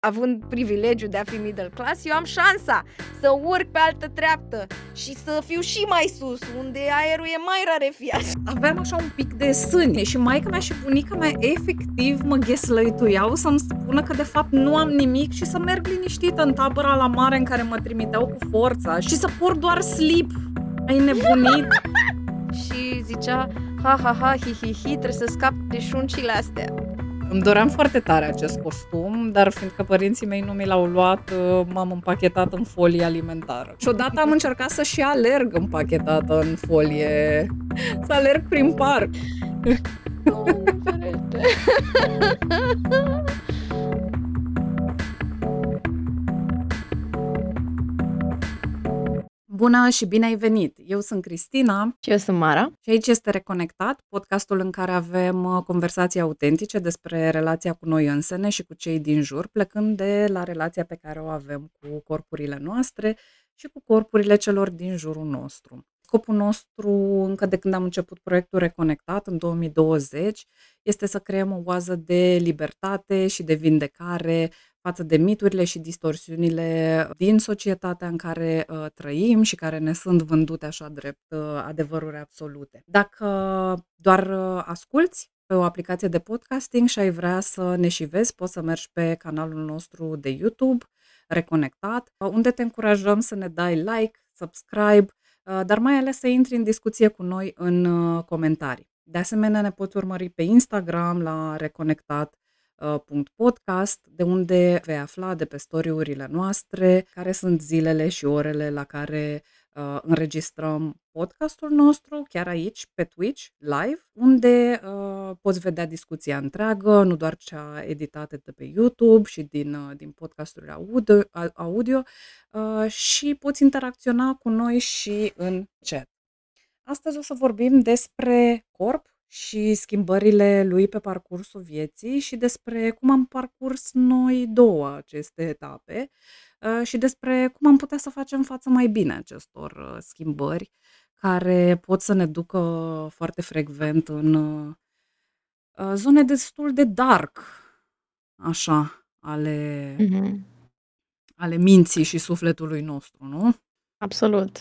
având privilegiul de a fi middle class, eu am șansa să urc pe altă treaptă și să fiu și mai sus, unde aerul e mai rarefiat. Aveam așa un pic de sâni și maica mea și bunica mea efectiv mă gheslăituiau să-mi spună că de fapt nu am nimic și să merg liniștită în tabăra la mare în care mă trimiteau cu forța și să port doar slip. Ai nebunit? și zicea, ha, ha, ha, hi, hi, hi, trebuie să scap de șuncile astea. Îmi doream foarte tare acest costum, dar fiindcă părinții mei nu mi l-au luat, uh, m-am împachetat în folie alimentară. Și odată am încercat să și alerg împachetată în folie, să alerg prin parc. Oh, Bună și bine ai venit! Eu sunt Cristina. Și eu sunt Mara. Și aici este Reconectat, podcastul în care avem uh, conversații autentice despre relația cu noi însene și cu cei din jur, plecând de la relația pe care o avem cu corpurile noastre și cu corpurile celor din jurul nostru. Scopul nostru, încă de când am început proiectul Reconectat în 2020, este să creăm o oază de libertate și de vindecare față de miturile și distorsiunile din societatea în care uh, trăim și care ne sunt vândute așa drept uh, adevăruri absolute. Dacă doar uh, asculți pe o aplicație de podcasting și ai vrea să ne și vezi, poți să mergi pe canalul nostru de YouTube, Reconectat, unde te încurajăm să ne dai like, subscribe, uh, dar mai ales să intri în discuție cu noi în uh, comentarii. De asemenea, ne poți urmări pe Instagram la Reconectat Uh, podcast, de unde vei afla de pe storiurile noastre care sunt zilele și orele la care uh, înregistrăm podcastul nostru, chiar aici, pe Twitch, live, unde uh, poți vedea discuția întreagă, nu doar cea editată de pe YouTube și din, uh, din podcasturile audio, audio uh, și poți interacționa cu noi și în chat. Astăzi o să vorbim despre corp, și schimbările lui pe parcursul vieții și despre cum am parcurs noi două aceste etape uh, și despre cum am putea să facem față mai bine acestor uh, schimbări care pot să ne ducă foarte frecvent în uh, zone destul de dark, așa, ale, mm-hmm. ale minții și sufletului nostru, nu? Absolut.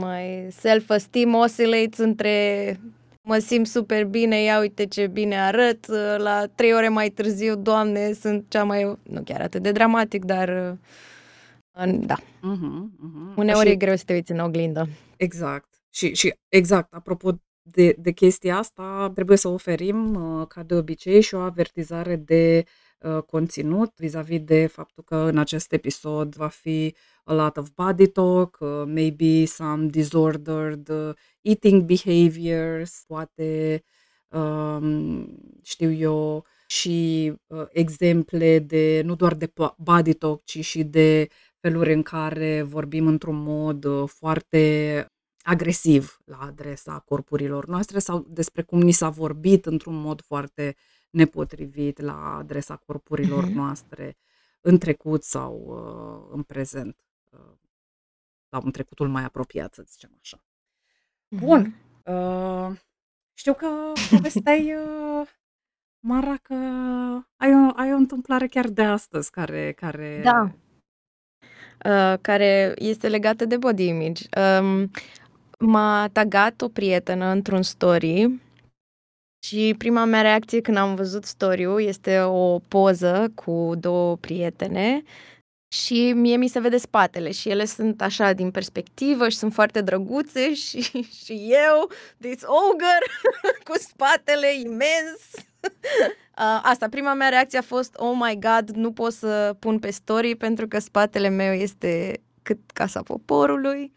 Mai self-esteem oscillates între mă simt super bine, ia uite ce bine arăt, la trei ore mai târziu, doamne, sunt cea mai, nu chiar atât de dramatic, dar da. Uh-huh, uh-huh. Uneori și... e greu să te uiți în oglindă. Exact. Și, și exact, apropo de, de chestia asta, trebuie să oferim, ca de obicei, și o avertizare de uh, conținut vis-a-vis de faptul că în acest episod va fi a lot of body talk, uh, maybe some disordered uh, eating behaviors, poate, um, știu eu, și uh, exemple de, nu doar de body talk, ci și de feluri în care vorbim într-un mod uh, foarte agresiv la adresa corpurilor noastre sau despre cum ni s-a vorbit într-un mod foarte nepotrivit la adresa corpurilor mm-hmm. noastre în trecut sau uh, în prezent la un trecutul mai apropiat, să zicem așa. Bun. Uh, știu că povesteai, uh, Mara, că ai o, ai o întâmplare chiar de astăzi care... care... Da. Uh, care este legată de body image. Um, m-a tagat o prietenă într-un story și prima mea reacție când am văzut story-ul este o poză cu două prietene și mie mi se vede spatele și ele sunt așa din perspectivă și sunt foarte drăguțe și, și eu, this ogre, cu spatele imens. Asta, prima mea reacție a fost, oh my god, nu pot să pun pe story pentru că spatele meu este cât casa poporului.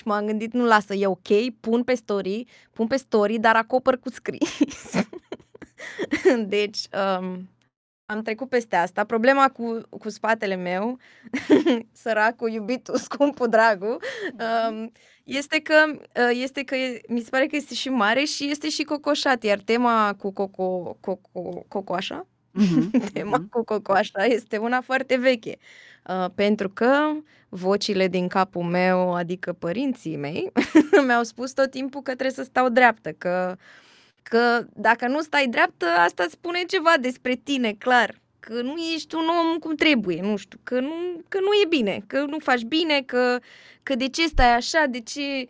Și m-am gândit, nu lasă, e ok, pun pe story, pun pe story, dar acopăr cu scris. deci, um, am trecut peste asta. Problema cu, cu spatele meu, săracul, iubitul, scumpul, dragul, um, este că, uh, este că mi se pare că este și mare și este și cocoșat, iar tema cu coco, coco, cocoașa, uh-huh, tema uh-huh. cu cocoașa este una foarte veche. Uh, pentru că vocile din capul meu, adică părinții mei, mi-au spus tot timpul că trebuie să stau dreaptă, că uh, Că dacă nu stai dreaptă, asta spune ceva despre tine, clar. că nu ești un om cum trebuie, nu știu, că nu, că nu e bine, că nu faci bine, că, că de ce stai așa, de ce,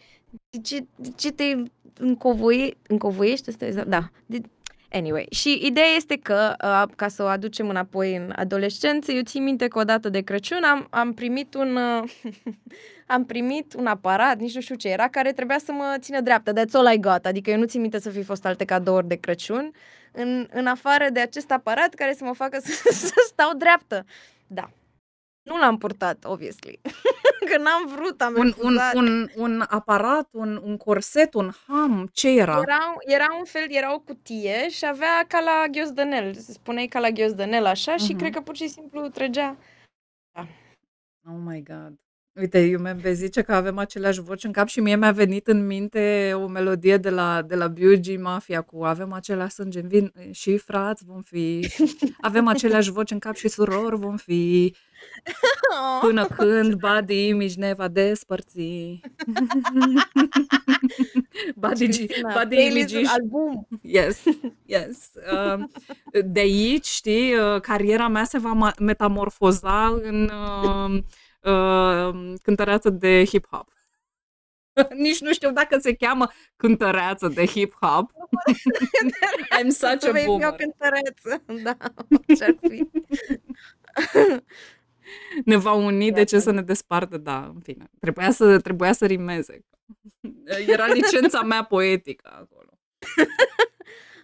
de ce, de ce te încovoie, încovoiește, stai, da, de, Anyway, și ideea este că, uh, ca să o aducem înapoi în adolescență, eu țin minte că odată de Crăciun am, am primit un uh, am primit un aparat, nici nu știu ce era, care trebuia să mă țină dreaptă. That's all I got. Adică eu nu țin minte să fi fost alte cadouri de Crăciun, în, în afară de acest aparat care să mă facă să, să stau dreaptă. Da. Nu l-am purtat, obviously. că n-am vrut, am un, un, un, un aparat, un, un corset, un ham, ce era? Era, era un fel, era o cutie și avea ca la ghiozdănel, se spunea ca la ghiozdănel așa uh-huh. și mhm. cred că pur și simplu trăgea. Da. Oh my god. Uite, Iumembe zice că avem aceleași voci în cap și mie mi-a venit în minte o melodie de la, de la B.U.G. Mafia cu avem același sânge în vin și frați vom fi, avem aceleași voci în cap și surori vom fi, până când body image ne va despărți. body, body image album. Yes, yes. Uh, de aici, știi, uh, cariera mea se va metamorfoza în... Uh, uh, cântăreață de hip-hop. Nici nu știu dacă se cheamă cântăreață de hip-hop. I'm such a boomer. o cântăreță, da, ce-ar fi. ne va uni, de ce să ne despartă, da, în fine. Trebuia să, trebuia să rimeze. Era licența mea poetică acolo.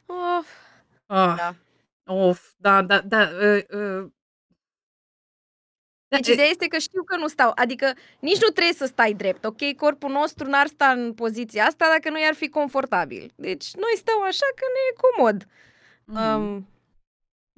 of. Ah, da. Of, da, da, da. Uh, uh, deci ideea este că știu că nu stau, adică nici nu trebuie să stai drept, ok? Corpul nostru n-ar sta în poziția asta dacă nu i-ar fi confortabil. Deci noi stăm așa că ne e comod. Mm. Um,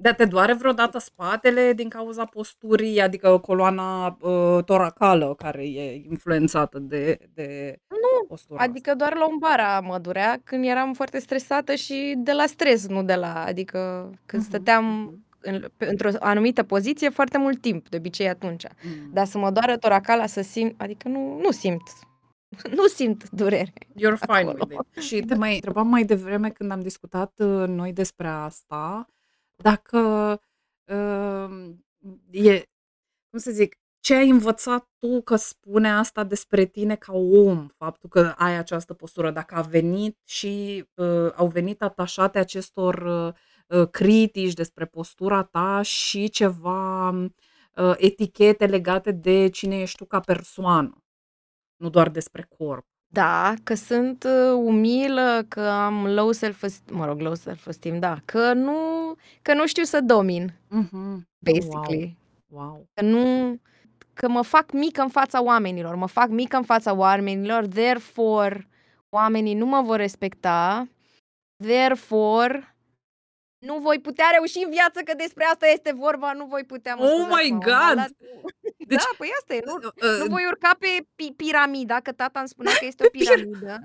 dar te doare vreodată spatele din cauza posturii, adică coloana uh, toracală care e influențată de, de nu, postura adică asta. doar la umbara mă durea când eram foarte stresată și de la stres, nu de la, adică când uh-huh. stăteam în, într-o anumită poziție foarte mult timp, de obicei atunci. Mm. Dar să mă doară toracala să simt, adică nu, nu simt. Nu simt durere. You're fine acolo. with it. Și te mai întrebam mai devreme când am discutat uh, noi despre asta, dacă uh, e, cum să zic, ce ai învățat tu că spune asta despre tine ca om, faptul că ai această postură, dacă a venit și uh, au venit atașate acestor uh, Uh, critici despre postura ta și ceva uh, etichete legate de cine ești tu ca persoană, nu doar despre corp. Da, că sunt uh, umilă, că am low self-esteem, mă rog, low self-esteem, da, că nu, că nu știu să domin, mm-hmm. basically. Wow. wow. Că nu, că mă fac mică în fața oamenilor, mă fac mică în fața oamenilor, therefore oamenii nu mă vor respecta, therefore nu voi putea reuși în viață, că despre asta este vorba, nu voi putea, mă Oh my God! Da, deci, da, păi asta e, nu, uh, uh, nu voi urca pe pi- piramida, că tata îmi spunea că este o piramidă.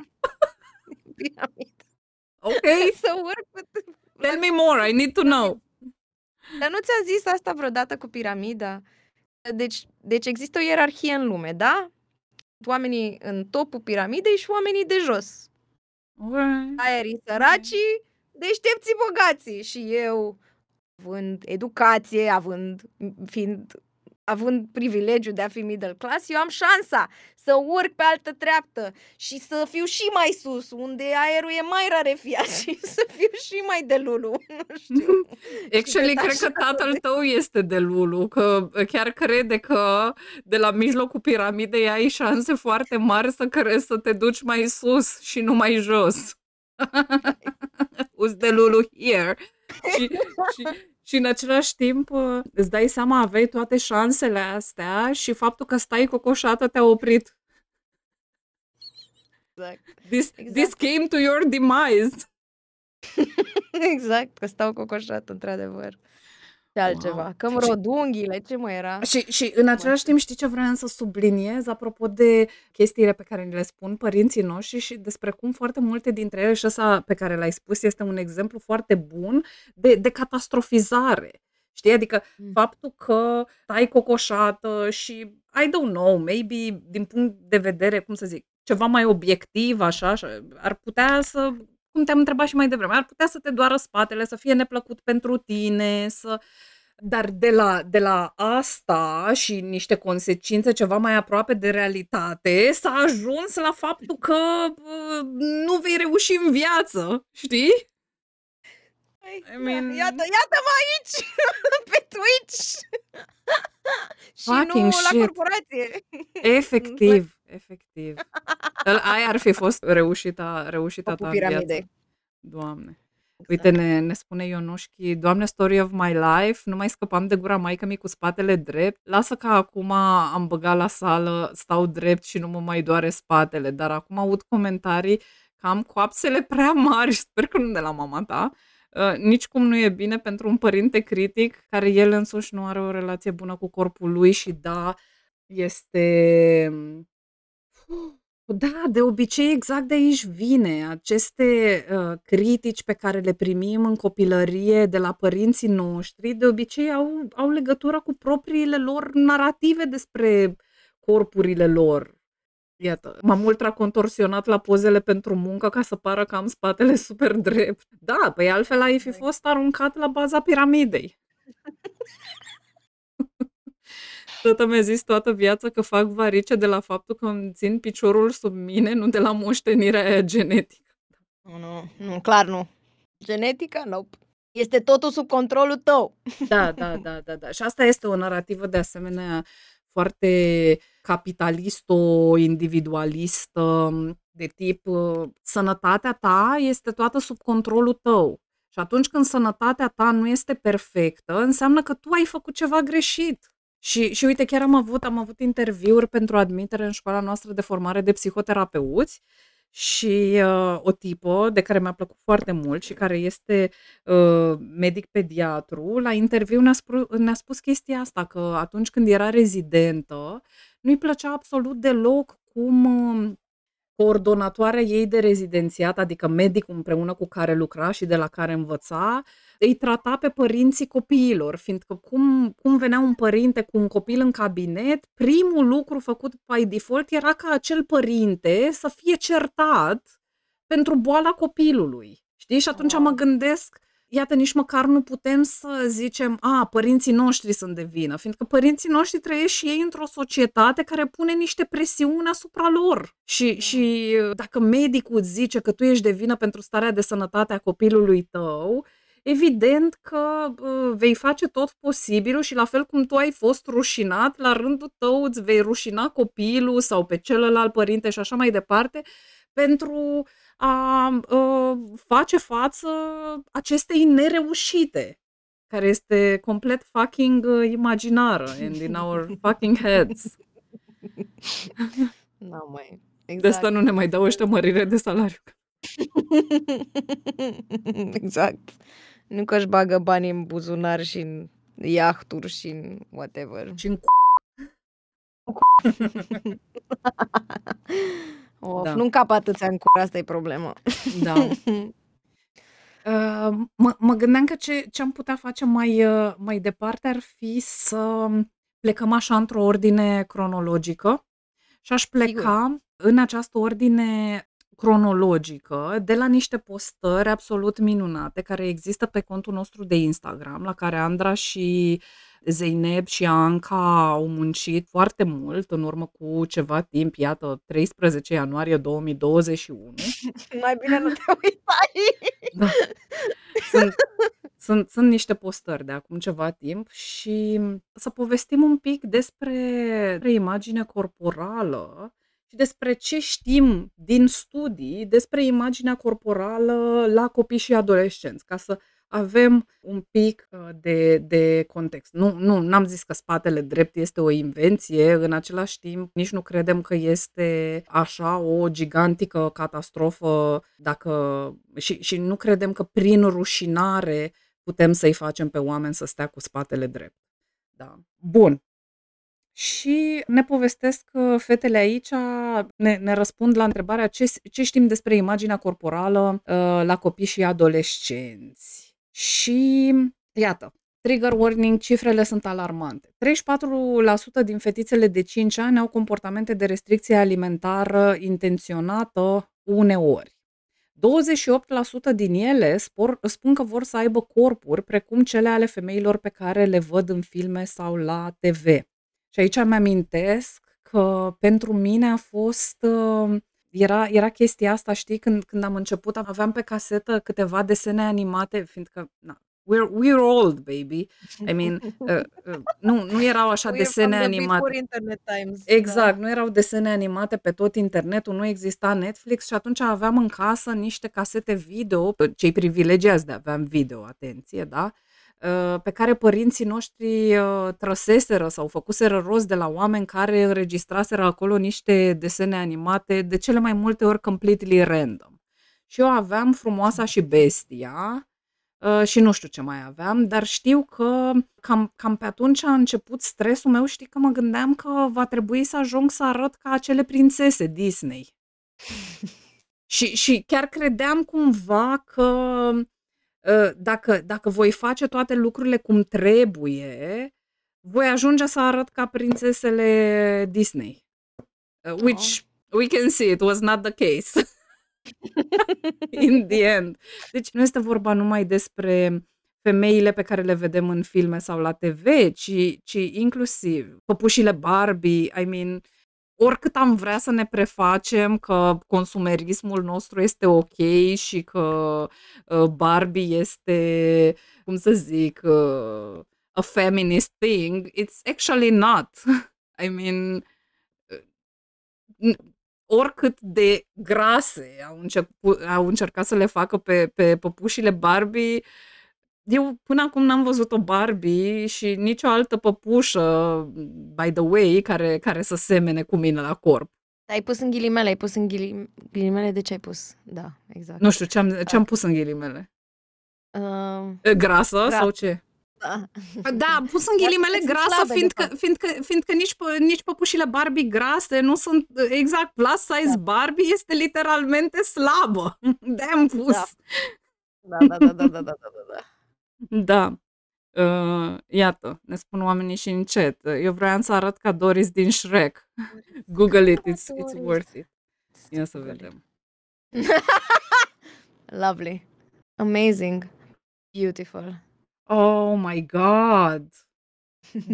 piramidă. Ok. Să urc pe... Tell me more, I need to know. Dar nu ți-a zis asta vreodată cu piramida? Deci, deci există o ierarhie în lume, da? Oamenii în topul piramidei și oamenii de jos. Okay. Aerii săracii, deștepții bogații și eu, având educație, având, fiind, având privilegiu de a fi middle class, eu am șansa să urc pe altă treaptă și să fiu și mai sus, unde aerul e mai rarefiat și să fiu și mai de lulu. Nu știu. Actually, cred că tatăl tău este de lulu, că chiar crede că de la mijlocul piramidei ai șanse foarte mari să crezi să te duci mai sus și nu mai jos. Who's the Lulu here? și, și, și în același timp uh, îți dai seama, aveai toate șansele astea și faptul că stai cocoșată te-a oprit. Exact. This, exact. this came to your demise. exact, că stau cocoșată, într-adevăr. Ce altceva? Wow. Că mă rod unghiile, ce mai era? Și, și în același timp știi ce vreau să subliniez apropo de chestiile pe care le spun părinții noștri și despre cum foarte multe dintre ele și ăsta pe care l-ai spus este un exemplu foarte bun de, de catastrofizare. Știi? Adică mm. faptul că stai cocoșată și, I don't know, maybe din punct de vedere, cum să zic, ceva mai obiectiv, așa, așa ar putea să, cum te-am întrebat și mai devreme, ar putea să te doară spatele, să fie neplăcut pentru tine, să Dar de la, de la asta și niște consecințe ceva mai aproape de realitate s-a ajuns la faptul că uh, nu vei reuși în viață, știi? Păi, I mean... Iată, iată-mă aici, pe Twitch! și nu shit. la corporație. Efectiv, efectiv. Aia ar fi fost reușita, reușita ta viață. Doamne. Uite, exact. ne, ne spune Ionușchi, Doamne, story of my life, nu mai scăpam de gura maică mi cu spatele drept. Lasă că acum am băgat la sală, stau drept și nu mă mai doare spatele, dar acum aud comentarii că am coapsele prea mari, sper că nu de la mama ta. Uh, nici cum nu e bine pentru un părinte critic care el însuși nu are o relație bună cu corpul lui și da, este da, de obicei exact de aici vine. Aceste, uh, critici pe care le primim în copilărie de la părinții noștri, de obicei au au legătură cu propriile lor narative despre corpurile lor. Iată, m-am ultracontorsionat la pozele pentru muncă ca să pară că am spatele super drept. Da, păi altfel ai fi fost aruncat la baza piramidei. Tata mi-a zis toată viața că fac varice de la faptul că îmi țin piciorul sub mine, nu de la moștenirea aia genetică. Nu, nu, nu, clar nu. Genetica? Nu. Nope. Este totul sub controlul tău. Da, da, da, da, da. Și asta este o narrativă de asemenea foarte capitalisto-individualistă, de tip sănătatea ta este toată sub controlul tău. Și atunci când sănătatea ta nu este perfectă, înseamnă că tu ai făcut ceva greșit. Și, și uite, chiar am avut, am avut interviuri pentru admitere în școala noastră de formare de psihoterapeuți și uh, o tipă de care mi-a plăcut foarte mult și care este uh, medic pediatru, la interviu ne-a, spus, ne-a spus chestia asta, că atunci când era rezidentă, nu-i plăcea absolut deloc cum uh, coordonatoarea ei de rezidențiat, adică medicul împreună cu care lucra și de la care învăța, îi trata pe părinții copiilor, fiindcă cum, cum venea un părinte cu un copil în cabinet, primul lucru făcut by default era ca acel părinte să fie certat pentru boala copilului. Știi? Și atunci mă gândesc, iată, nici măcar nu putem să zicem, a, părinții noștri sunt de vină, fiindcă părinții noștri trăiesc și ei într-o societate care pune niște presiuni asupra lor. Și, da. și dacă medicul zice că tu ești de vină pentru starea de sănătate a copilului tău, evident că uh, vei face tot posibilul și la fel cum tu ai fost rușinat, la rândul tău îți vei rușina copilul sau pe celălalt părinte și așa mai departe, pentru a uh, face față acestei nereușite, care este complet fucking uh, imaginară and in our fucking heads. Nu mai. Exact. De asta nu ne mai dau ăștia mărire de salariu. exact. Nu că își bagă bani în buzunar și în iahturi și în whatever. Și în of, da. nu încap atâția în cur, asta e problema. Da. Uh, mă, mă gândeam că ce, ce am putea face mai, uh, mai departe ar fi să plecăm așa într-o ordine cronologică și aș pleca Sigur. în această ordine cronologică de la niște postări absolut minunate care există pe contul nostru de Instagram, la care Andra și Zeynep și Anca au muncit foarte mult în urmă cu ceva timp, iată, 13 ianuarie 2021. Mai bine nu te uitai! Da. Sunt, sunt, sunt niște postări de acum ceva timp și să povestim un pic despre imaginea corporală și despre ce știm din studii despre imaginea corporală la copii și adolescenți, ca să avem un pic uh, de, de context. Nu, nu, n-am zis că spatele drept este o invenție, în același timp nici nu credem că este așa o gigantică catastrofă dacă și, și nu credem că prin rușinare putem să-i facem pe oameni să stea cu spatele drept. Da. Bun. Și ne povestesc uh, fetele aici, ne, ne răspund la întrebarea ce, ce știm despre imaginea corporală uh, la copii și adolescenți. Și iată, trigger warning, cifrele sunt alarmante. 34% din fetițele de 5 ani au comportamente de restricție alimentară intenționată uneori. 28% din ele spor, spun că vor să aibă corpuri precum cele ale femeilor pe care le văd în filme sau la TV. Și aici îmi amintesc că pentru mine a fost uh, era, era chestia asta, știi, când, când am început, aveam pe casetă câteva desene animate, fiindcă na, we're, we're old, baby. I mean, uh, uh, nu, nu erau așa we're desene animate. Internet times. Exact, da. nu erau desene animate pe tot internetul, nu exista Netflix și atunci aveam în casă niște casete video, cei privilegiați de aveam video, atenție, da? Uh, pe care părinții noștri uh, trăseseră sau făcuseră rost de la oameni care înregistraseră acolo niște desene animate, de cele mai multe ori completely random. Și eu aveam Frumoasa și Bestia uh, și nu știu ce mai aveam, dar știu că cam, cam pe atunci a început stresul meu, știi că mă gândeam că va trebui să ajung să arăt ca acele prințese Disney. și, și chiar credeam cumva că Ă, dacă, dacă voi face toate lucrurile cum trebuie, voi ajunge să arăt ca prințesele Disney. Uh, which oh. we can see it was not the case. In the end. Deci nu este vorba numai despre femeile pe care le vedem în filme sau la TV, ci, ci inclusiv păpușile Barbie, I mean, oricât am vrea să ne prefacem că consumerismul nostru este ok și că uh, Barbie este, cum să zic, uh, a feminist thing, it's actually not. I mean, uh, oricât de grase au, început, au încercat să le facă pe, pe păpușile Barbie, eu până acum n-am văzut o Barbie și nicio altă păpușă, by the way, care, care să semene cu mine la corp. Ai pus în ghilimele, ai pus în ghilimele, de ce ai pus? Da, exact. Nu știu, ce am, ce am pus în ghilimele? Uh, grasă gra- sau ce? Da. da, am pus în ghilimele grasă, fiindcă, fiindcă, fiindcă nici, nici păpușile Barbie grase nu sunt, exact, plus size da. Barbie este literalmente slabă. De-am pus. Da. Da, da, da, da, da, da, da, da. Da. Uh, iată, ne spun oamenii și în chat. Eu vreau să arăt ca Doris din Shrek. Google it, it's, it's worth it. Ia să vedem. Lovely. Amazing. Beautiful. Oh my god!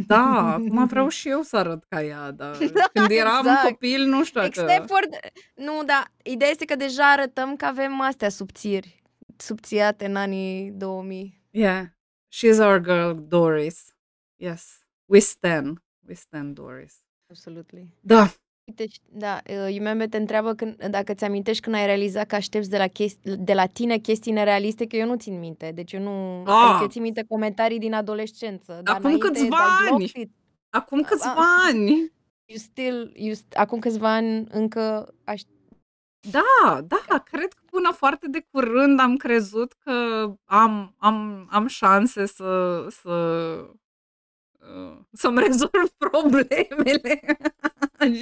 Da, acum vreau și eu să arăt ca ea, dar când eram exact. copil, nu știu Except for... Nu, da, ideea este că deja arătăm că avem astea subțiri, subțiate în anii 2000. Yeah, she's our girl, Doris. Yes, we stand. We stand, Doris. Absolutely. Da. Uite, da, Iumeme te întreabă când, dacă ți amintești când ai realizat că aștepți de la, chesti, de la tine chestii nerealiste, că eu nu țin minte. Deci eu nu... Ah. Adică țin minte comentarii din adolescență. Dar Acum câțiva ani! Acum câțiva ani! You still, you, acum câțiva ani încă aș, da, da, cred că până foarte de curând am crezut că am am am șanse să să uh, să-mi rezolv problemele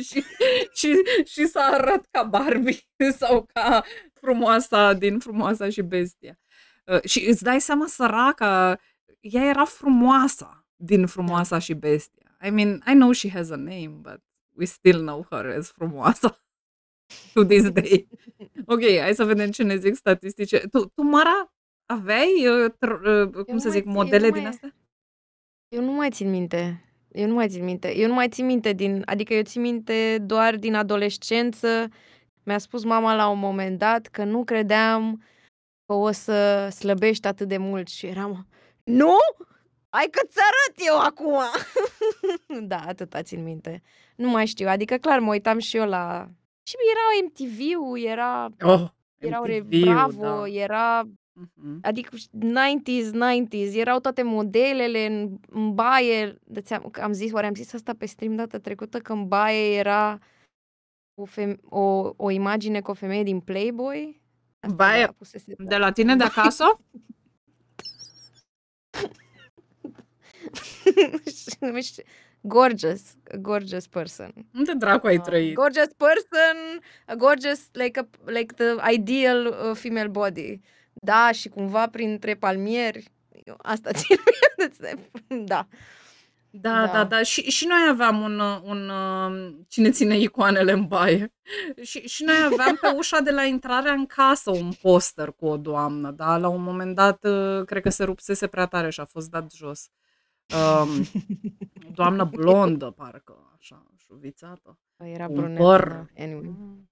și și și să arăt ca Barbie sau ca frumoasa din Frumoasa și Bestia. Uh, și îți dai seama, săraca, ea era frumoasa din Da. Frumoasa și Bestia. I mean, I know she has a name, but we still know her as Frumoasa. To this day. Ok, hai să vedem ce ne zic statistice. Tu, tu Mara, aveai, uh, tr- uh, cum să zic, modele din astea? Eu nu mai țin minte. Eu nu mai țin minte. Eu nu mai țin minte din... Adică eu țin minte doar din adolescență. Mi-a spus mama la un moment dat că nu credeam că o să slăbești atât de mult și eram... Nu? Hai că-ți arăt eu acum! da, atâta țin minte. Nu mai știu. Adică, clar, mă uitam și eu la și era MTV-ul, era Oh, erau Re Bravo, da. era Mhm. adică 90s, 90s, erau toate modelele în, în baie. am zis, oare am zis asta pe stream data trecută, că în baie era o, feme- o, o imagine cu o femeie din Playboy. Asta Baie de la tine de acasă? gorgeous, a gorgeous person. Unde dracu ai uh, trăit? Gorgeous person, a gorgeous, like, a, like the ideal uh, female body. Da, și cumva printre palmieri, asta țin da. Da, da, Da. da. Și, și noi aveam un, uh, un uh, cine ține icoanele în baie. Și, și noi aveam pe ușa de la intrarea în casă un poster cu o doamnă, da? La un moment dat, uh, cred că se rupsese prea tare și a fost dat jos. Um, doamnă blondă, parcă, așa, șuvițată. Era Cu un brunetă, păr. da. Anyway. Mm.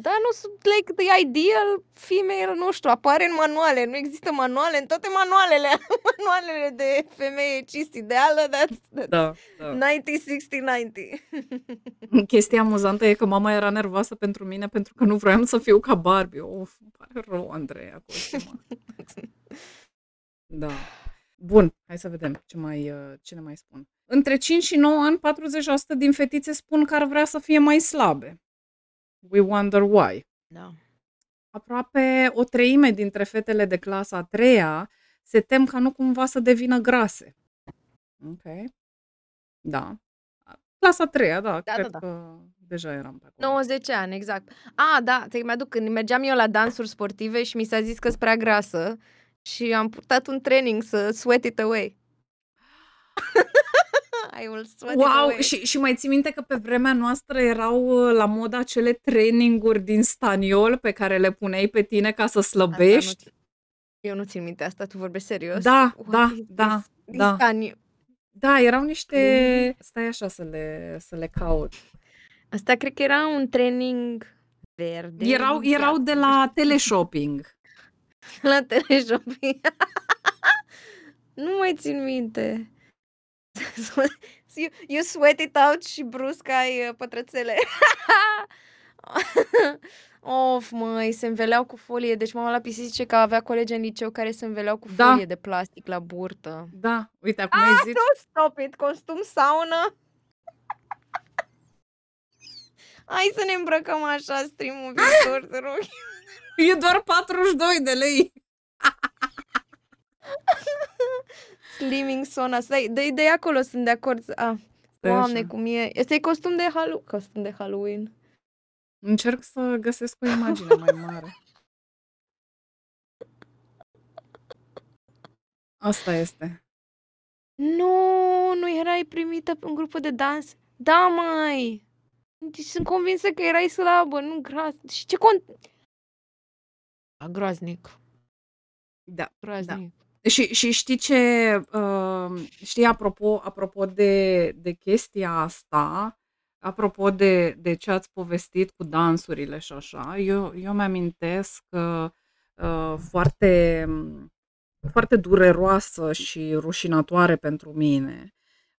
Da, nu sunt, like, the ideal female, nu știu, apare în manuale. Nu există manuale în toate manualele. manualele de femeie cis-ideală, that's, that's Da, da. 90, 60, 90. Chestia amuzantă e că mama era nervoasă pentru mine pentru că nu vroiam să fiu ca Barbie. Of, îmi pare rău, Andreea, costima. Da. Bun, hai să vedem ce, mai, uh, ce ne mai spun. Între 5 și 9 ani, 40% din fetițe spun că ar vrea să fie mai slabe. We wonder why. Da. Aproape o treime dintre fetele de clasa a treia se tem ca nu cumva să devină grase. Ok. Da. Clasa a treia, da, Da, cred da, da. că deja eram pe acolo. 90 ani, exact. A, da, te mi-aduc când mergeam eu la dansuri sportive și mi s-a zis că sunt prea grasă și am purtat un training să sweat it away. I will sweat it Wow! away. Și, și mai ții minte că pe vremea noastră erau uh, la mod acele traininguri din staniol pe care le puneai pe tine ca să Asta nu, slăbești? țin- eu nu țin minte asta, tu vorbești serios? Da, What da, is da, this? This da. stani- Da, erau niște... Stai așa să le, să le caut. Asta cred că era un training verde. Erau, erau de la teleshopping. la teleshopping. nu mai țin minte. you, you sweat it out și brusc ai uh, pătrățele. of, măi, se înveleau cu folie. Deci mama la pisici zice că avea colegi în liceu care se înveleau cu Da. folie de plastic la burtă. Da, uite, acum ai zis... Nu, stop it, costum saună. Hai să ne îmbrăcăm așa stream-ul viitor, te rog. E doar 42 de lei. Slimming sauna. Stai, de, de acolo sunt de acord. Ah, Stai doamne, așa. cum e. Este costum de Halloween. Costum de Halloween. Încerc să găsesc o imagine mai mare. Asta este. Nu, nu erai primită în grupul de dans? Da, mai. Deci sunt convinsă că erai slabă, nu gras. Și ce cont... A, groaznic. Da. Groaznic. Și, și știi ce, uh, știi, apropo, apropo de, de chestia asta, apropo de, de ce ați povestit cu dansurile și așa, eu, eu mi-amintesc că uh, foarte, foarte dureroasă și rușinătoare pentru mine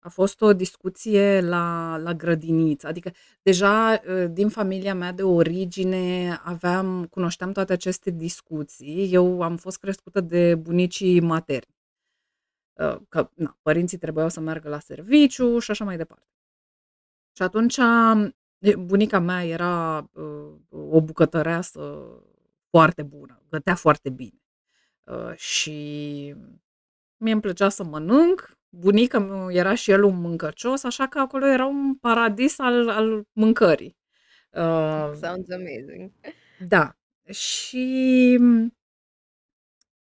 a fost o discuție la, la grădiniță. Adică, deja uh, din familia mea de origine aveam, cunoșteam toate aceste discuții. Eu am fost crescută de bunicii materni. Uh, Că na, părinții trebuiau să meargă la serviciu și așa mai departe. Și atunci e, bunica mea era uh, o bucătăreasă foarte bună, gătea foarte bine. Uh, și mie îmi plăcea să mănânc, bunica meu era și el un mâncăcios, așa că acolo era un paradis al, al mâncării. Uh, Sounds amazing. da. Și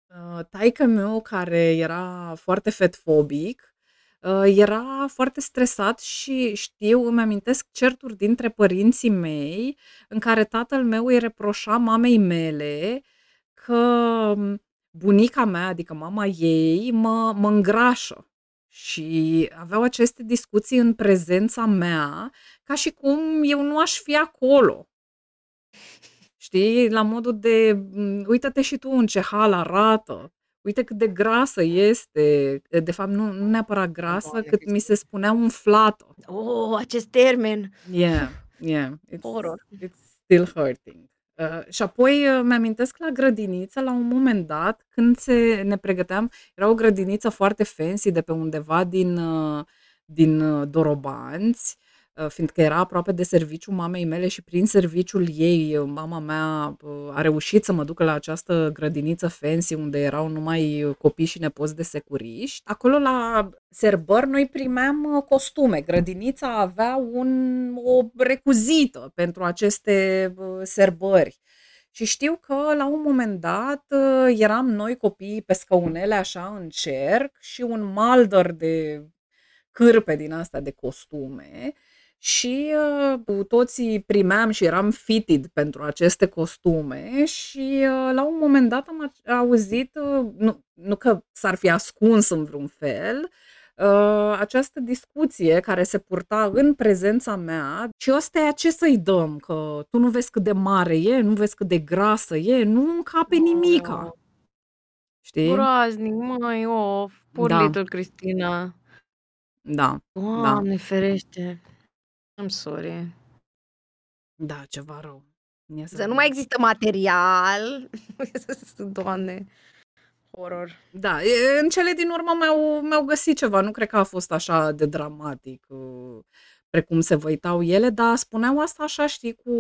uh, taică meu, care era foarte fetfobic, uh, era foarte stresat și știu, îmi amintesc certuri dintre părinții mei în care tatăl meu îi reproșa mamei mele că um, bunica mea, adică mama ei, mă, mă îngrașă. Și aveau aceste discuții în prezența mea, ca și cum eu nu aș fi acolo. Știi? La modul de, m, uită-te și tu în ce hal arată, uite cât de grasă este. De fapt, nu, nu neapărat grasă, Doamne, cât mi se spunea umflată. Oh, acest termen. Yeah, yeah. It's, Horror. it's still hurting. Uh, și apoi uh, mi-amintesc la grădiniță, la un moment dat, când se, ne pregăteam, era o grădiniță foarte fancy de pe undeva din, uh, din uh, Dorobanți, uh, fiindcă era aproape de serviciul mamei mele și prin serviciul ei, uh, mama mea uh, a reușit să mă ducă la această grădiniță fancy unde erau numai uh, copii și nepoți de securiști. Acolo la serbări noi primeam uh, costume. Grădinița avea un, o recuzită pentru aceste uh, serbări. Și știu că la un moment dat uh, eram noi copii pe scaunele așa în cerc și un maldăr de cârpe din astea de costume și uh, cu toții primeam și eram fitted pentru aceste costume și uh, la un moment dat am auzit, uh, nu, nu că s-ar fi ascuns în vreun fel, uh, această discuție care se purta în prezența mea și ăsta ce să-i dăm, că tu nu vezi cât de mare e, nu vezi cât de grasă e, nu încape nimica. Știi? Groaznic, măi, of, poor Da. little Cristina. Da, da, Doamne ferește. I'm sorry. da, ceva rău. Ia să Să nu vedem. mai există material. Doamne, horror. Da, e, în cele din urmă mi-au, mi-au găsit ceva, nu cred că a fost așa de dramatic uh, precum se văitau ele, dar spuneau asta așa, știi, cu,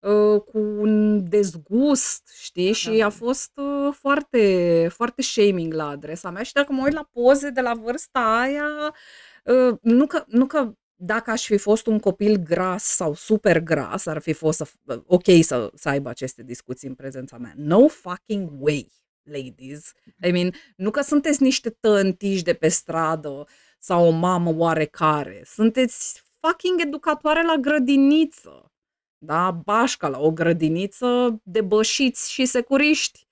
uh, cu un dezgust, știi, și Da. a fost uh, foarte, foarte shaming la adresa mea și dacă mă uit la poze de la vârsta aia, uh, nu că, nu că dacă aș fi fost un copil gras sau super gras, ar fi fost să, ok să, să aibă aceste discuții în prezența mea. No fucking way, ladies. I mean, nu că sunteți niște tăntiși de pe stradă sau o mamă oarecare. Sunteți fucking educatoare la grădiniță. Da? Bașca la o grădiniță de bășiți și securiști.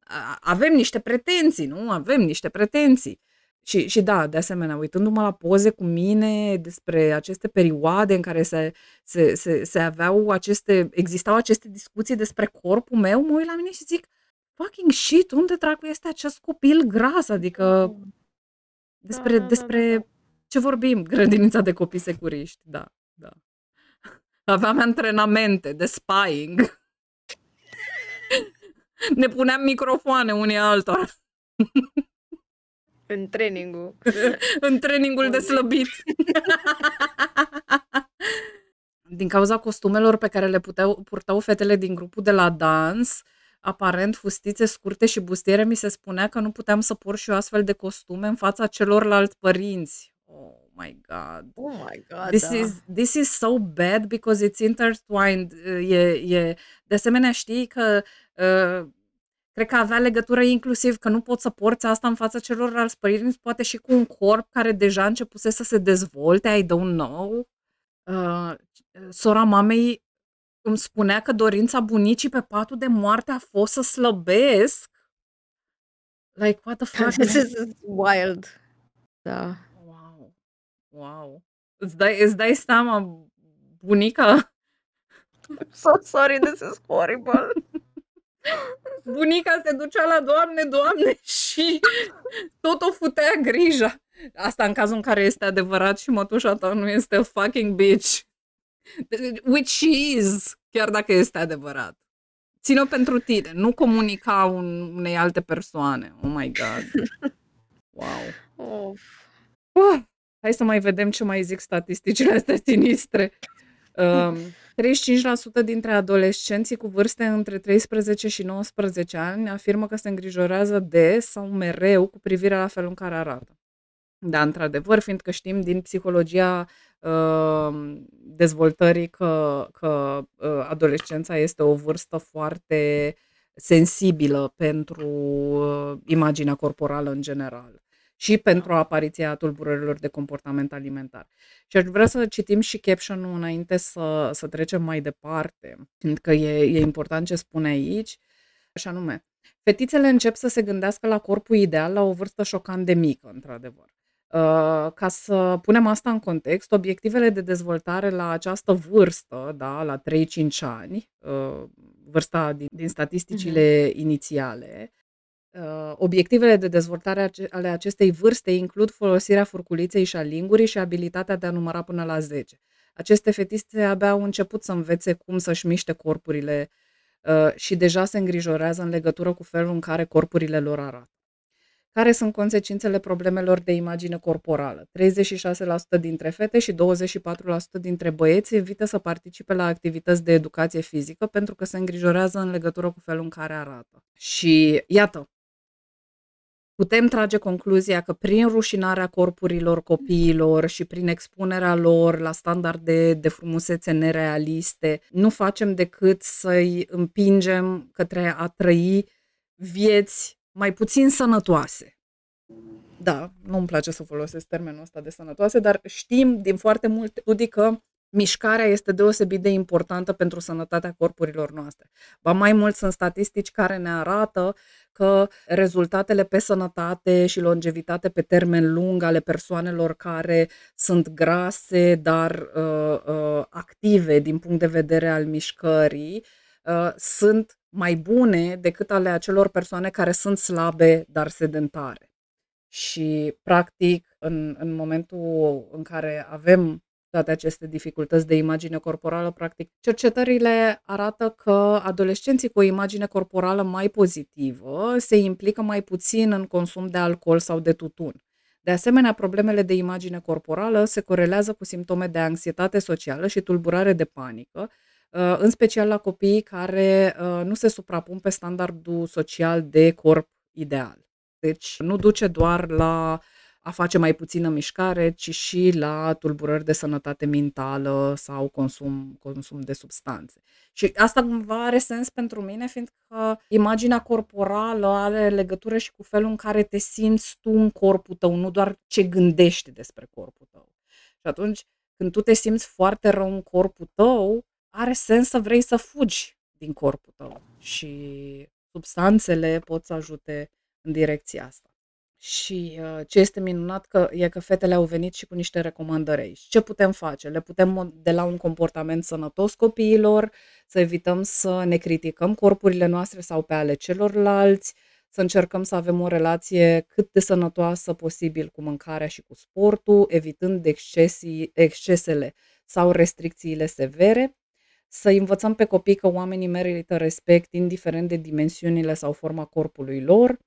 A- Avem niște pretenții, nu? Avem niște pretenții. Și, și da, de asemenea, uitându-mă la poze cu mine despre aceste perioade în care se, se, se, se aveau aceste, existau aceste discuții despre corpul meu, mă uit la mine și zic, fucking shit, unde dracu este acest copil gras? Adică despre, da, da, despre da. ce vorbim? Grădinița de copii securiști, da, da. Aveam antrenamente de spying. Ne puneam microfoane unii altora În trainingul. în trainingul de slăbit. Din cauza costumelor pe care le puteau, purtau fetele din grupul de la dans, aparent fustițe scurte și bustiere, mi se spunea că nu puteam să port și eu astfel de costume în fața celorlalți părinți. Oh my god. Oh my god, This da. is, this is so bad because it's intertwined. Uh, E, e, de asemenea, știi că uh, cred că avea legătură inclusiv că nu poți să porți asta în fața celorlalți părinți, poate și cu un corp care deja începuse să se dezvolte, I don't know. Uh, sora mamei îmi spunea că dorința bunicii pe patul de moarte a fost să slăbesc. Like, what the fuck? This is wild. Da. Wow. Wow. Îți dai, îți dai seama, bunica, So sorry, this is horrible. Bunica se ducea la Doamne, Doamne și tot o futea grija. Asta în cazul în care este adevărat și mătușa ta nu este a fucking bitch. Which she is, chiar dacă este adevărat. Ține-o pentru tine, nu comunica un, unei alte persoane. Oh my god. Wow. Of. Uh, hai să mai vedem ce mai zic statisticile astea sinistre. Um, 35% dintre adolescenții cu vârste între 13 și 19 ani afirmă că se îngrijorează des sau mereu cu privire la felul în care arată. Da, într-adevăr, fiindcă știm din psihologia uh, dezvoltării că, că uh, adolescența este o vârstă foarte sensibilă pentru uh, imaginea corporală în general și pentru apariția tulburărilor de comportament alimentar. Și aș vrea să citim și caption-ul înainte să, să trecem mai departe, fiindcă e, e important ce spune aici, așa nume. Fetițele încep să se gândească la corpul ideal la o vârstă șocant de mică, într-adevăr. Uh, ca să punem asta în context, obiectivele de dezvoltare la această vârstă, da, la 3-5 ani, uh, vârsta din, din statisticile inițiale, Uh, obiectivele de dezvoltare ace- ale acestei vârste includ folosirea furculiței și a lingurii și abilitatea de a număra până la 10. Aceste fetițe abia au început să învețe cum să-și miște corpurile uh, și deja se îngrijorează în legătură cu felul în care corpurile lor arată. Care sunt consecințele problemelor de imagine corporală? 36% dintre fete și 24% dintre băieți evită să participe la activități de educație fizică pentru că se îngrijorează în legătură cu felul în care arată. Și iată, putem trage concluzia că prin rușinarea corpurilor copiilor și prin expunerea lor la standarde de frumusețe nerealiste, nu facem decât să-i împingem către a trăi vieți mai puțin sănătoase. da, nu-mi place să folosesc termenul ăsta de sănătoase, dar știm din foarte multe studii că mișcarea este deosebit de importantă pentru sănătatea corpurilor noastre. Ba mai mult sunt statistici care ne arată că rezultatele pe sănătate și longevitate pe termen lung ale persoanelor care sunt grase, dar uh, uh, active din punct de vedere al mișcării, uh, sunt mai bune decât ale acelor persoane care sunt slabe, dar sedentare. Și, practic, în, în momentul în care avem toate aceste dificultăți de imagine corporală, practic, cercetările arată că adolescenții cu o imagine corporală mai pozitivă se implică mai puțin în consum de alcool sau de tutun. De asemenea, problemele de imagine corporală se corelează cu simptome de anxietate socială și tulburare de panică, uh, în special la copiii care uh, nu se suprapun pe standardul social de corp ideal. Deci nu duce doar la a face mai puțină mișcare, ci și la tulburări de sănătate mentală sau consum, consum de substanțe. Și asta cumva are sens pentru mine, fiindcă imaginea corporală are legătură și cu felul în care te simți tu în corpul tău, nu doar ce gândești despre corpul tău. Și atunci, când tu te simți foarte rău în corpul tău, are sens să vrei să fugi din corpul tău. Și substanțele pot să ajute în direcția asta. Și uh, ce este minunat că e că fetele au venit și cu niște recomandări aici. Ce putem face? Le putem modela un comportament sănătos copiilor, să evităm să ne criticăm corpurile noastre sau pe ale celorlalți, să încercăm să avem o relație cât de sănătoasă posibil cu mâncarea și cu sportul, evitând excesii, excesele sau restricțiile severe, să învățăm pe copii că oamenii merită respect indiferent de dimensiunile sau forma corpului lor,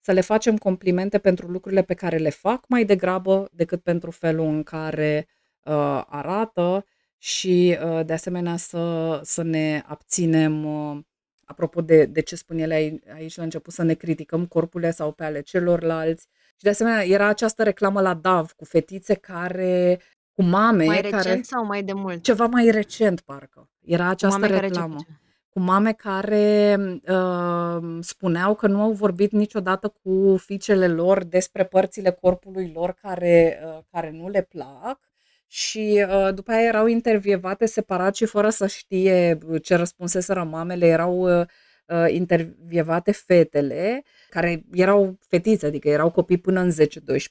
să le facem complimente pentru lucrurile pe care le fac mai degrabă decât pentru felul în care uh, arată și uh, de asemenea să, să ne abținem, uh, apropo de, de ce spun ele aici la început, să ne criticăm corpurile sau pe ale celorlalți. Și de asemenea era această reclamă la DAV cu fetițe care cu mame Mai recent care sau mai de mult? ceva mai recent parcă. Era această Mame care ce reclamă făceau? Cu mame care uh, spuneau că nu au vorbit niciodată cu fiicele lor despre părțile corpului lor care, uh, care nu le plac și uh, după aia erau intervievate separat și fără să știe ce răspunseseră mamele, erau uh, uh intervievate fetele care erau fetițe, adică erau copii până în 10-12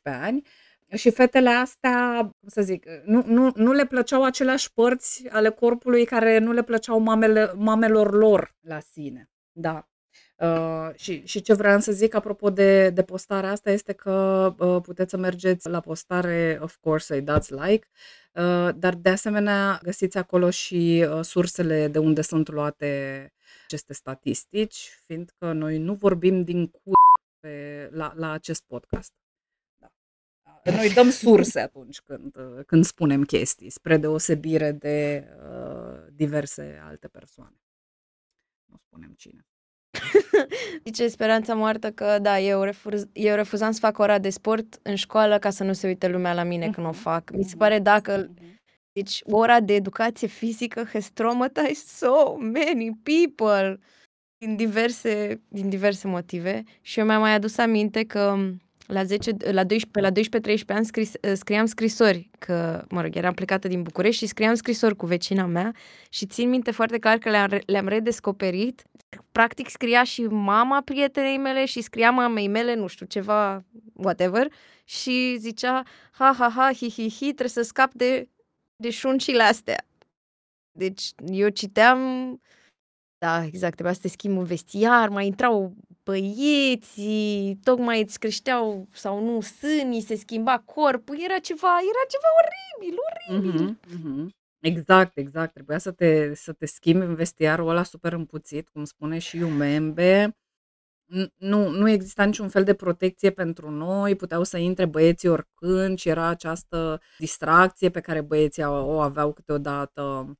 ani și fetele astea, cum să zic, nu, nu, nu le plăceau aceleași părți ale corpului care nu le plăceau mamele, mamelor lor la sine. Da. Uh, și, și ce vreau să zic apropo de, de postarea asta este că uh, puteți să mergeți la postare, of course, să-i dați like, uh, dar de asemenea găsiți acolo și uh, sursele de unde sunt luate aceste statistici, fiindcă noi nu vorbim din cu pe, la, la acest podcast. Noi dăm surse atunci când, când spunem chestii, spre deosebire de uh, diverse alte persoane. Nu spunem cine. Zice Speranța Moartă că, da, eu, refuz, eu refuzam să fac ora de sport în școală ca să nu se uite lumea la mine uh-huh. când o mhm. fac. Mi se mhm. pare dacă... Uh-huh. Deci, ora de educație fizică has traumatized so many people din diverse, din diverse motive și eu mi-am mai adus aminte că la, 10, la 12, la 12-13 ani scris, scriam scrisori, că, mă rog, eram plecată din București și scriam scrisori cu vecina mea și țin minte foarte clar că le-am, le-am redescoperit. Practic scria și mama prietenei mele și scria mamei mele, nu știu, ceva, whatever, și zicea, ha, ha, ha, hi, hi, hi, trebuie să scap de, de șuncile astea. Deci eu citeam da, exact, trebuia să te schimbi un vestiar, mai intrau băieții, tocmai îți creșteau sau nu sânii, se schimba corpul, era ceva, era ceva oribil, oribil. Mm-hmm, mm-hmm. Exact, exact. Trebuia să te, să te schimbi în vestiarul ăla super împuțit, cum spune și Iumembe. Nu, nu exista niciun fel de protecție pentru noi, puteau să intre băieții oricând și era această distracție pe care băieții o aveau câteodată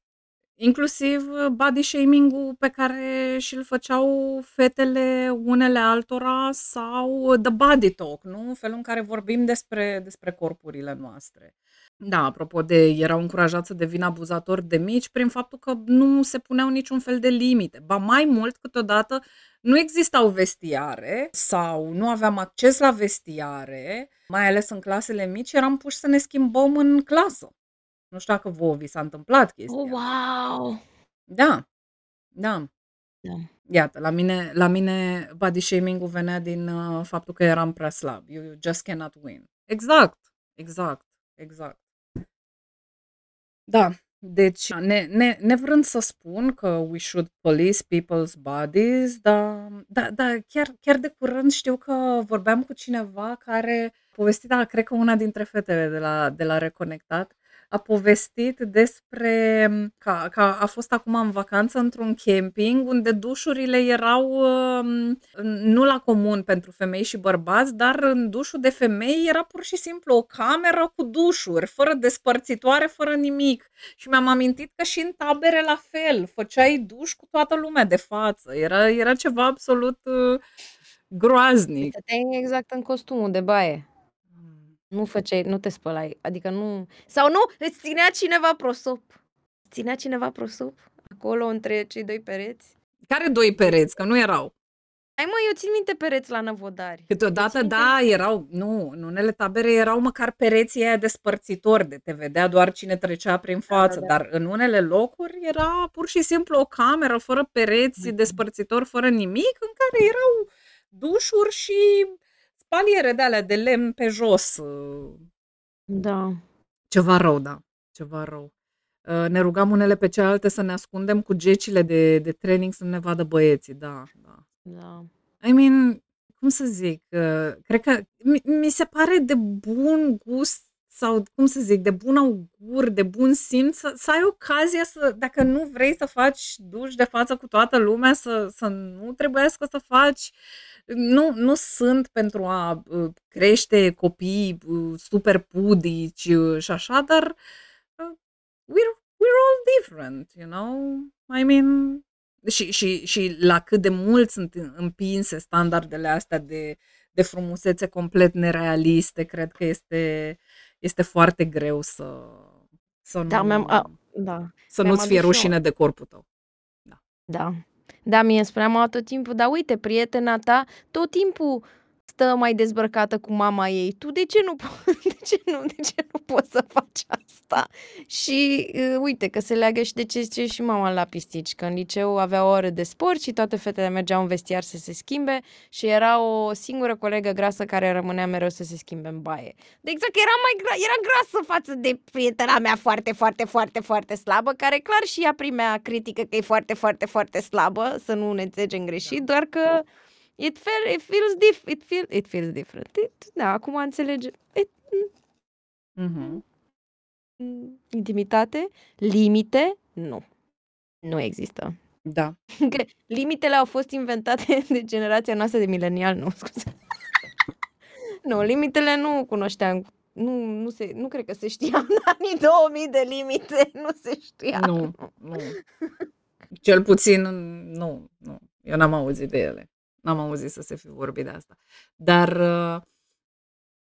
Inclusiv uh, body shaming-ul pe care și-l făceau fetele unele altora sau the body talk, nu? Felul în care vorbim despre, despre corpurile noastre. Da, apropo de erau încurajați să devină abuzatori de mici prin faptul că nu se puneau niciun fel de limite. Ba mai mult, câteodată nu existau vestiare sau nu aveam acces la vestiare, mai ales în clasele mici, eram puși să ne schimbăm în clasă. Nu știu dacă vouă vi s-a întâmplat chestia Oh, wow! Da, da. Da. Iată, la mine, la mine body shaming-ul venea din uh, faptul că eram prea slab. You, you just cannot win. Exact, exact, exact. Da, deci ne, ne, nevrând să spun că we should police people's bodies, dar da, da, chiar, chiar de curând știu că vorbeam cu cineva care povestit, da, cred că una dintre fetele de la, de la Reconectat, a povestit despre că, că a fost acum în vacanță într-un camping unde dușurile erau um, nu la comun pentru femei și bărbați, dar în dușul de femei era pur și simplu o cameră cu dușuri, fără despărțitoare, fără nimic. Și mi-am amintit că și în tabere la fel, făceai duș cu toată lumea de față. Era, era ceva absolut uh, groaznic. Stăteai exact în costumul de baie. Nu făceai, nu te spălai, adică nu... Sau nu, îți ținea cineva prosop. Ținea cineva prosop acolo între cei doi pereți. Care doi pereți? Că nu erau. Ai mă, eu țin minte pereți la năvodari. Câteodată, Țin minte- da, erau, nu, în unele tabere erau măcar pereții aia despărțitori, de te vedea doar cine trecea prin față, da. dar în unele locuri era pur și simplu o cameră fără pereți Mhm. despărțitori, fără nimic, în care erau dușuri și spaliere de alea de lemn pe jos. uh, Da. Ceva rău, da, ceva rău. Uh, Ne rugam unele pe cealaltă să ne ascundem cu gecile de, de training să nu ne vadă băieții, da, da. Da. I mean, cum să zic, uh, cred că mi, mi se pare de bun gust sau, cum să zic, de bun augur, de bun simț să, să ai ocazia să, dacă nu vrei să faci duș de față cu toată lumea, să, să nu trebuiască să faci nu, nu sunt pentru a uh, crește copii uh, super pudici uh, și așa, dar uh, we're, we're all different, you know? I mean, și, și, și la cât de mult sunt împinse standardele astea de, de frumusețe complet nerealiste, cred că este, este foarte greu să, să Da, nu, mi-am, a, da, să mi-am nu-ți fie adus și eu. rușine de corpul tău. da. Da, mie îmi spunea mama tot timpul, dar uite, prietena ta tot timpul stă mai dezbrăcată cu mama ei. Tu de ce nu, po- de ce nu, de ce nu poți să faci asta? Și uh, uite că se leagă și de ce zice și mama la pistici, că în liceu avea o oră de sport și toate fetele mergeau în vestiar să se schimbe și era o singură colegă grasă care rămânea mereu să se schimbe în baie. De exact că era mai gra- era grasă față de prietena mea foarte, foarte, foarte, foarte slabă, care clar și ea primea critică că e foarte, foarte, foarte slabă, să nu ne înțelegem greșit, doar că it, feel, it feels dif- it, feel, it feels different. It, da, acum înțelege. It, Mhm. Mm, intimitate, limite, nu. Nu există. Da. Că limitele au fost inventate de generația noastră de milenial, nu, scuze. nu, limitele nu cunoșteam. Nu, nu, se, nu cred că se știa în anii 2000 de limite, nu se știa. Nu, nu. Cel puțin, nu, nu. Eu n-am auzit de ele. N-am auzit să se fi vorbit de asta. Dar, uh,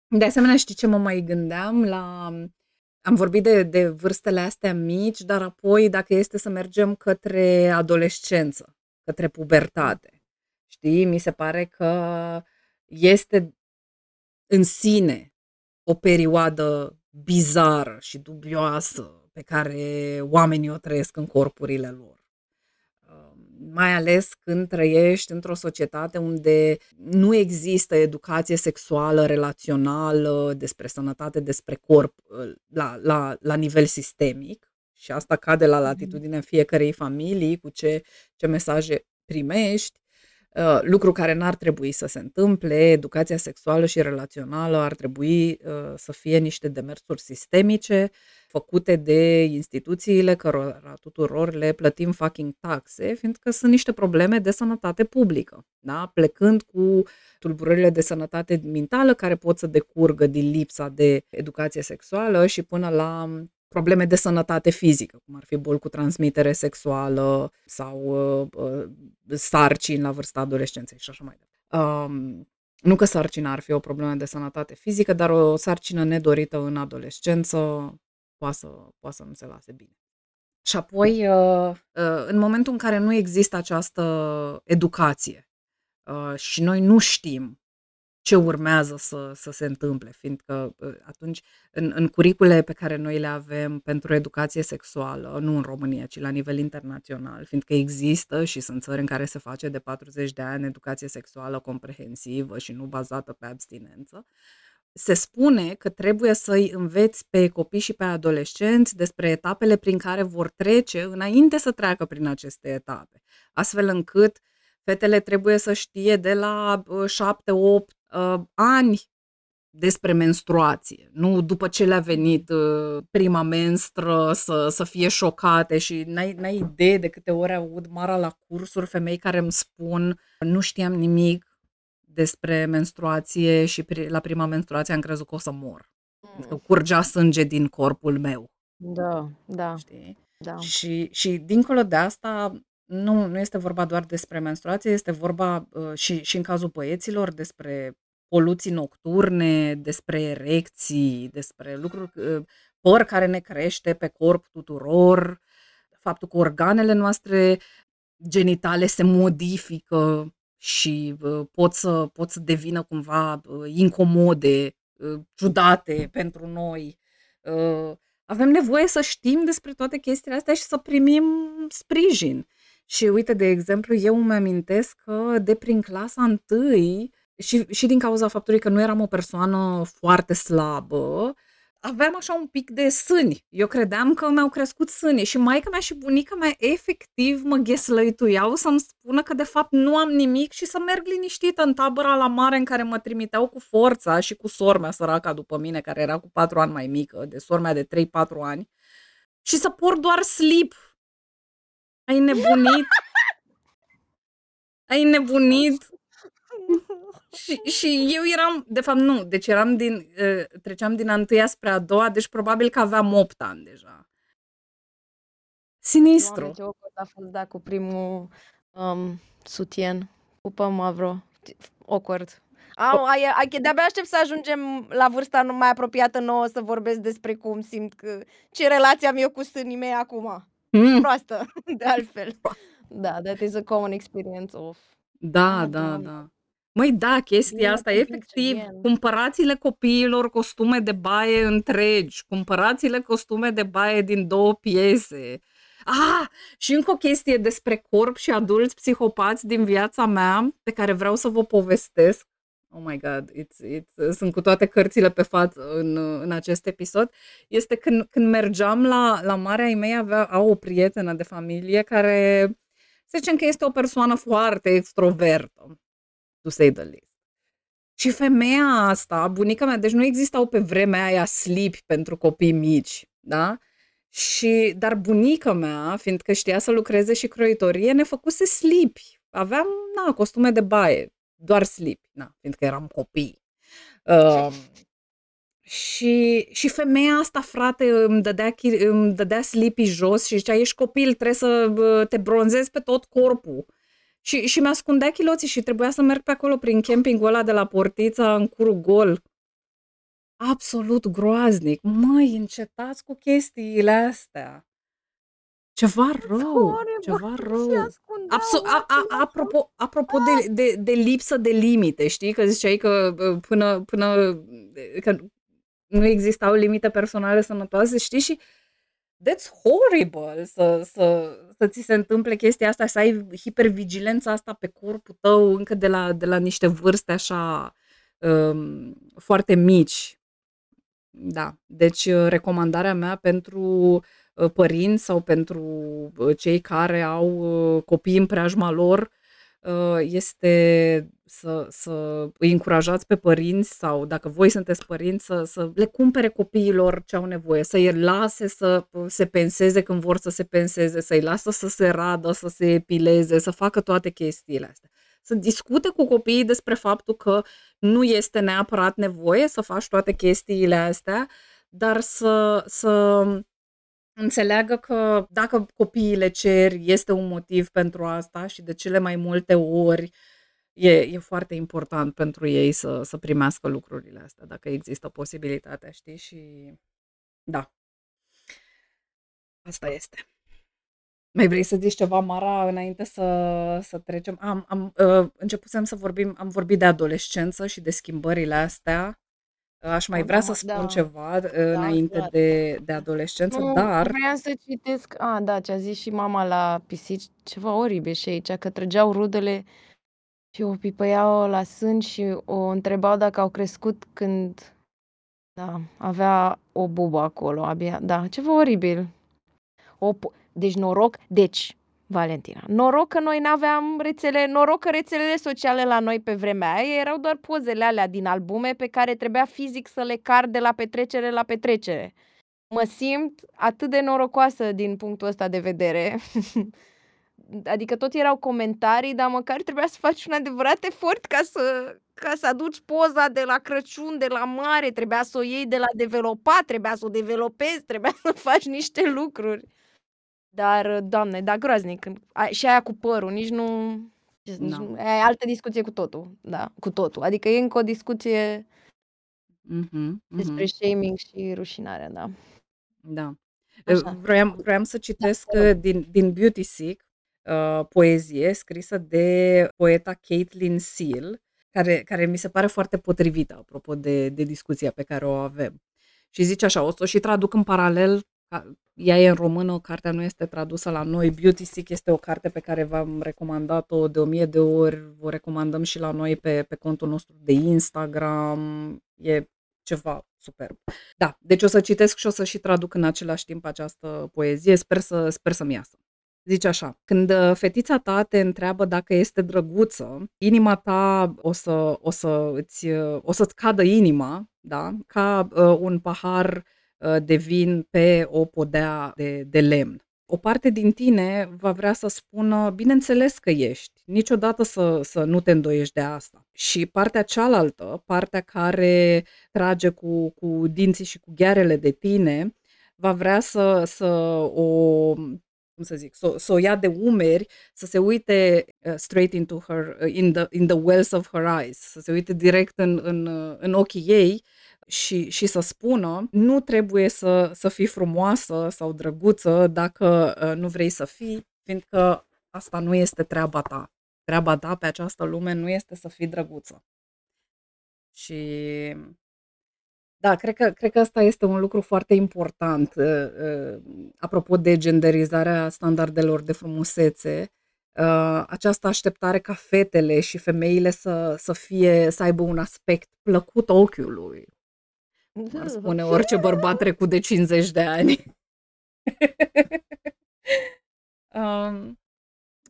de asemenea, știi ce mă mai gândeam? La... Am vorbit de, de vârstele astea mici, dar apoi, dacă este să mergem către adolescență, către pubertate, știi? Mi se pare că este în sine o perioadă bizară și dubioasă pe care oamenii o trăiesc în corpurile lor. Um, Mai ales când trăiești într-o societate unde nu există educație sexuală, relațională, despre sănătate, despre corp uh, la, la, la nivel sistemic. Și asta cade la latitudinea fiecarei familii, cu ce, ce mesaje primești. Uh, lucru care n-ar trebui să se întâmple, educația sexuală și relațională ar trebui uh, să fie niște demersuri sistemice făcute de instituțiile cărora tuturor le plătim fucking taxe, fiindcă sunt niște probleme de sănătate publică, da? plecând cu tulburările de sănătate mentală care pot să decurgă din lipsa de educație sexuală și până la probleme de sănătate fizică, cum ar fi boli cu transmitere sexuală sau uh, uh, sarcini la vârsta adolescenței și așa mai departe. Um, nu că sarcina ar fi o problemă de sănătate fizică, dar o sarcină nedorită în adolescență poate să, poate să nu se lase bine. Și apoi, uh, uh, în momentul în care nu există această educație uh, și noi nu știm ce urmează să, să se întâmple, fiindcă atunci în, în curicule pe care noi le avem pentru educație sexuală, nu în România, ci la nivel internațional, fiindcă există și sunt țări în care se face de 40 de ani educație sexuală comprehensivă și nu bazată pe abstinență, se spune că trebuie să-i înveți pe copii și pe adolescenți despre etapele prin care vor trece înainte să treacă prin aceste etape, astfel încât fetele trebuie să știe de la 7-8 uh, ani despre menstruație, nu după ce le-a venit uh, prima menstră să, să fie șocate și n-ai, n-ai idee de câte ori aud Mara la cursuri femei care îmi spun nu știam nimic, despre menstruație și la prima menstruație am crezut că o să mor. Mm. Că curgea sânge din corpul meu. Da, da. Știi? Da. Și, și dincolo de asta, nu, nu este vorba doar despre menstruație, este vorba uh, și, și în cazul băieților despre poluții nocturne, despre erecții, despre lucruri, uh, păr care ne crește pe corp tuturor, faptul că organele noastre genitale se modifică și uh, pot, să, pot să devină cumva uh, incomode, uh, ciudate pentru noi. Uh, avem nevoie să știm despre toate chestiile astea și să primim sprijin. Și uite, de exemplu, eu îmi amintesc că de prin clasa întâi și, și din cauza faptului că nu eram o persoană foarte slabă, aveam așa un pic de sâni. Eu credeam că mi-au crescut sâni și maica mea și bunica mea efectiv mă gheslăituiau să-mi spună că de fapt nu am nimic și să merg liniștită în tabăra la mare în care mă trimiteau cu forța și cu sormea săraca după mine, care era cu 4 ani mai mică, de sormea de 3-4 ani, și să por doar slip. Ai nebunit? Ai nebunit? și, și eu eram, de fapt nu, deci eram din, uh, treceam din a întâia spre a doua, deci probabil că aveam 8 ani deja. Sinistru. Doamne, ce awkward a fost da cu primul um, sutien. Pupă Mavro. Awkward. Am, ai, ai, de-abia aștept să ajungem la vârsta mai apropiată nouă să vorbesc despre cum simt că, ce relație am eu cu sânii mei acum. Mm. Proastă, de altfel. Da, that is a common experience of... Da, oh, da, da. Măi, da, chestia asta, efectiv, cumpărați-le copiilor costume de baie întregi, cumpărați-le costume de baie din două piese. Ah, și încă o chestie despre corp și adulți psihopați din viața mea, pe care vreau să vă povestesc. Oh my god, it's, it's, sunt cu toate cărțile pe față în, în acest episod. Este când, când mergeam la, la marea ei mei, avea, au o prietenă de familie care, să zicem că este o persoană foarte extrovertă to say the least. Și femeia asta, bunica mea, deci nu existau pe vremea aia slip pentru copii mici, da? Și, dar bunica mea, fiindcă știa să lucreze și croitorie, ne făcuse slipi. Aveam, na, costume de baie, doar slipi, na, fiindcă eram copii. Uh, și, și femeia asta, frate, îmi dădea, îmi dădea slipi jos și zicea, ești copil, trebuie să te bronzezi pe tot corpul. Și, și mi-ascundea chiloții și trebuia să merg pe acolo prin campingul ăla de la Portița în curul gol. Absolut groaznic. Măi, încetați cu chestiile astea. Ceva rău, ceva rău. Absol- a, a, apropo, apropo de, de, de lipsă de limite, știi? Că ziceai că până, până că nu existau limite personale sănătoase, știi? Și that's horrible să, să, să ți se întâmple chestia asta, să ai hipervigilența asta pe corpul tău încă de la, de la niște vârste așa um, foarte mici. Da, deci uh, recomandarea mea pentru uh, părinți sau pentru uh, cei care au copii în preajma lor este să, să îi încurajați pe părinți sau dacă voi sunteți părinți să, să le cumpere copiilor ce au nevoie, să îi lase să se penseze când vor să se penseze, să îi lasă să se radă, să se epileze, să facă toate chestiile astea. Să discute cu copiii despre faptul că nu este neapărat nevoie să faci toate chestiile astea, dar să, să înțeleagă că dacă copiii le cer, este un motiv pentru asta și de cele mai multe ori uh, e, e foarte important pentru ei să, să primească lucrurile astea, dacă există posibilitatea, știi? Și da. Asta este. Mai vrei să zici ceva, Mara, înainte să, să trecem? Am, am uh, începusem să vorbim, am vorbit de adolescență și de schimbările astea. Aș mai vrea să spun da. ceva uh, Da, înainte clar. de, de adolescență, Nu, dar vreau să citesc, a, da, ce a zis și mama la pisici, ceva oribil și aici, că trăgeau rudele și o pipăiau la sân și o întrebau dacă au crescut când, da, avea o bubă acolo, abia, da, ceva oribil. O, po- deci noroc, deci, Valentina, noroc că noi n-aveam rețele, noroc că rețelele sociale la noi pe vremea aia erau doar pozele alea din albume pe care trebuia fizic să le car de la petrecere la petrecere. Mă simt atât de norocoasă din punctul ăsta de vedere. adică tot erau comentarii, dar măcar trebuia să faci un adevărat efort ca să, ca să aduci poza de la Crăciun, de la mare, trebuia să o iei de la developat, trebuia să o developezi, trebuia să faci niște lucruri. Dar, doamne, da, groaznic. A- Și aia cu părul, nici nu... Nici Da. nu e altă discuție cu totul, da, cu totul. Adică e încă o discuție Mhm, despre mhm. shaming și rușinare, da. Da. Așa. Vroiam, vroiam să citesc te rog. din, din Beauty Sick uh, poezie scrisă de poeta Caitlin Seal, care, care mi se pare foarte potrivită apropo de, de discuția pe care o avem. Și zice așa, o să o și traduc în paralel, ca- ea e în română, cartea nu este tradusă la noi. Beauty Sick este o carte pe care v-am recomandat-o de o mie de ori, o recomandăm și la noi pe, pe contul nostru de Instagram, e ceva superb. Da, deci o să citesc și o să și traduc în același timp această poezie, sper, să, sper să-mi iasă. Zice așa, când uh, fetița ta te întreabă dacă este drăguță, inima ta o, să, o, să îți, uh, o să-ți cadă inima, da? ca uh, un pahar uh, de vin pe o podea de, de lemn. O parte din tine va vrea să spună, bineînțeles că ești, niciodată să, să nu te îndoiești de asta. Și partea cealaltă, partea care trage cu, cu dinții și cu ghearele de tine, va vrea să, să o cum să zic, să, să o ia de umeri, să se uite uh, straight into her, uh, in, the, in the wells of her eyes, să se uite direct în, în, uh, în ochii ei și, și să spună nu trebuie să, să fii frumoasă sau drăguță dacă uh, nu vrei să fii, fiindcă asta nu este treaba ta. Treaba ta pe această lume nu este să fii drăguță. Și da, cred că, cred că asta este un lucru foarte important. uh, uh, Apropo de genderizarea standardelor de frumusețe, uh, această așteptare ca fetele și femeile să, să fie, să aibă un aspect plăcut ochiului. Cum ar spune orice bărbat trecut de 50 de ani. um,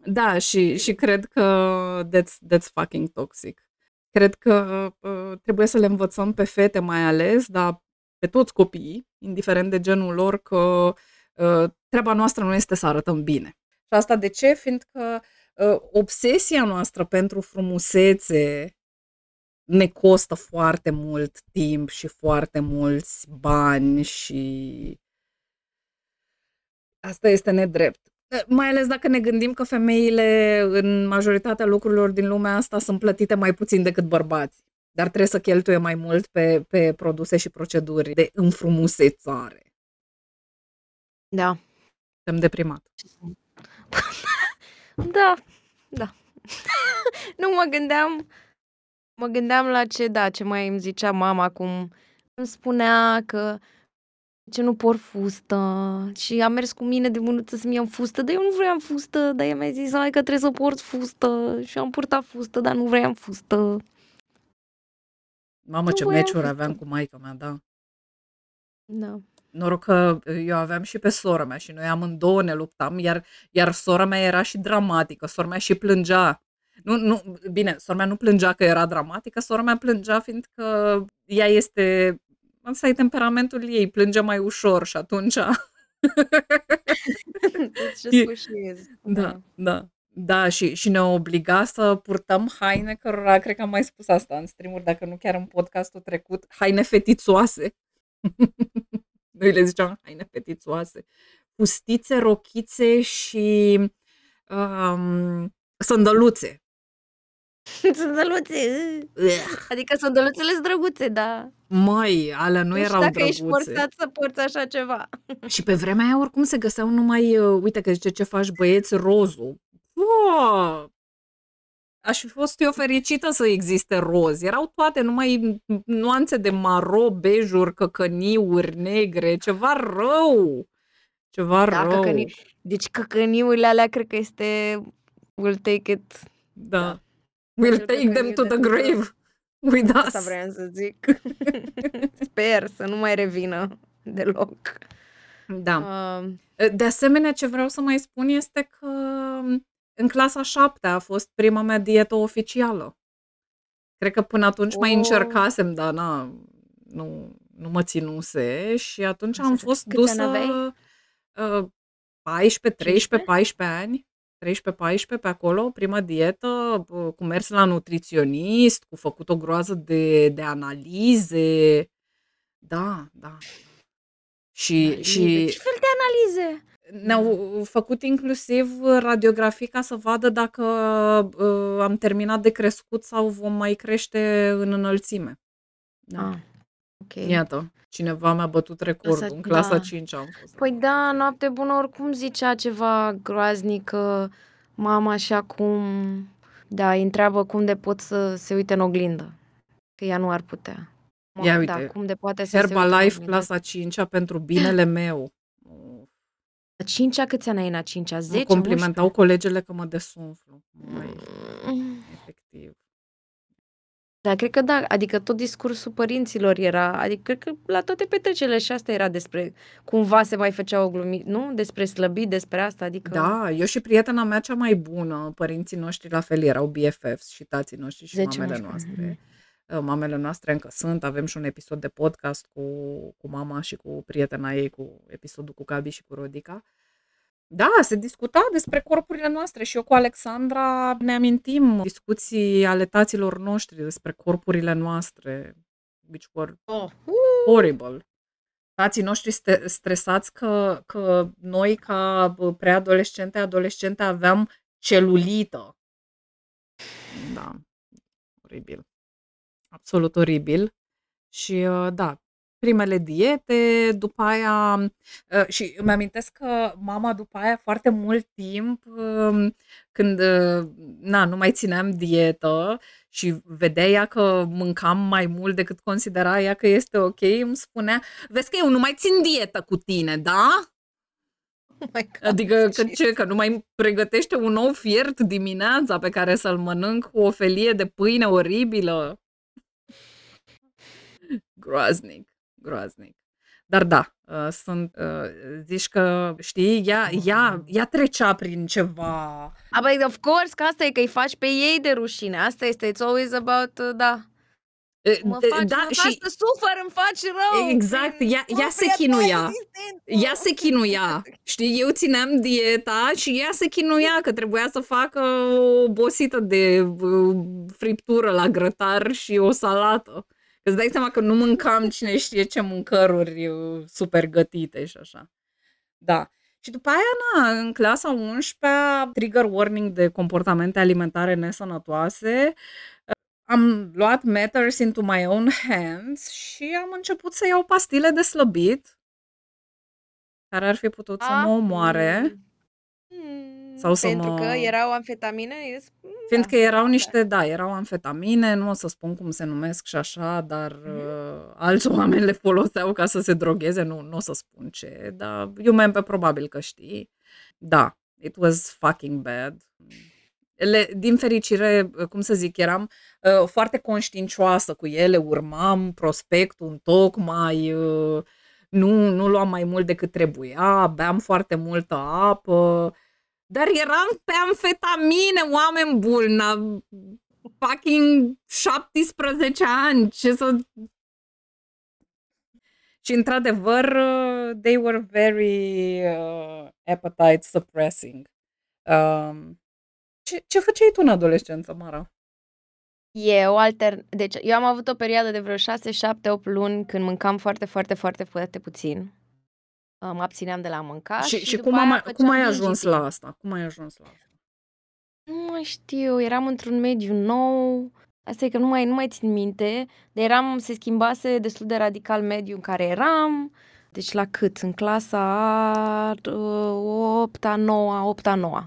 da, și, și cred că that's, that's fucking toxic. Cred că uh, trebuie să le învățăm pe fete mai ales, dar pe toți copiii, indiferent de genul lor, că uh, treaba noastră nu este să arătăm bine. Și asta de ce? Fiindcă uh, obsesia noastră pentru frumusețe ne costă foarte mult timp și foarte mulți bani și asta este nedrept. Mai ales dacă ne gândim că femeile în majoritatea lucrurilor din lumea asta sunt plătite mai puțin decât bărbați. Dar trebuie să cheltuie mai mult pe, pe produse și proceduri de înfrumusețare. Da. Suntem deprimat. Da, da. nu mă gândeam, mă gândeam la ce, da, ce mai îmi zicea mama, cum îmi spunea că ce nu por fustă și a mers cu mine de mânuță să-mi iau fustă, dar eu nu vreau fustă, dar ea mi-a zis, hai că trebuie să port fustă și am purtat fustă, dar nu vreau fustă. Mamă, Nu ce voiam meciuri fustă. aveam cu maica mea, da. Da. Noroc că eu aveam și pe sora mea și noi amândouă ne luptam, iar, iar sora mea era și dramatică, sora mea și plângea. Nu, nu, bine, sora mea nu plângea că era dramatică, sora mea plângea fiindcă ea este, ăsta e temperamentul ei, plânge mai ușor și atunci... It's just who she is. Da, da. Da, și, și ne obliga să purtăm haine cărora, cred că am mai spus asta în streamuri, dacă nu chiar în podcastul trecut, haine fetițoase. Noi le ziceam haine fetițoase. Fustițe, rochițe și um, sândăluțe. Sândăluțe, Ugh. adică sândăluțele sunt drăguțe, dar Măi, alea nu nu știu erau dacă ești drăguțe. forțat să porți așa ceva. Și pe vremea aia oricum se găseau numai, uh, uite că zice ce faci băieți, rozul. Wow! Aș fi fost eu fericită să existe roz. Erau toate numai nuanțe de maro, bejuri, căcăniuri, negre, ceva rău. Ceva Da, rău. căcăni deci căcăniurile alea cred că este we'll take it Da. da. We'll Acel take them căcăniu to de the tută. grave with Asta us. vreau să zic. Sper să nu mai revină deloc. Da. Um, De asemenea, ce vreau să mai spun este că în clasa 7 a fost prima mea dietă oficială. Cred că până atunci mai Oh. încercasem, dar na, nu, nu mă ținuse și atunci am Înțeleg. fost Câți dusă ani aveai? uh, 14, 13, 15? 14 ani. 13-14 pe acolo, prima dietă, uh, cu mers la nutriționist, cu făcut o groază de, de analize. Da, da. Și, Analize. și Ce fel de analize? ne-au făcut inclusiv radiografii ca să vadă dacă uh, am terminat de crescut sau vom mai crește în înălțime. Da. Ah, ok. Iată, cineva mi-a bătut recordul. Clasa- În clasa da. 5 am fost. Păi da, noapte bună oricum zicea ceva groaznic că mama și acum, da, îi întreabă cum de pot să se uite în oglindă. Că ea nu ar putea. Ma- Ia Da, uite, cum de poate să se uite în Herbalife oglindă. clasa 5 pentru binele meu. A cincea câți ani ai în a cincea? Mă 10, complimentau colegele că mă desumflu. Mai, 11? efectiv. Da, cred că da, adică tot discursul părinților era, adică cred că la toate petrecerile și asta era despre, cumva se mai făcea o glumit, nu? Despre slăbit, despre asta, adică... Da, eu și prietena mea cea mai bună, părinții noștri la fel erau BFFs și tații noștri și 10, mamele 11, noastre. Uh, Mamele noastre încă sunt, avem și un episod de podcast cu, cu mama și cu prietena ei, cu episodul cu Gabi și cu Rodica. Da, se discuta despre corpurile noastre și eu cu Alexandra ne amintim discuții ale taților noștri despre corpurile noastre, which were Oh. horrible. Tații noștri ste- stresați că, că noi ca bă, preadolescente, adolescente aveam celulită. Da, oribil. Absolut oribil. Și uh, da, primele diete, după aia uh, și îmi amintesc că mama după aia foarte mult timp um, când uh, na, nu mai țineam dietă și vedea ea că mâncam mai mult decât considera ea că este ok, îmi spunea, vezi că eu nu mai țin dietă cu tine, da? Oh my God, Adică că ce- ce, că nu mai pregătește un nou fiert dimineața pe care să-l mănânc cu o felie de pâine oribilă. Groaznic, groaznic. Dar da, uh, sunt, uh, zici că, știi, ea, ea, ea trecea prin ceva. A, băi, of course, că asta e că îi faci pe ei de rușine. Asta este, it's always about, uh, da. Uh, Mă uh, faci, da, mă și faci să sufăr, îmi faci rău. Exact, prin ea- ea se propria ta chinuia. existență. ea se chinuia, știi, eu țineam dieta și ea se chinuia că trebuia să facă o obosită de uh, friptură la grătar și o salată. Că îți dai seama că nu mâncam cine știe ce mâncăruri uh, super gătite și așa. Da. Și după aia, na, în clasa 11 trigger warning de comportamente alimentare nesănătoase, am luat matters into my own hands și am început să iau pastile de slăbit care ar fi putut să mă omoare, Mm, Sau să Pentru mă- că erau amfetamine? Yes. Mm, fiindcă da, erau da. niște, da, erau amfetamine, nu o să spun cum se numesc și așa, dar Mhm. uh, alți oameni le foloseau ca să se drogheze, nu, nu o să spun ce, dar eu pe probabil că știi. Da, it was fucking bad. Le, din fericire, cum să zic, eram uh, foarte conștiincioasă cu ele, urmam prospectul în tocmai, uh, nu, nu luam mai mult decât trebuia, beam foarte multă apă, dar eram pe amfetamine, oameni buni, la fucking 17 ani, ce să... Și într-adevăr, uh, they were very uh, appetite suppressing. Um, ce, ce făceai tu în adolescență, Mara? Eu alter... Deci, eu am avut o perioadă de vreo 6, 7, 8 luni când mâncam foarte, foarte, foarte, foarte puțin. Uh, Mă abțineam de la mâncat și și, și după cum, am, aia cum făceam ai binge ajuns eating. la asta? Cum ai ajuns la asta? Nu mai știu, eram într-un mediu nou, asta e că nu mai nu mai țin minte, dar eram se schimbase destul de radical mediul în care eram, deci la cât? În clasa a 8-a, 9-a, 8-a, 9-a.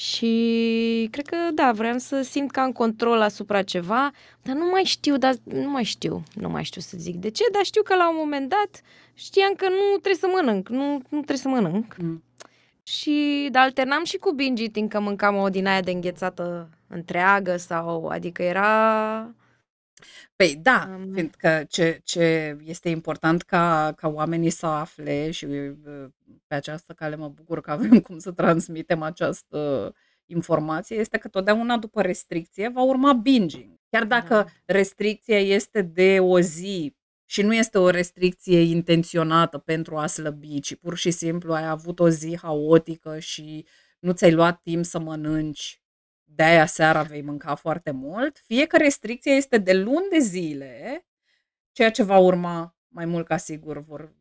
Și cred că, da, vreau să simt că am control asupra ceva, dar nu mai știu, dar nu mai știu, nu mai știu să zic de ce, dar știu că la un moment dat știam că nu trebuie să mănânc, nu, nu trebuie să mănânc. Mm. Și dar alternam și cu binge eating, că mâncam o din aia de înghețată întreagă sau, adică era... Păi da, um, fiindcă ce, ce este important ca, ca oamenii să afle și uh, pe această cale mă bucur că avem cum să transmitem această informație, este că totdeauna după restricție va urma binging. Chiar dacă da. restricția este de o zi și nu este o restricție intenționată pentru a slăbi, ci pur și simplu ai avut o zi haotică și nu ți-ai luat timp să mănânci, de aia seara vei mânca foarte mult, fie că restricția este de luni de zile, ceea ce va urma mai mult ca sigur vor,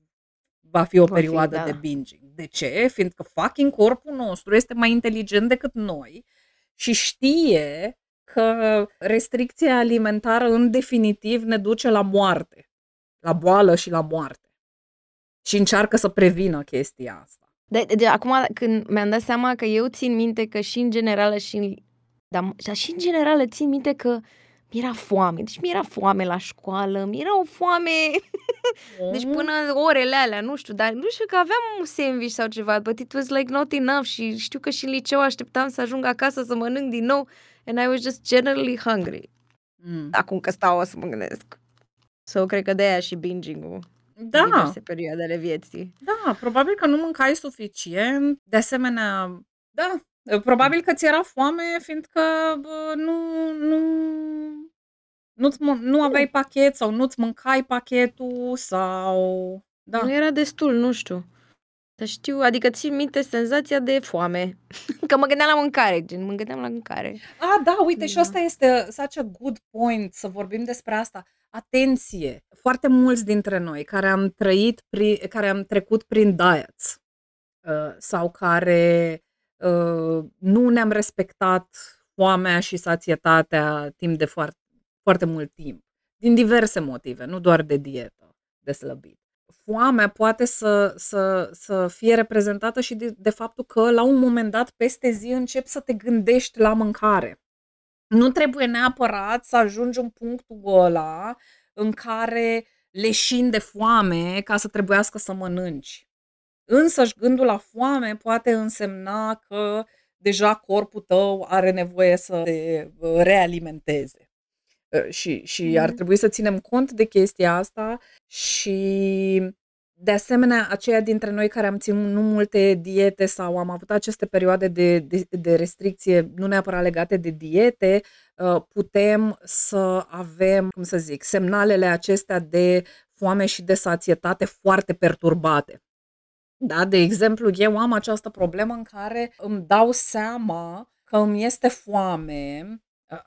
va fi o va perioadă fi, da. de binging. De ce? Fiindcă fucking corpul nostru este mai inteligent decât noi și știe că restricția alimentară în definitiv ne duce la moarte la boală și la moarte. Și încearcă să prevină chestia asta. De, de, de acum, când mi-am dat seama că eu țin minte că și în generală și dar, dar și în generală țin minte că mi-era foame. Deci mi-era foame la școală, mi-era o foame... deci până orele alea, nu știu, dar nu știu că aveam un sandwich sau ceva, but it was like not enough și știu că și în liceu așteptam să ajung acasă să mănânc din nou and I was just generally hungry. Mm. Acum că stau o să mă gândesc. Sau cred că de aia și binging-ul Da. diverse perioade ale vieții. Da, probabil că nu mâncai suficient. De asemenea, da, probabil că ți era foame fiindcă bă, nu, nu, nu, nu aveai pachet sau nu-ți mâncai pachetul sau... Da. Nu era destul, nu știu. Dar știu, adică țin minte senzația de foame. Că mă gândeam la mâncare, gen, mă gândeam la mâncare. Ah, da, uite, da. și asta este such a good point să vorbim despre asta. Atenție! Foarte mulți dintre noi care am trăit, pri, care am trecut prin diets uh, sau care uh, nu ne-am respectat foamea și sațietatea timp de foarte, foarte mult timp. Din diverse motive, nu doar de dietă, de slăbit foamea poate să, să, să fie reprezentată și de, de faptul că la un moment dat peste zi începi să te gândești la mâncare. Nu trebuie neapărat să ajungi în punctul ăla în care leșin de foame ca să trebuiască să mănânci. Însă gândul la foame poate însemna că deja corpul tău are nevoie să te realimenteze. Ă, și, și ar trebui să ținem cont de chestia asta și de asemenea, aceia dintre noi care am ținut nu multe diete sau am avut aceste perioade de, de, de restricție, nu neapărat legate de diete, ă, putem să avem, cum să zic, semnalele acestea de foame și de sațietate foarte perturbate. Da, de exemplu, eu am această problemă în care îmi dau seama că îmi este foame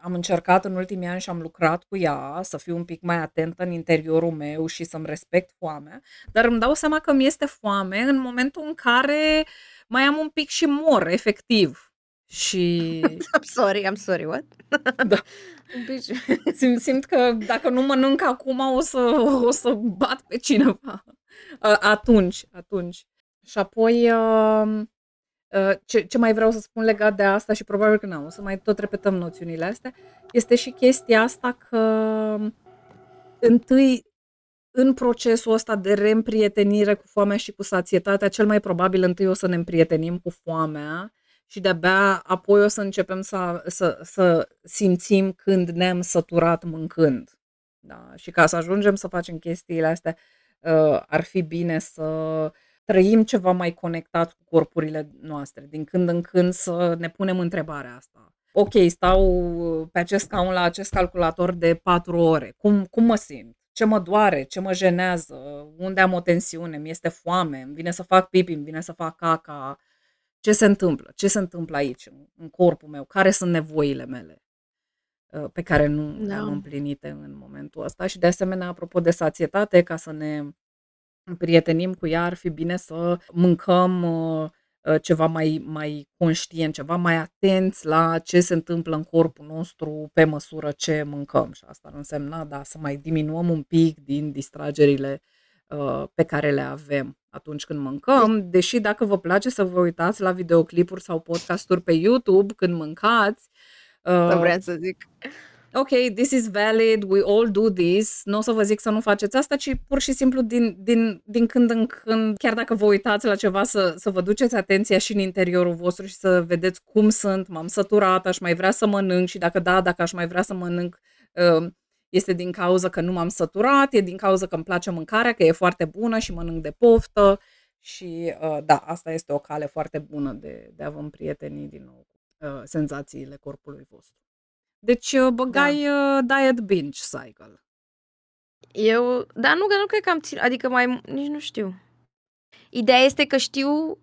am încercat în ultimii ani și am lucrat cu ea să fiu un pic mai atentă în interiorul meu și să-mi respect foamea, dar îmi dau seama că mi este foame în momentul în care mai am un pic și mor, efectiv. Și... I'm sorry, I'm sorry, what? da. Simt, simt că dacă nu mănânc acum o să, o să bat pe cineva. Atunci, atunci. Și apoi uh, Uh, ce, ce mai vreau să spun legat de asta și probabil că nu, o să mai tot repetăm noțiunile astea, este și chestia asta că um, întâi în procesul ăsta de reîmprietenire cu foamea și cu sațietatea, cel mai probabil întâi o să ne împrietenim cu foamea și de-abia apoi o să începem să, să, să simțim când ne-am săturat mâncând. Da? Și ca să ajungem să facem chestiile astea, uh, ar fi bine să trăim ceva mai conectat cu corpurile noastre. Din când în când să ne punem întrebarea asta. Ok, stau pe acest scaun la acest calculator de 4 ore. Cum, cum mă simt? Ce mă doare? Ce mă jenează? Unde am o tensiune? Mi este foame? Îmi vine să fac pipi? Îmi vine să fac caca? Ce se întâmplă? Ce se întâmplă aici, în corpul meu? Care sunt nevoile mele? Uh, pe care nu da. le-am împlinite în momentul ăsta și de asemenea, apropo de sațietate, ca să ne prietenim cu ea, ar fi bine să mâncăm uh, uh, ceva mai, mai conștient, ceva mai atenți la ce se întâmplă în corpul nostru pe măsură ce mâncăm. Și asta ar însemna, da, să mai diminuăm un pic din distragerile uh, pe care le avem atunci când mâncăm, deși dacă vă place să vă uitați la videoclipuri sau podcasturi pe YouTube când mâncați, uh, vreau să zic ok, this is valid, we all do this, nu o să vă zic să nu faceți asta, ci pur și simplu din, din, din când în când, chiar dacă vă uitați la ceva, să, să vă duceți atenția și în interiorul vostru și să vedeți cum sunt, m-am săturat, aș mai vrea să mănânc și dacă da, dacă aș mai vrea să mănânc, um, este din cauza că nu m-am săturat, e din cauza că îmi place mâncarea, că e foarte bună și mănânc de poftă și uh, da, asta este o cale foarte bună de, de a vă împrieteni din nou cu uh, senzațiile corpului vostru. Deci uh, băgai da. uh, diet binge cycle. Eu, da, nu, nu cred că am ținut, adică mai, nici nu știu. Ideea este că știu,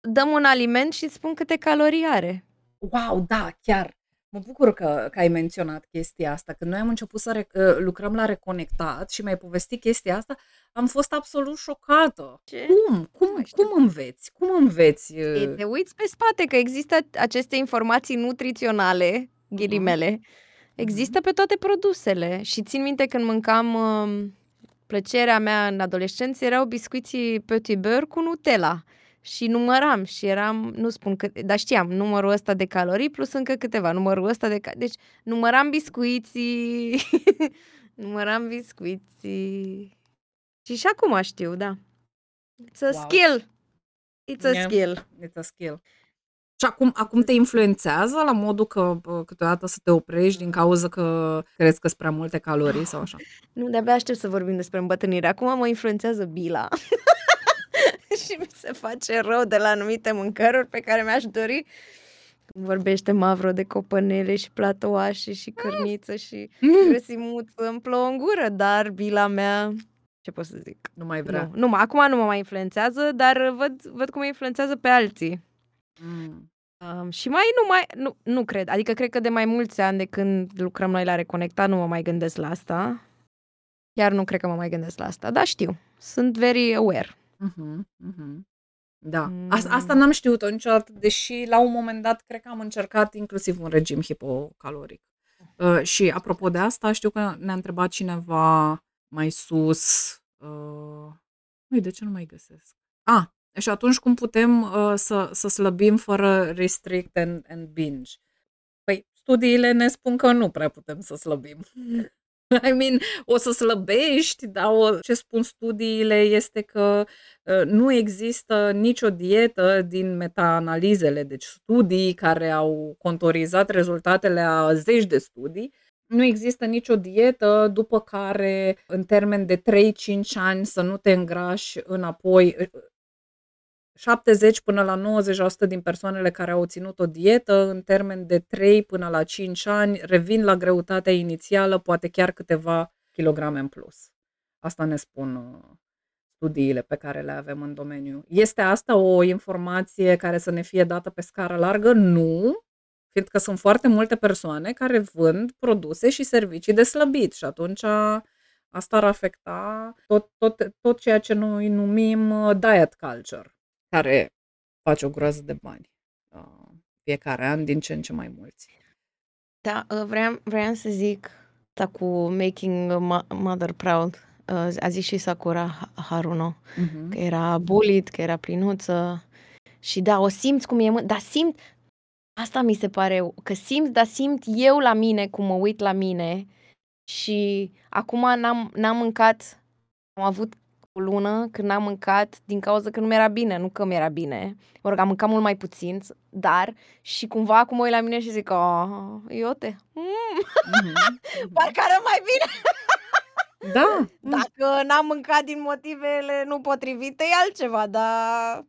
dăm un aliment și îți spun câte calorii are. Wow, da, chiar. Mă bucur că, că ai menționat chestia asta. Când noi am început să re, uh, lucrăm la Reconectat și mi-ai povestit chestia asta, am fost absolut șocată. Ce? Cum? Cum, cum înveți? Cum înveți? E, te uiți pe spate că există aceste informații nutriționale ghilimele, există pe toate produsele. Și țin minte când mâncam uh, plăcerea mea în adolescență erau biscuiții Petit Beurre cu Nutella. Și număram și eram, nu spun că, dar știam, numărul ăsta de calorii plus încă câteva, numărul ăsta de, deci număram biscuiții, număram biscuiții. Și și acum știu, da. It's a wow. skill. It's a yeah, skill. It's a skill. Și acum, acum te influențează la modul că câteodată să te oprești din cauza că crezi că sunt prea multe calorii sau așa? Nu, de-abia aștept să vorbim despre îmbătrânire. Acum mă influențează bila. și mi se face rău de la anumite mâncăruri pe care mi-aș dori. Vorbește Mavro de copănele și platoașe și cărniță și grăsimuță. Îmi plouă în gură, dar bila mea ce pot să zic? Nu mai vrea. Nu, nu acum nu mă mai influențează, dar văd, văd cum mă influențează pe alții. Mm. Um, și mai nu mai, nu, nu cred, adică cred că de mai mulți ani de când lucrăm noi la Reconecta nu mă mai gândesc la asta. Chiar nu cred că mă mai gândesc la asta, dar știu, sunt very aware. Uh-huh, uh-huh. Da, mm. asta, asta n-am știut-o niciodată, deși la un moment dat cred că am încercat inclusiv un regim hipocaloric. Uh, și apropo de asta, știu că ne-a întrebat cineva mai sus, uh, Ui, de ce nu mai găsesc? Ah, și atunci cum putem uh, să, să slăbim fără restrict and, and binge? Păi studiile ne spun că nu prea putem să slăbim. I mean, o să slăbești, dar o, ce spun studiile este că uh, nu există nicio dietă din meta-analizele, deci studii care au contorizat rezultatele a zeci de studii, nu există nicio dietă după care, în termen de 3-5 ani, să nu te îngrași înapoi 70 până la 90% din persoanele care au ținut o dietă în termen de 3 până la 5 ani revin la greutatea inițială, poate chiar câteva kilograme în plus. Asta ne spun uh, studiile pe care le avem în domeniu. Este asta o informație care să ne fie dată pe scară largă? Nu, fiindcă sunt foarte multe persoane care vând produse și servicii de slăbit și atunci asta ar afecta tot, tot, tot ceea ce noi numim uh, diet culture care face o groază de bani uh, fiecare an, din ce în ce mai mulți. Da, uh, vreau, vreau să zic asta cu making a mother proud. Uh, a zis și Sakura Haruno, uh-huh. că era bullied, că era plinuță. Și da, o simți cum e, dar simt, asta mi se pare, că simt, dar simt eu la mine, cum mă uit la mine și acum n-am, n-am mâncat, am avut o lună când n-am mâncat din cauza că nu mi-era bine, nu că mi-era bine. Mă rog, am mâncat mult mai puțin, dar și cumva acum mă uit la mine și zic, oh, iote, mm. mm-hmm. parcă mai bine. da. Dacă n-am mâncat din motivele nu potrivite, e altceva, dar...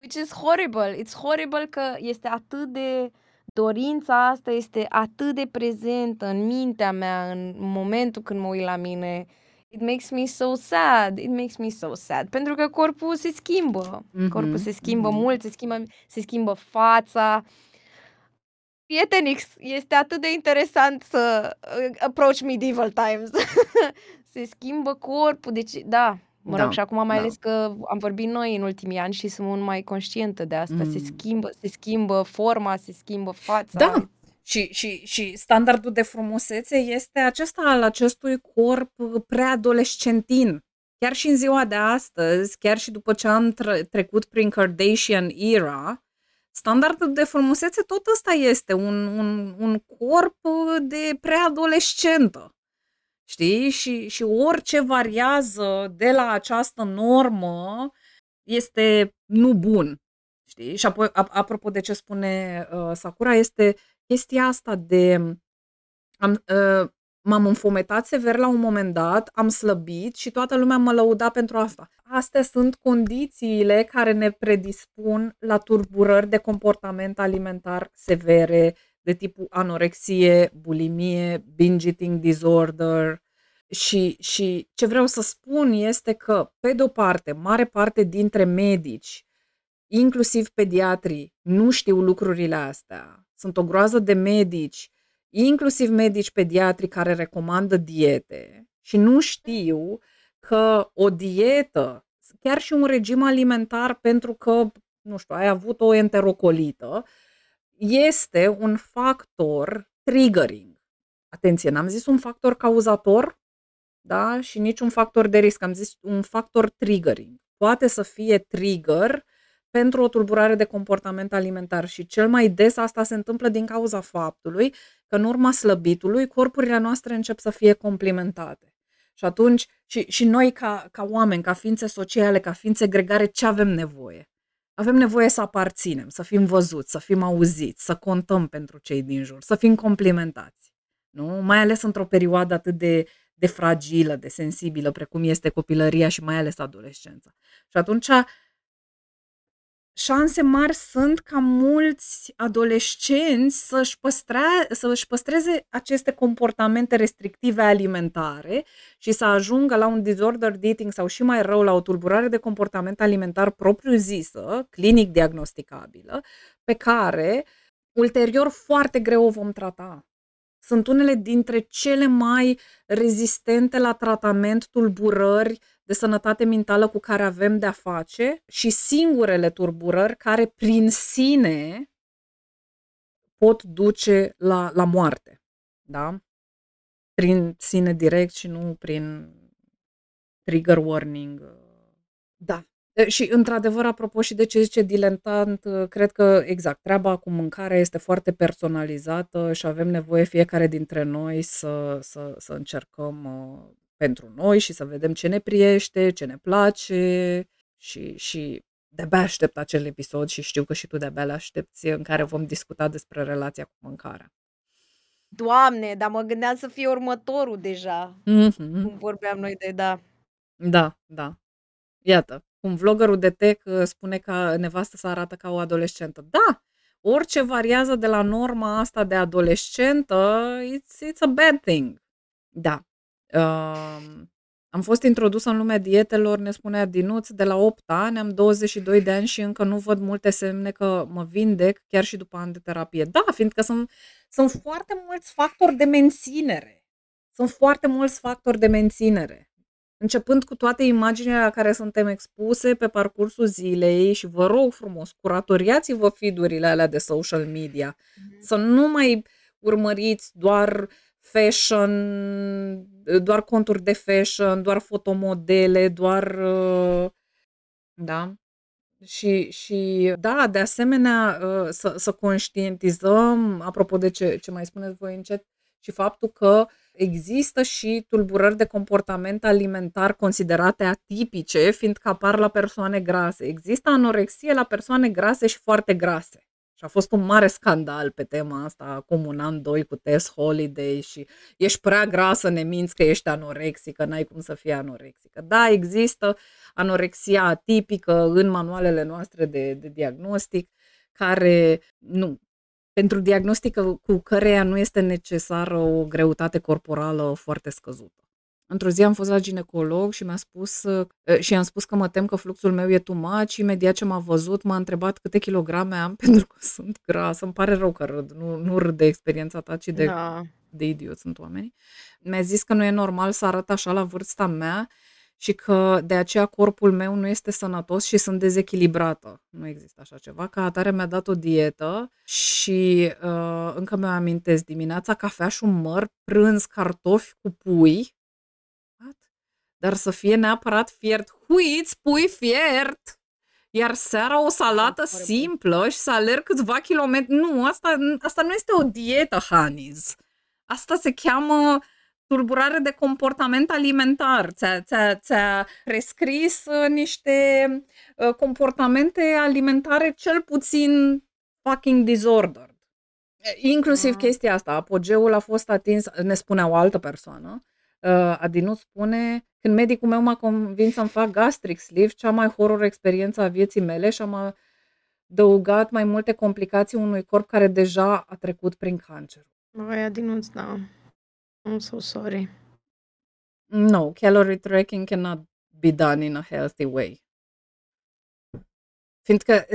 Which is horrible. It's horrible că este atât de... Dorința asta este atât de prezentă în mintea mea în momentul când mă uit la mine It makes me so sad. It makes me so sad. Pentru că corpul se schimbă. Mm-hmm. Corpul se schimbă mm-hmm. mult, se schimbă, se schimbă fața. Prietenix, este atât de interesant să uh, approach medieval times. se schimbă corpul, deci da, Mă Da, rog, și acum mai da. ales că am vorbit noi în ultimii ani și sunt mult mai conștientă de asta. Se Mm. schimbă se schimbă forma, se schimbă fața. Da, și și și standardul de frumusețe este acesta al acestui corp preadolescentin. Chiar și în ziua de astăzi, chiar și după ce am tre trecut prin Kardashian era, standardul de frumusețe tot ăsta este, un un un corp de preadolescentă. Știi? Și și orice variază de la această normă este nu bun. Știi? Și apoi, ap apropo de ce spune, uh, Sakura, este chestia asta de am uh, m-am înfometat sever la un moment dat, am slăbit și toată lumea mă lăuda pentru asta. Astea sunt condițiile care ne predispun la tulburări de comportament alimentar severe, de tipul anorexie, bulimie, binge eating disorder. Și și ce vreau să spun este că, pe de o parte, mare parte dintre medici, inclusiv pediatrii, nu știu lucrurile astea. Sunt o groază de medici, inclusiv medici pediatri care recomandă diete și nu știu că o dietă, chiar și un regim alimentar pentru că, nu știu, ai avut o enterocolită, este un factor triggering. Atenție, n-am zis un factor cauzator, da, și nici un factor de risc, am zis un factor triggering. Poate să fie trigger pentru o tulburare de comportament alimentar și cel mai des asta se întâmplă din cauza faptului că în urma slăbitului corpurile noastre încep să fie complimentate. Și atunci și și noi ca ca oameni, ca ființe sociale, ca ființe gregare, ce avem nevoie? Avem nevoie să aparținem, să fim văzuți, să fim auziți, să contăm pentru cei din jur, să fim complimentați. Nu? Mai ales într-o perioadă atât de de fragilă, de sensibilă, precum este copilăria și mai ales adolescența. Și atunci șanse mari sunt ca mulți adolescenți să-și păstra să-și păstreze aceste comportamente restrictive alimentare și să ajungă la un disordered eating sau și mai rău, la o tulburare de comportament alimentar propriu-zisă, clinic diagnosticabilă, pe care ulterior foarte greu o vom trata. Sunt unele dintre cele mai rezistente la tratament tulburări de sănătate mentală cu care avem de-a face și singurele tulburări care prin sine pot duce la la moarte, da? Prin sine direct și nu prin trigger warning. Da. Și într-adevăr, apropo și de ce zice dilentant, cred că exact, treaba cu mâncarea este foarte personalizată și avem nevoie fiecare dintre noi să să să încercăm, pentru noi și să vedem ce ne priește, ce ne place și și de-abia aștept acel episod și știu că și tu de-abia l-aștepți, în care vom discuta despre relația cu mâncarea. Doamne, dar mă gândeam să fie următorul deja. Mhm. Cum vorbeam noi de da. Da, da. Iată, cum vloggerul de tech spune că nevastă sa arată ca o adolescentă. Da, orice variază de la norma asta de adolescentă, it's it's a bad thing. Da. Um, am fost introdusă în lumea dietelor, ne spunea Dinuț, de la 8 ani, am 22 de ani și încă nu văd multe semne că mă vindec, chiar și după ani de terapie. Da, fiindcă sunt sunt foarte mulți factori de menținere. Sunt foarte mulți factori de menținere. Începând cu toate imaginile la care suntem expuse pe parcursul zilei și vă rog frumos, curatoriați-vă feed-urile alea de social media. Mhm. Să nu mai urmăriți doar fashion, doar conturi de fashion, doar fotomodele, doar da? Și și da, de asemenea, să să conștientizăm, apropo de ce ce mai spuneți voi încet, și faptul că există și tulburări de comportament alimentar considerate atipice, fiindcă apar la persoane grase. Există anorexie la persoane grase și foarte grase. Și a fost un mare scandal pe tema asta acum un an, 2 cu Tess Holiday și ești prea grasă, ne minți că ești anorexică, n-ai cum să fii anorexică. Da, există anorexia atipică în manualele noastre de de diagnostic, care nu pentru diagnostic cu căreia nu este necesară o greutate corporală foarte scăzută. Într-o zi am fost la ginecolog și mi-a spus și i-am spus că mă tem că fluxul meu e too much, imediat ce m-a văzut m-a întrebat câte kilograme am pentru că sunt grasă. Îmi pare rău că râd, nu nu râd de experiența ta, ci de Da. de idioți sunt oamenii. Mi-a zis că nu e normal să arăt așa la vârsta mea și că de aceea corpul meu nu este sănătos și sunt dezechilibrată. Nu există așa ceva. Ca atare mi-a dat o dietă și uh, încă mi-o amintesc dimineața cafea și un măr, prânz cartofi cu pui, dar să fie neapărat fiert. Huiți, pui fiert! Iar seara o salată simplă și să alerg câțiva kilometri. Nu, asta, asta nu este o dietă, Hanis. Asta se cheamă tulburare de comportament alimentar. Ți-a, ți-a, ți-a prescris uh, niște uh, comportamente alimentare cel puțin fucking disordered. Inclusiv ah. chestia asta, apogeul a fost atins, ne spunea o altă persoană, uh, Adinu spune, când medicul meu m-a convins să-mi fac gastric sleeve, cea mai horror experiență a vieții mele și am adăugat mai multe complicații unui corp care deja a trecut prin cancer. Măi, Adinu, da. I'm so sorry. No, calorie tracking cannot be done in a healthy way. Fiindcă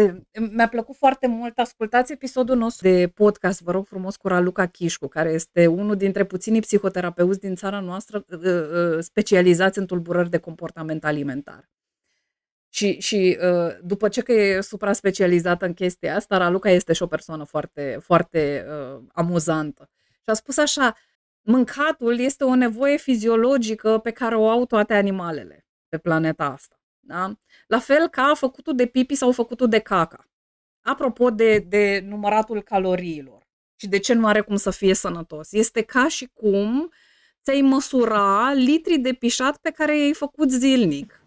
mi-a plăcut foarte mult, ascultați episodul nostru de podcast, vă rog frumos, cu Raluca Chișcu, care este unul dintre puținii psihoterapeuți din țara noastră specializați în tulburări de comportament alimentar. Și, și după ce că e supra-specializată în chestia asta, Raluca este și o persoană foarte, foarte uh, amuzantă. Și a spus așa, mâncatul este o nevoie fiziologică pe care o au toate animalele pe planeta asta. Da? La fel ca făcutul de pipi sau făcutul de caca. Apropo de, de număratul caloriilor și de ce nu are cum să fie sănătos. Este ca și cum ți-ai măsura litri de pișat pe care i-ai făcut zilnic.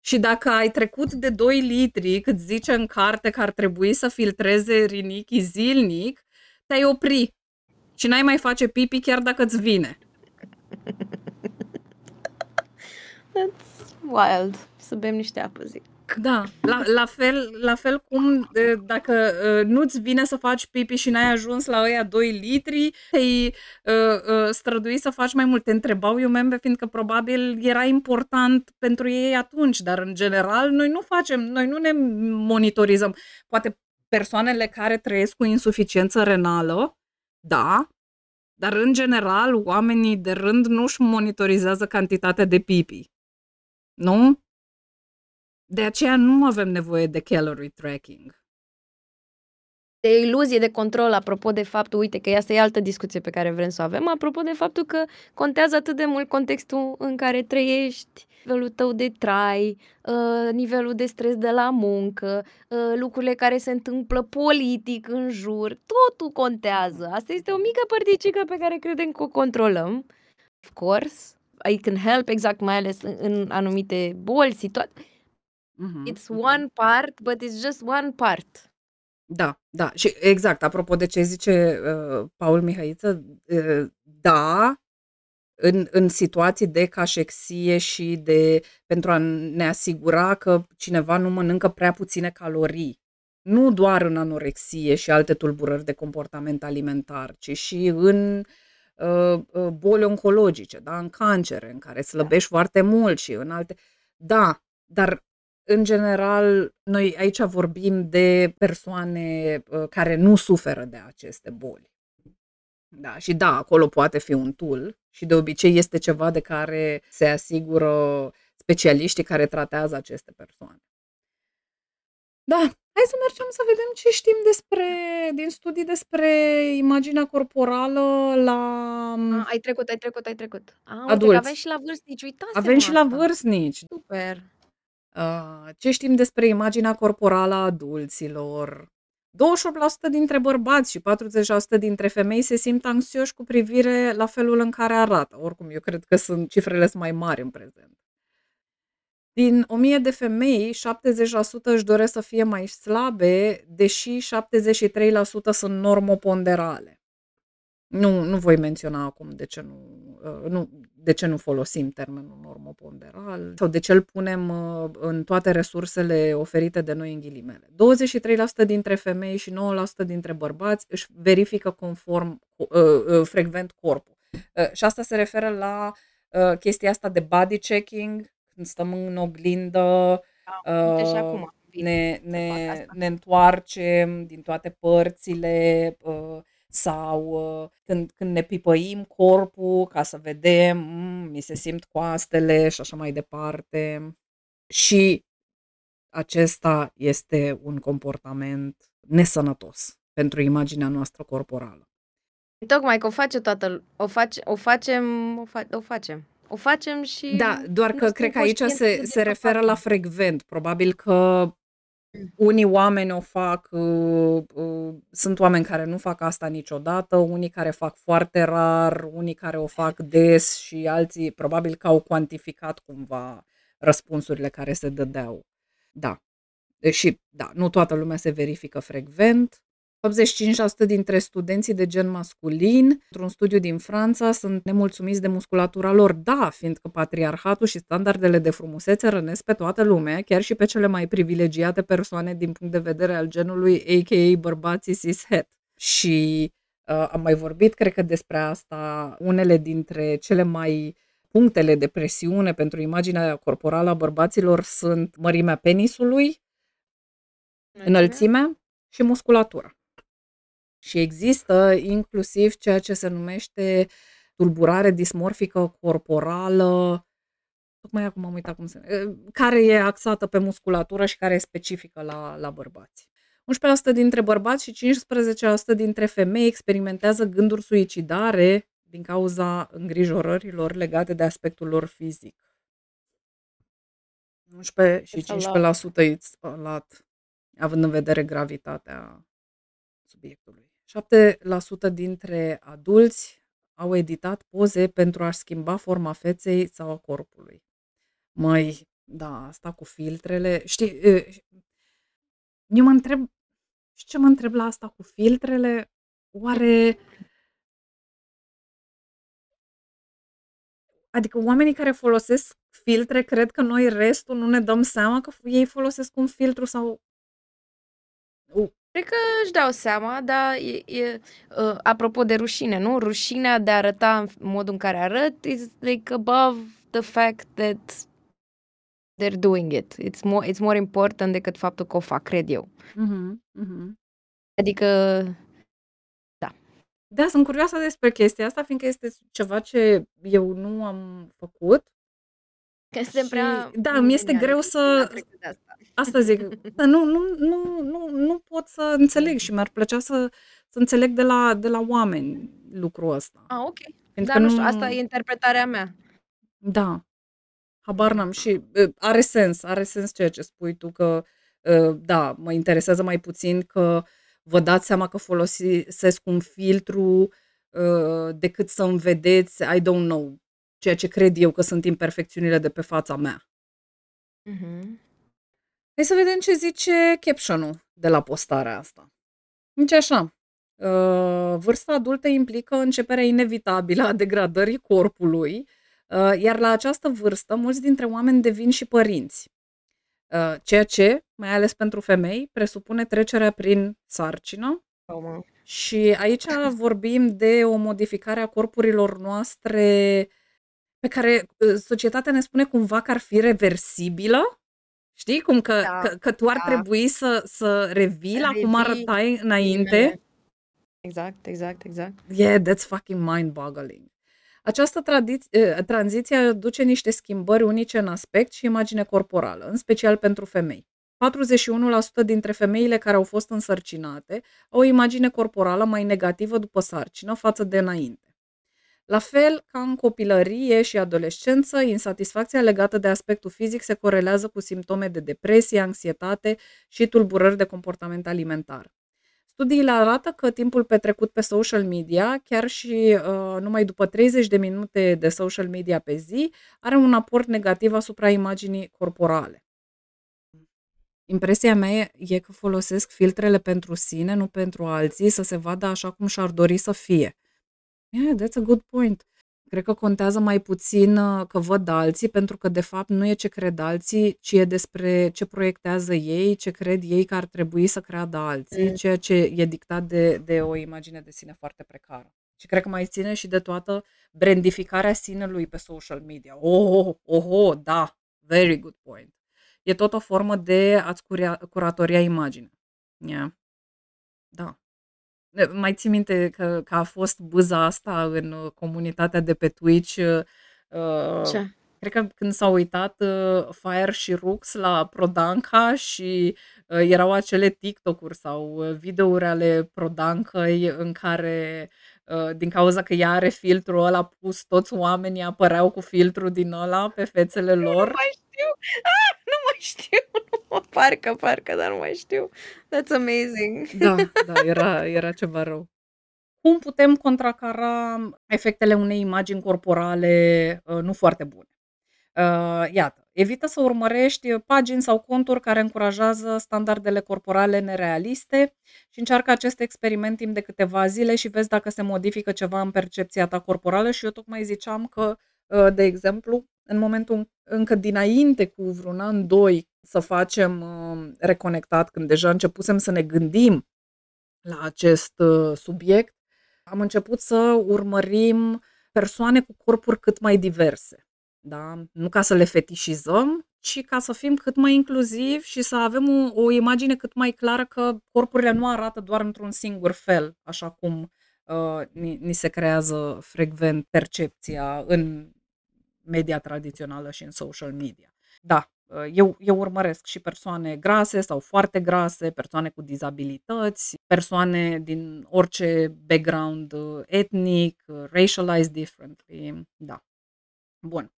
Și dacă ai trecut de 2 litri, cât zice în carte că ar trebui să filtreze rinichii zilnic, te-ai opri și n-ai mai face pipi chiar dacă îți vine. That's wild. Să bem niște apă, zic. Da, la, la, fel, la fel cum dacă uh, nu-ți vine să faci pipi și n-ai ajuns la ăia 2 litri, te-ai uh, uh, strădui să faci mai mult. Te întrebau eu membre, fiindcă probabil era important pentru ei atunci, dar în general noi nu facem, noi nu ne monitorizăm. Poate persoanele care trăiesc cu insuficiență renală, da, dar în general oamenii de rând nu-și monitorizează cantitatea de pipi. Nu? De aceea nu avem nevoie de calorie tracking. De iluzie de control, apropo de faptul, uite că asta e altă discuție pe care vrem să o avem, apropo de faptul că contează atât de mult contextul în care trăiești, nivelul tău de trai, uh, nivelul de stres de la muncă, uh, lucrurile care se întâmplă politic în jur, totul contează. Asta este o mică părticică pe care credem că o controlăm. Of course, I can help, exact, mai ales în, în anumite boli, situații Mm-hmm. It's mm-hmm. one part, but it's just one part. Da, da. Și exact, apropo de ce zice uh, Paul Mihaiță, uh, da, în, în situații de cașexie și de pentru a ne asigura că cineva nu mănâncă prea puține calorii. Nu doar în anorexie și alte tulburări de comportament alimentar, ci și în uh, uh boli oncologice, da? în cancere, în care slăbești da. foarte mult și în alte. Da, dar în general, noi aici vorbim de persoane uh, care nu suferă de aceste boli. Da, și da, acolo poate fi un tool și de obicei este ceva de care se asigură specialiștii care tratează aceste persoane. Da, hai să mergem să vedem ce știm despre, din studii despre imaginea corporală la A, ai trecut, ai trecut, ai trecut. A, adulți. avem și la vârstnici, uitați Avem și la vârstnici. Super. Ce știm despre imaginea corporală a adulților? 28% dintre bărbați și 40% dintre femei se simt anxioși cu privire la felul în care arată. Oricum, eu cred că sunt cifrele sunt mai mari în prezent. Din 1000 de femei, 70% își doresc să fie mai slabe, deși 73% sunt normoponderale. Nu, nu voi menționa acum de ce nu, uh, nu, de ce nu folosim termenul normoponderal sau de ce îl punem uh, în toate resursele oferite de noi în ghilimele. 23% dintre femei și 9% dintre bărbați își verifică conform uh, uh, frecvent corpul. Uh, și asta se referă la uh, chestia asta de body checking, când stăm în oglindă, da, uh, acum, ne, ne, ne întoarcem din toate părțile, uh, sau uh, când, când ne pipăim corpul ca să vedem, mm, mi se simt coastele și așa mai departe. Și acesta este un comportament nesănătos pentru imaginea noastră corporală. Tocmai că o face toată, o, face, o facem, o, fa, o facem. O facem și... Da, doar că cred că aici se, se referă la frecvent. Probabil că unii oameni o fac, uh, uh, sunt oameni care nu fac asta niciodată, unii care fac foarte rar, unii care o fac des și alții probabil că au cuantificat cumva răspunsurile care se dădeau. Da. Și da, nu toată lumea se verifică frecvent. 85% dintre studenții de gen masculin, într-un studiu din Franța, sunt nemulțumiți de musculatura lor. Da, fiindcă patriarhatul și standardele de frumusețe rănesc pe toată lumea, chiar și pe cele mai privilegiate persoane din punct de vedere al genului, a.k.a. bărbații cis-het. Și uh, am mai vorbit, cred că, despre asta. Unele dintre cele mai punctele de presiune pentru imaginea corporală a bărbaților sunt mărimea penisului, înălțimea și musculatura. Și există inclusiv ceea ce se numește tulburare dismorfică corporală, tocmai acum am uitat cum se care e axată pe musculatură și care e specifică la, la bărbați. 11% dintre bărbați și 15% dintre femei experimentează gânduri suicidare din cauza îngrijorărilor legate de aspectul lor fizic. 11 și 15% it's a lot, având în vedere gravitatea subiectului. 7% dintre adulți au editat poze pentru a-și schimba forma feței sau a corpului. Măi, da, asta cu filtrele, știi, eu mă întreb, și ce mă întreb la asta cu filtrele? Oare Adică oamenii care folosesc filtre cred că noi restul nu ne dăm seama că ei folosesc un filtru sau Cred că își dau seama, dar e, e, uh, apropo de rușine, nu? Rușinea de a arăta în modul în care arăt is like above the fact that they're doing it. It's more, it's more important decât faptul că o fac, cred eu. Mhm, mhm. Adică, da. Da, sunt curioasă despre chestia asta, fiindcă este ceva ce eu nu am făcut. Că suntem Și prea da, mi este greu să asta. Asta zic, dar nu, nu, nu, nu, nu pot să înțeleg și mi-ar plăcea să, să înțeleg de la, de la oameni lucrul ăsta. Ah, ok. Pentru Da, că nu știu, nu... asta e interpretarea mea. Da, habar n-am și uh, are sens, are sens ceea ce spui tu că uh, da, mă interesează mai puțin că vă dați seama că folosesc un filtru uh, decât să-mi vedeți, I don't know, ceea ce cred eu că sunt imperfecțiunile de pe fața mea. Mhm. Hai să vedem ce zice caption-ul de la postarea asta. Zice așa, uh, vârsta adultă implică începerea inevitabilă a degradării corpului, uh, iar la această vârstă mulți dintre oameni devin și părinți. Uh, ceea ce, mai ales pentru femei, presupune trecerea prin sarcină Traumă. și aici vorbim de o modificare a corpurilor noastre pe care uh, societatea ne spune cumva că ar fi reversibilă. Știi? Cum că, Da, că, că tu ar da. trebui să, să revii la cum Revii arătai înainte. primele. Exact, exact, exact. Yeah, that's fucking mind-boggling. Această tradi- eh, tranziție aduce niște schimbări unice în aspect și imagine corporală, în special pentru femei. 41% dintre femeile care au fost însărcinate au o imagine corporală mai negativă după sarcină față de înainte. La fel ca în copilărie și adolescență, insatisfacția legată de aspectul fizic se corelează cu simptome de depresie, anxietate și tulburări de comportament alimentar. Studiile arată că timpul petrecut pe social media, chiar și uh, numai după 30 de minute de social media pe zi, are un aport negativ asupra imaginii corporale. Impresia mea e că folosesc filtrele pentru sine, nu pentru alții, să se vadă așa cum și-ar dori să fie. Yeah, that's a good point. Cred că contează mai puțin uh, că văd alții, pentru că de fapt nu e ce cred alții, ci e despre ce proiectează ei, ce cred ei că ar trebui să creadă alții, Mm. ceea ce e dictat de, de o imagine de sine foarte precară. Și cred că mai ține și de toată brandificarea sinelui pe social media. Oh, oh, oh, oh da, very good point. E tot o formă de a-ți curia- curatoria imagine. Yeah. Da. Mai ții minte că că a fost bâza asta în, uh, comunitatea de pe Twitch, uh, Ce? cred că când s-au uitat, uh, Fire și Rux la Prodanca și, uh, erau acele TikTok-uri sau, uh, videouri ale Prodancăi în care, uh, din cauza că ea are filtrul ăla pus, toți oamenii apăreau cu filtrul din ăla pe fețele Nu lor. mai știu! Ah! Nu mai știu! Parcă, parcă, dar nu mai știu. That's amazing! Da, da, era era ceva rău. Cum putem contracara efectele unei imagini corporale, uh, nu foarte bune? Uh, iată, evită să urmărești pagini sau conturi care încurajează standardele corporale nerealiste și încearcă acest experiment timp de câteva zile și vezi dacă se modifică ceva în percepția ta corporală și eu tocmai ziceam că, uh, de exemplu, în momentul încă dinainte cu vreun an, 2 să facem, uh, Reconectat, când deja începusem să ne gândim la acest, uh, subiect, am început să urmărim persoane cu corpuri cât mai diverse, da? Nu ca să le fetișizăm, ci ca să fim cât mai inclusivi și să avem o o imagine cât mai clară că corpurile nu arată doar într-un singur fel, așa cum, uh, ni ni se creează frecvent percepția în media tradițională și în social media. Da, uh, eu eu urmăresc și persoane grase sau foarte grase, persoane cu dizabilități, persoane din orice background, uh, etnic, uh, racialized differently, da. Bun.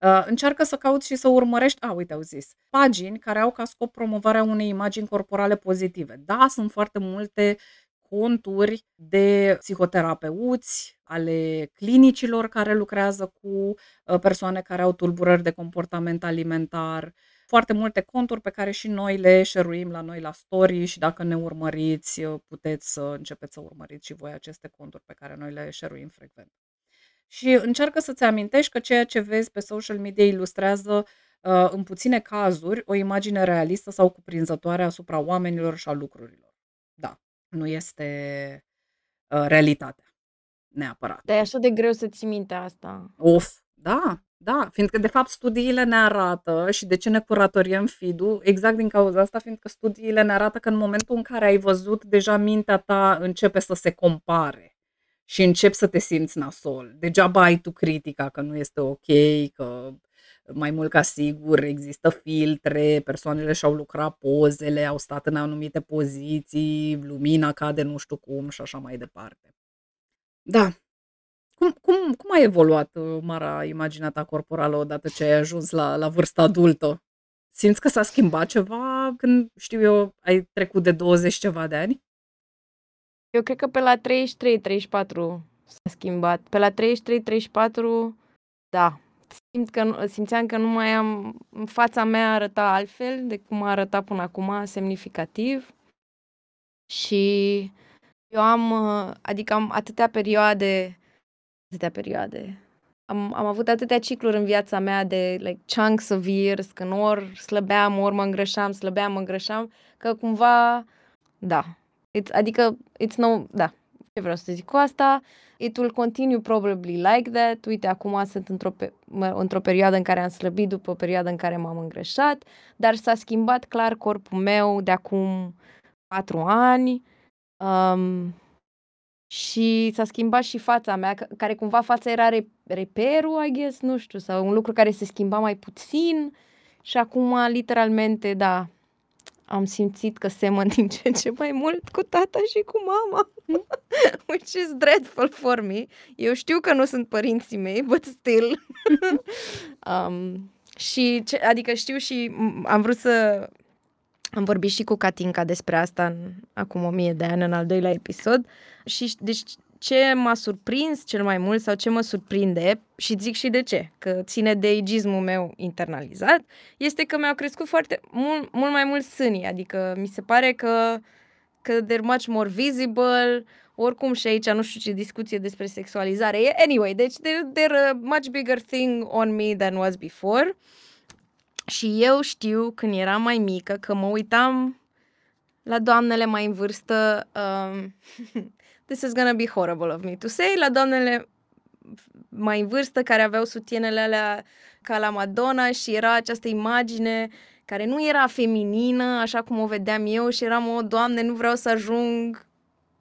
Uh, încearcă să cauți și să urmărești a, uite, au zis, pagini care au ca scop promovarea unei imagini corporale pozitive. Da, sunt foarte multe conturi de psihoterapeuți, ale clinicilor care lucrează cu, uh, persoane care au tulburări de comportament alimentar, foarte multe conturi pe care și noi le share-uim la noi la story și dacă ne urmăriți, uh, puteți să începeți să urmăriți și voi aceste conturi pe care noi le share-uim frecvent. Și încearcă să-ți amintești că ceea ce vezi pe social media ilustrează, uh, în puține cazuri, o imagine realistă sau cuprinzătoare asupra oamenilor și a lucrurilor. Da, nu este, uh, realitatea, neapărat. Dar e așa de greu să ții minte asta. Of, da, da, fiindcă de fapt studiile ne arată și de ce ne curatoriem feed-ul, exact din cauza asta, fiindcă studiile ne arată că în momentul în care ai văzut, deja mintea ta începe să se compare și începi să te simți nasol. Degeaba ai tu critica că nu este ok, că mai mult ca sigur există filtre, persoanele și-au lucrat pozele, au stat în anumite poziții, lumina cade nu știu cum și așa mai departe. Da. Cum cum cum a evoluat, uh, Mara, imaginea ta corporală odată ce ai ajuns la la vârsta adultă? Simți că s-a schimbat ceva când, știu eu, ai trecut de 20 ceva de ani? Eu cred că pe la 33-34 s-a schimbat. Pe la 33-34, da, simt că nu simțeam că nu mai am fața mea arăta altfel de cum a arătat până acum, semnificativ. Și eu am, adică am atâtea perioade atâtea perioade. Am am avut atâtea cicluri în viața mea de like chunks of years, când ori slăbeam, ori mă îngrășam, slăbeam, mă îngrășam, că cumva da, it's adică it's no da, ce vreau să zic cu asta, it will continue probably like that. Uite, acum sunt într-o pe într-o perioadă în care am slăbit, după o perioadă în care m-am îngrășat, dar s-a schimbat clar corpul meu de acum 4 ani, um, și s-a schimbat și fața mea, care cumva fața era re reperul, I guess, nu știu, sau un lucru care se schimba mai puțin. Și acum literalmente, da, am simțit că semăn din ce în ce mai mult cu tata și cu mama, which is dreadful for me. Eu știu că nu sunt părinții mei, but still. um, și ce adică știu și am vrut să am vorbit și cu Katinka despre asta în acum 1000 de ani, în al doilea episod. Și deci ce m-a surprins cel mai mult sau ce mă surprinde, și zic și de ce, că ține de ageismul meu internalizat, este că mi-au crescut foarte mult, mult mai mult sânii, adică mi se pare că că they're much more visible, oricum și aici nu știu ce discuție despre sexualizare e. Anyway, deci they're, they're a much bigger thing on me than was before. Și eu știu când eram mai mică că mă uitam la doamnele mai în vârstă um, this is gonna be horrible of me to say, la doamnele mai în vârstă care aveau sutienele alea ca la Madonna și era această imagine care nu era feminină, așa cum o vedeam eu și eram o, doamne, nu vreau să ajung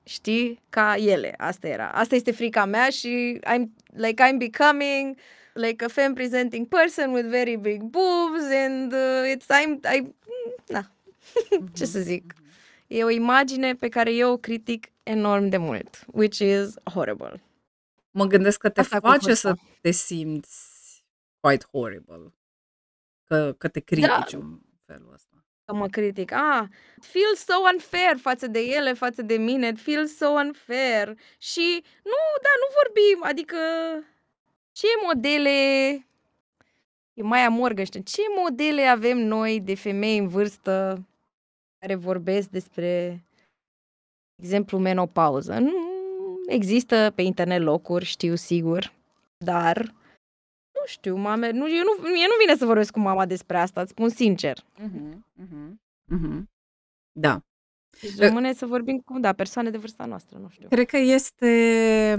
știi, ca ele. Asta era. Asta este frica mea și I'm, like, I'm becoming like a femme presenting person with very big boobs and uh, it's, I'm, I, na, ce să zic. E o imagine pe care eu o critic enorm de mult, which is horrible. Mă gândesc că te Asta face să te simți quite horrible. Că, că te critici da. în felul ăsta că mă critic. Ah, feel so unfair față de ele, față de mine, feel so unfair. Și nu, da, nu vorbim, adică ce modele e mai amorgăște, ce modele avem noi de femei în vârstă care vorbesc despre exemplu menopauză? Nu există pe internet locuri, știu sigur, dar nu știu, mame, nu, eu nu, mie nu vine să vorbesc cu mama despre asta, îți spun sincer. Uh-huh, uh-huh, uh-huh. Da. Deci rămâne să vorbim cu, da, persoane de vârsta noastră, nu știu. Cred că este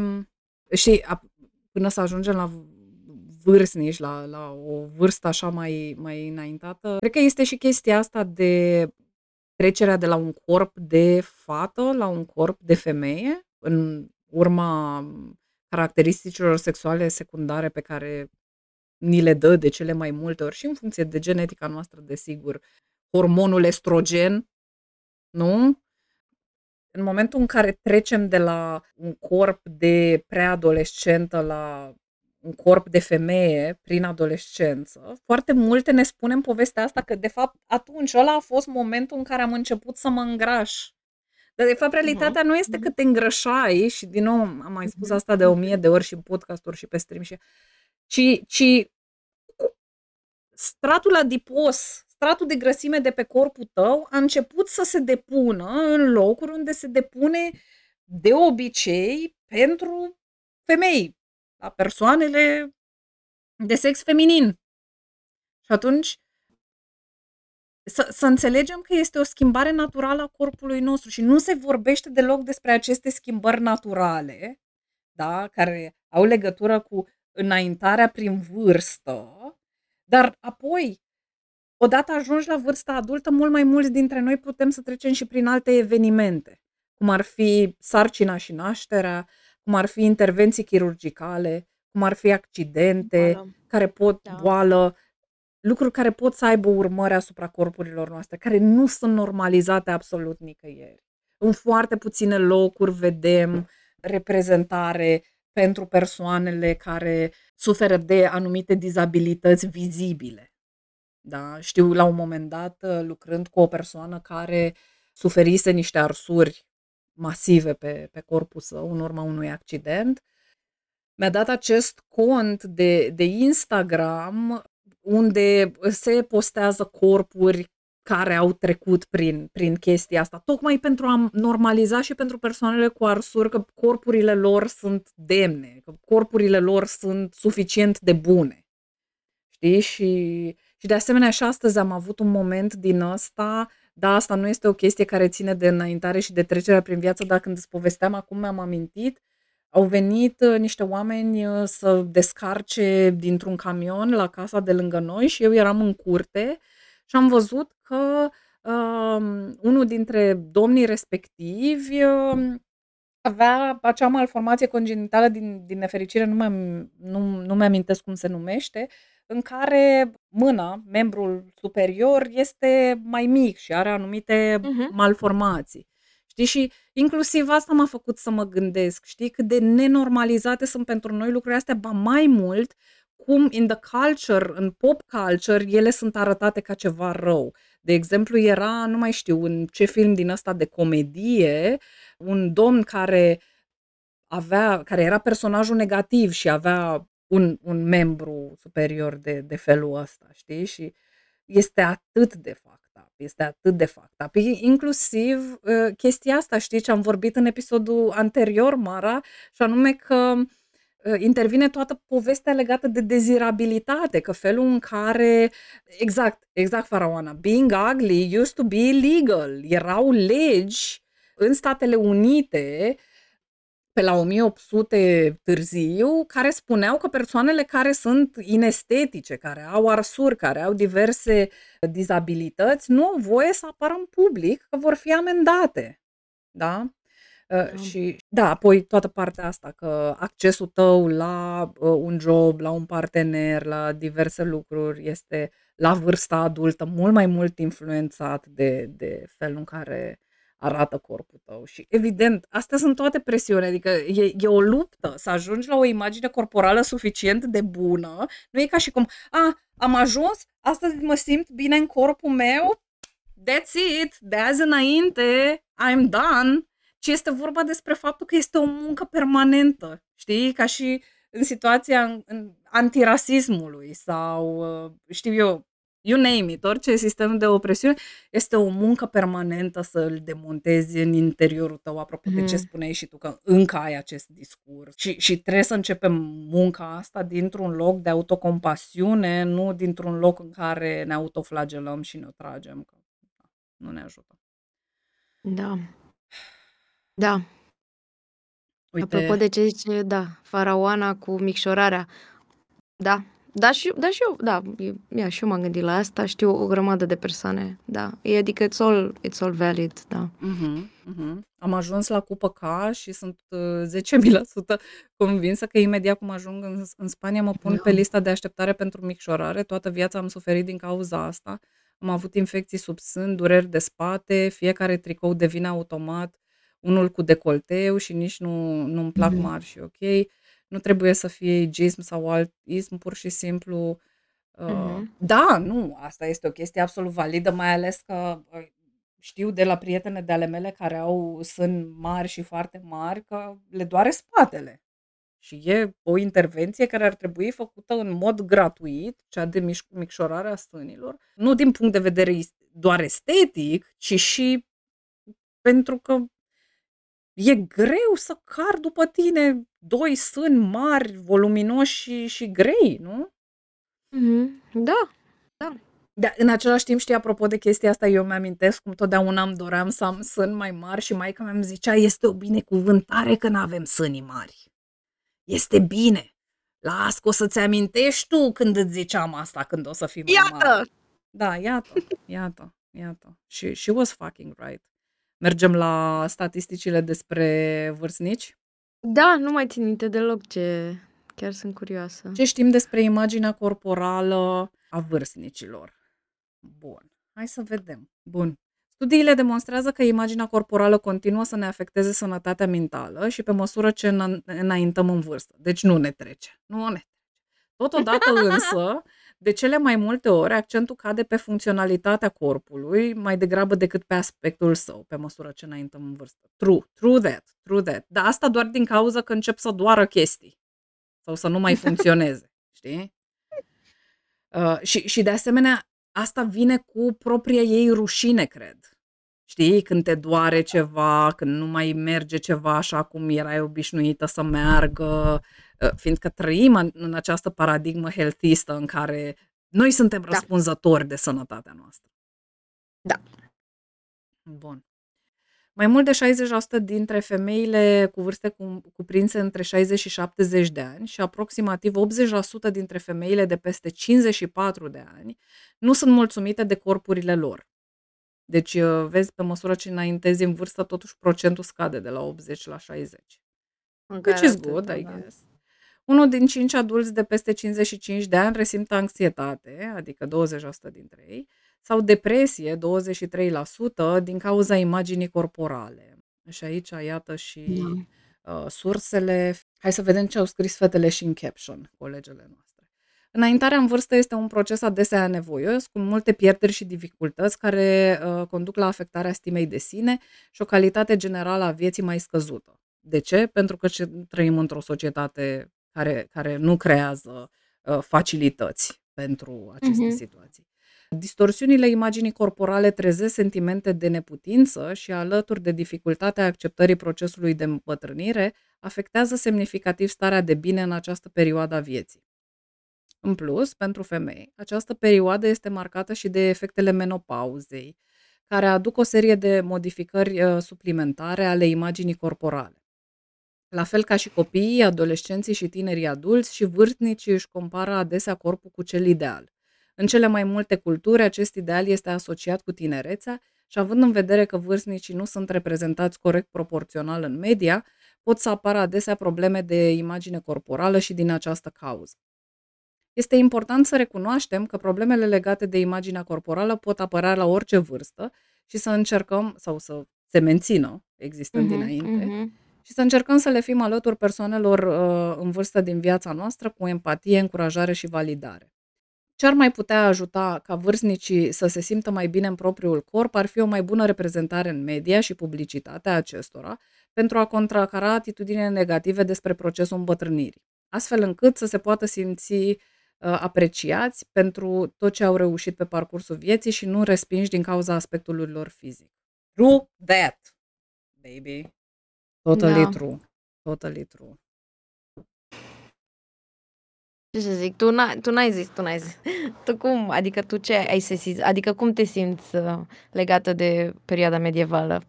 și a, până să ajungem la vârstnici, la, la o vârstă așa mai, mai înaintată, cred că este și chestia asta de trecerea de la un corp de fată la un corp de femeie în urma caracteristicilor sexuale secundare pe care ni le dă de cele mai multe ori și în funcție de genetica noastră, desigur, hormonul estrogen, nu? În momentul în care trecem de la un corp de preadolescentă la un corp de femeie prin adolescență, foarte multe ne spunem povestea asta că de fapt atunci ăla a fost momentul în care am început să mă îngraș. Dar de fapt realitatea uh-huh. nu este că te îngrășai și din nou am mai spus asta de o mie de ori și în podcasturi și pe stream și ci, ci stratul adipos, stratul de grăsime de pe corpul tău a început să se depună în locuri unde se depune de obicei pentru femei, la persoanele de sex feminin. Și atunci să, să înțelegem că este o schimbare naturală a corpului nostru și nu se vorbește deloc despre aceste schimbări naturale, da, care au legătură cu înaintarea prin vârstă, dar apoi, odată ajungi la vârsta adultă, mult mai mulți dintre noi putem să trecem și prin alte evenimente, cum ar fi sarcina și nașterea, cum ar fi intervenții chirurgicale, cum ar fi accidente boală. care pot, da. boală, lucruri care pot să aibă urmări asupra corpurilor noastre, care nu sunt normalizate absolut nicăieri. În foarte puține locuri vedem reprezentare pentru persoanele care suferă de anumite dizabilități vizibile. Da? Știu la un moment dat, uh, lucrând cu o persoană care suferise niște arsuri masive pe, pe corpul său în urma unui accident, mi-a dat acest cont de, de Instagram unde se postează corpuri care au trecut prin, prin chestia asta, tocmai pentru a normaliza și pentru persoanele cu arsuri că corpurile lor sunt demne, că corpurile lor sunt suficient de bune. Știi? Și, și de asemenea și astăzi am avut un moment din ăsta, da, asta nu este o chestie care ține de înaintare și de trecerea prin viață, dar când îți povesteam acum mi-am amintit, au venit uh, niște oameni uh, să descarce dintr-un camion la casa de lângă noi și eu eram în curte și am văzut că uh, unul dintre domnii respectivi uh, avea acea malformație congenitală din, din nefericire, nu, mai, nu, nu mi-amintesc cum se numește, în care mâna, membrul superior, este mai mic și are anumite uh-huh. malformații. Știi? Și inclusiv asta m-a făcut să mă gândesc, știi, cât de nenormalizate sunt pentru noi lucrurile astea, ba mai mult, cum in the culture, în pop culture, ele sunt arătate ca ceva rău. De exemplu, era, nu mai știu, în ce film din ăsta de comedie, un domn care avea, care era personajul negativ și avea un, un membru superior de, de felul ăsta, știi? Și este atât de fapt este atât de fapt Inclusiv uh, chestia asta, știi, ce am vorbit în episodul anterior, Mara, și anume că Uh, intervine toată povestea legată de dezirabilitate, că felul în care, exact, exact, Faraoana, being ugly used to be legal. Erau legi în Statele Unite pe la 1800 târziu, care spuneau că persoanele care sunt inestetice, care au arsuri, care au diverse dizabilități, nu au voie să apară în public, că vor fi amendate. Da? Uh, și da, apoi toată partea asta, că accesul tău la uh, un job, la un partener, la diverse lucruri este la vârsta adultă mult mai mult influențat de, de felul în care arată corpul tău. Și evident, astea sunt toate presiuni, adică e, e o luptă să ajungi la o imagine corporală suficient de bună. Nu e ca și cum, a, am ajuns, astăzi mă simt bine în corpul meu, that's it, de azi înainte, I'm done, ci este vorba despre faptul că este o muncă permanentă, știi? Ca și în situația în, în antirasismului sau, uh, știu eu, you name it, orice sistem de opresiune, este o muncă permanentă să îl demontezi în interiorul tău, apropo mm. de ce mhm. spuneai și tu, că încă ai acest discurs. Și, și trebuie să începem munca asta dintr-un loc de autocompasiune, nu dintr-un loc în care ne autoflagelăm și ne tragem, că nu ne ajută. Da. Da. Uite. Apropo de ce zice, da, faraoana cu micșorarea. Da, da și, da și eu, da, ia, și eu m-am gândit la asta, știu o grămadă de persoane, da. E, adică it's all, it's all valid, da. Uh-huh, uh-huh. Am ajuns la cupă K și sunt uh, 10.000% convinsă că imediat cum ajung în, în Spania mă pun da. pe lista de așteptare pentru micșorare. Toată viața am suferit din cauza asta. Am avut infecții sub sân, dureri de spate, fiecare tricou devine automat unul cu decolteu și nici nu, nu-mi plac mm-hmm. mari și ok. Nu trebuie să fie igism sau alt ism, pur și simplu. Uh, mm-hmm. Da, nu, asta este o chestie absolut validă, mai ales că uh, știu de la prietene de ale mele care au sân mari și foarte mari că le doare spatele. Și e o intervenție care ar trebui făcută în mod gratuit, cea de miș- micșorare a stânilor, nu din punct de vedere doar estetic, ci și pentru că e greu să car după tine doi sâni mari, voluminoși și, și grei, nu? Mm-hmm. Da, da. Da, în același timp, știi, apropo de chestia asta, eu mi-amintesc cum totdeauna îmi doream să am sân mai mari și maica mea îmi zicea, este o binecuvântare că nu avem sânii mari. Este bine. Las că o să-ți amintești tu când îți ziceam asta, când o să fii mai Iată! mare. Da, iată, iată, iată. Și she was fucking right. Mergem la statisticile despre vârstnici? Da, nu mai țin minte deloc ce... Chiar sunt curioasă. Ce știm despre imaginea corporală a vârstnicilor? Bun, hai să vedem. Bun. Studiile demonstrează că imaginea corporală continuă să ne afecteze sănătatea mentală și pe măsură ce înaintăm în vârstă. Deci nu ne trece. Nu ne trece. Totodată însă, de cele mai multe ori, accentul cade pe funcționalitatea corpului mai degrabă decât pe aspectul său, pe măsură ce înaintăm în vârstă. True, true that, true that. Dar asta doar din cauza că încep să doară chestii sau să nu mai funcționeze, știi? Uh, și, și de asemenea, asta vine cu propria ei rușine, cred. Știi, când te doare ceva, când nu mai merge ceva așa cum erai obișnuită să meargă, Ă, fiindcă trăim în această paradigmă healthistă în care noi suntem da. răspunzători de sănătatea noastră. Da. Bun. Mai mult de 60% dintre femeile cu vârste cuprinse între 60 și 70 de ani și aproximativ 80% dintre femeile de peste 54 de ani nu sunt mulțumite de corpurile lor. Deci, ă, vezi, pe măsură ce înaintezi în vârstă, totuși procentul scade de la 80 la 60. Which is good, I da. guess. Unul din cinci adulți de peste 55 de ani resimtă anxietate, adică 20% dintre ei, sau depresie, 23%, din cauza imaginii corporale. Și aici, iată și da. uh, sursele. Hai să vedem ce au scris fetele și în caption, colegele noastre. Înaintarea în vârstă este un proces adesea nevoios, cu multe pierderi și dificultăți care uh, conduc la afectarea stimei de sine și o calitate generală a vieții mai scăzută. De ce? Pentru că trăim într-o societate care, care nu creează uh, facilități pentru aceste uh-huh. situații. Distorsiunile imaginii corporale trezesc sentimente de neputință și alături de dificultatea acceptării procesului de îmbătrânire, afectează semnificativ starea de bine în această perioadă a vieții. În plus, pentru femei, această perioadă este marcată și de efectele menopauzei, care aduc o serie de modificări uh, suplimentare ale imaginii corporale. La fel ca și copiii, adolescenții și tinerii adulți și vârstnicii își compară adesea corpul cu cel ideal. În cele mai multe culturi, acest ideal este asociat cu tinerețea și având în vedere că vârstnicii nu sunt reprezentați corect proporțional în media, pot să apară adesea probleme de imagine corporală și din această cauză. Este important să recunoaștem că problemele legate de imaginea corporală pot apărea la orice vârstă și să încercăm, sau să se mențină existând uh-huh, dinainte, uh-huh. Și să încercăm să le fim alături persoanelor uh, în vârstă din viața noastră cu empatie, încurajare și validare. Ce ar mai putea ajuta ca vârstnicii să se simtă mai bine în propriul corp ar fi o mai bună reprezentare în media și publicitatea acestora pentru a contracara atitudinile negative despre procesul îmbătrânirii, astfel încât să se poată simți uh, apreciați pentru tot ce au reușit pe parcursul vieții și nu respinși din cauza aspectului lor fizic. True that, baby. Totally da. true. Totally true. Ce să zic, tu, n- tu n-ai zis, tu n-ai zis. Tu cum, adică tu ce ai sesizat, adică cum te simți uh, legată de perioada medievală?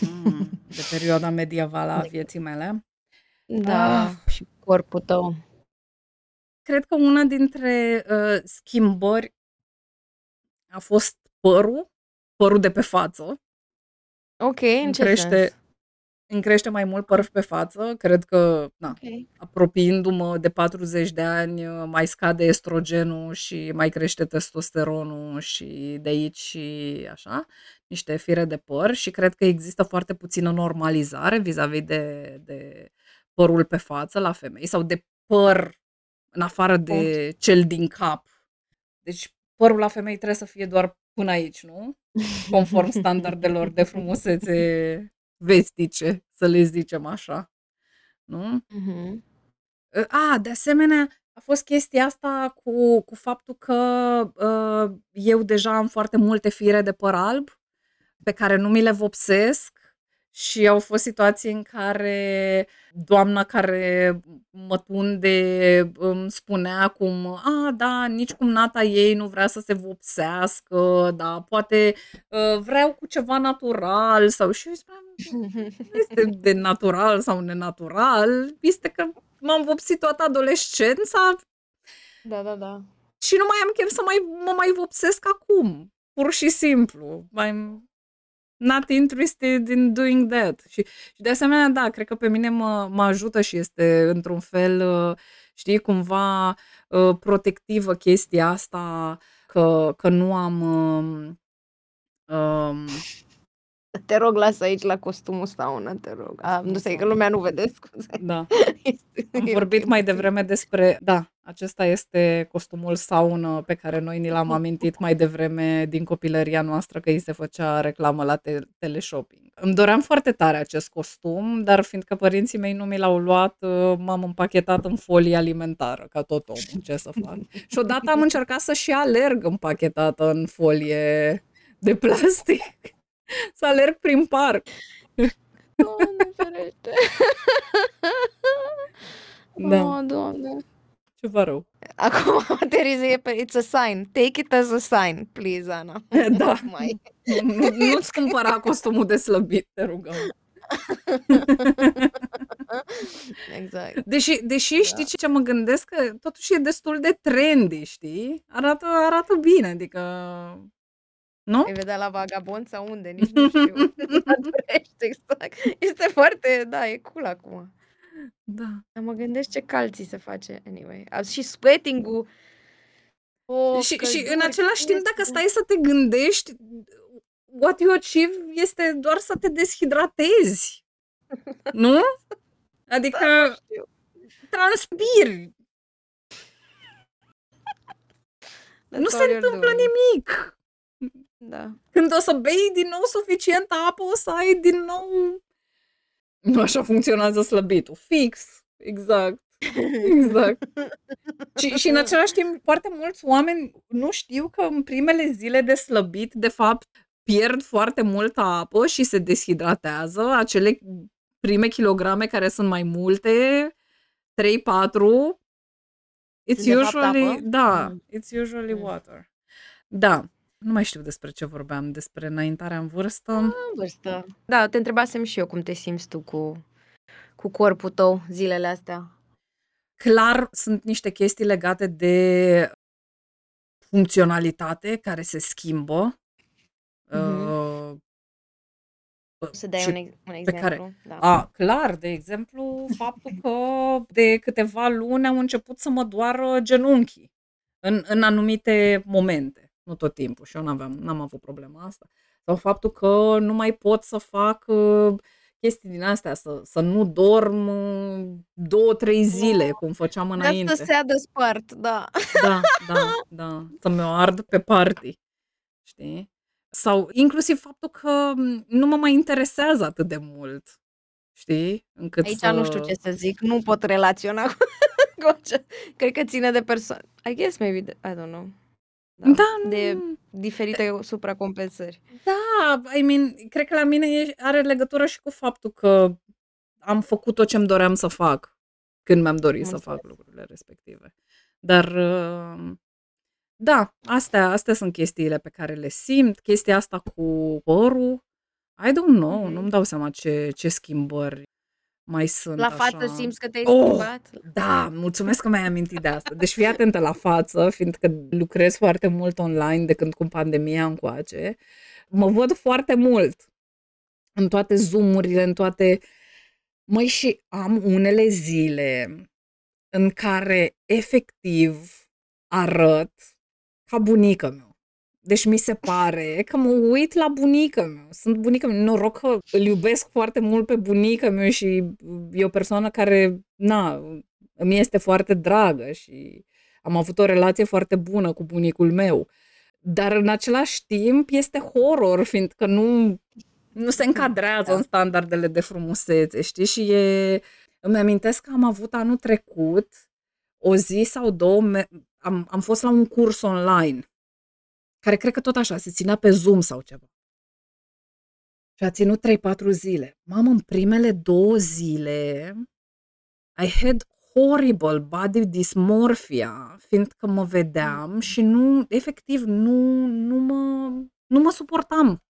Mm, de perioada medievală a vieții mele? Da, ah. și corpul tău. Cred că una dintre uh, schimbări a fost părul, părul de pe față. Ok, în ce crește, sens? Îmi crește mai mult păr pe față. Cred că, na, okay. apropiindu-mă de 40 de ani, mai scade estrogenul și mai crește testosteronul și de aici și așa, niște fire de păr și cred că există foarte puțină normalizare vis-a-vis de, de părul pe față la femei sau de păr în afară de cel din cap. Deci părul la femei trebuie să fie doar până aici, nu? Conform standardelor de frumusețe vestice, să le zicem așa. Nu? Uh-huh. A, de asemenea, a fost chestia asta cu, cu faptul că uh, eu deja am foarte multe fire de păr alb pe care nu mi le vopsesc și au fost situații în care doamna care mă tunde îmi spunea cum, a, da, nici cum nata ei nu vrea să se vopsească, da, poate uh, vreau cu ceva natural sau și eu spuneam, nu este de natural sau nenatural, este că m-am vopsit toată adolescența Da, da, da. și nu mai am chef să mai, mă mai vopsesc acum. Pur și simplu. Mai, not interested in doing that. Și, și de asemenea, da, cred că pe mine mă, mă ajută și este într-un fel, uh, știi, cumva uh, protectivă chestia asta că, că nu am um, um, te rog, lasă aici la costumul sauna, te rog. A, nu știu, că lumea nu vede, scuze. Da. Am vorbit mai devreme despre, da, acesta este costumul saună pe care noi ni l-am amintit mai devreme din copilăria noastră că îi se făcea reclamă la te- teleshopping. Îmi doream foarte tare acest costum, dar fiindcă părinții mei nu mi l-au luat, uh, m-am împachetat în folie alimentară, ca tot omul, ce să fac. Și odată am încercat să și alerg împachetată în folie de plastic să alerg prin parc. Doamne ferește! Da. Oh, doamne. Ceva rău. Acum aterizie pe It's a sign. Take it as a sign, please, Ana. Da. Mai. Nu, nu-ți cumpăra costumul de slăbit, te rugăm. exact. Deși, deși da. știi ce mă gândesc? Că totuși e destul de trendy, știi? Arată, arată bine, adică nu? Ai vedea la Vagabond sau unde, nici nu știu. exact. Este foarte, da, e cool acum. Da. Dar mă gândesc ce calții se face, anyway. Și sweating-ul. Oh, și, și în același timp, dacă stai să te gândești, what you achieve este doar să te deshidratezi. nu? Adică da, transpiri. nu se întâmplă nimic. Da. Când o să bei din nou suficientă apă, o să ai din nou... Nu așa funcționează slăbitul. Fix. Exact. Exact. și, și în același timp, foarte mulți oameni nu știu că în primele zile de slăbit, de fapt, pierd foarte multă apă și se deshidratează. Acele prime kilograme care sunt mai multe, 3-4, it's usually, da, mm. it's usually mm. water. Da. Nu mai știu despre ce vorbeam, despre înaintarea în vârstă. În vârstă. Da, te întrebasem și eu cum te simți tu cu, cu corpul tău zilele astea. Clar, sunt niște chestii legate de funcționalitate care se schimbă. Mm-hmm. Uh, Să dai și un, ex- un pe care exemplu? Da. a, clar, de exemplu, faptul că de câteva luni au început să mă doară genunchii în, în anumite momente, nu tot timpul și eu n-aveam, n-am avut problema asta. Sau faptul că nu mai pot să fac uh, chestii din astea, să, să nu dorm uh, două, trei zile, Wow. cum făceam De asta înainte. se adă spart, da. Da, da, da. Să mi-o ard pe party, știi? Sau inclusiv faptul că m, nu mă mai interesează atât de mult, știi? Încât Aici nu știu să... ce să zic, nu pot relaționa cu, cu ce. Cred că ține de persoană. I guess maybe, de, I don't know. Da. Da, De nu... diferite supracompensări. Da, I mean, cred că la mine e- are legătură și cu faptul că am făcut tot ce-mi doream să fac când mi-am dorit Am să fac înțeles. lucrurile respective. Dar, uh, da, astea, astea sunt chestiile pe care le simt. Chestia asta cu părul, I don't know, Mhm. nu-mi dau seama ce, ce schimbări mai sunt La față așa. simți că te-ai Oh, schimbat? da, mulțumesc că mi-ai amintit de asta. Deci fii atentă la față, fiindcă lucrez foarte mult online de când cu pandemia încoace. Mă văd foarte mult în toate zoom-urile, în toate... Măi, și am unele zile în care efectiv arăt ca bunica meu. Deci mi se pare că mă uit la bunica meu. Sunt bunica meu. Noroc că îl iubesc foarte mult pe bunica meu și e o persoană care, na, îmi este foarte dragă și am avut o relație foarte bună cu bunicul meu. Dar în același timp este horror, fiindcă nu, nu se încadrează Da. în standardele de frumusețe, știi? Și e... Îmi amintesc că am avut anul trecut o zi sau două, me- am, am fost la un curs online, care cred că tot așa, se ținea pe Zoom sau ceva. Și a ținut 3-4 zile. Mamă, în primele două zile, I had horrible body dysmorphia, fiindcă mă vedeam și nu, efectiv, nu, nu, mă, nu mă suportam.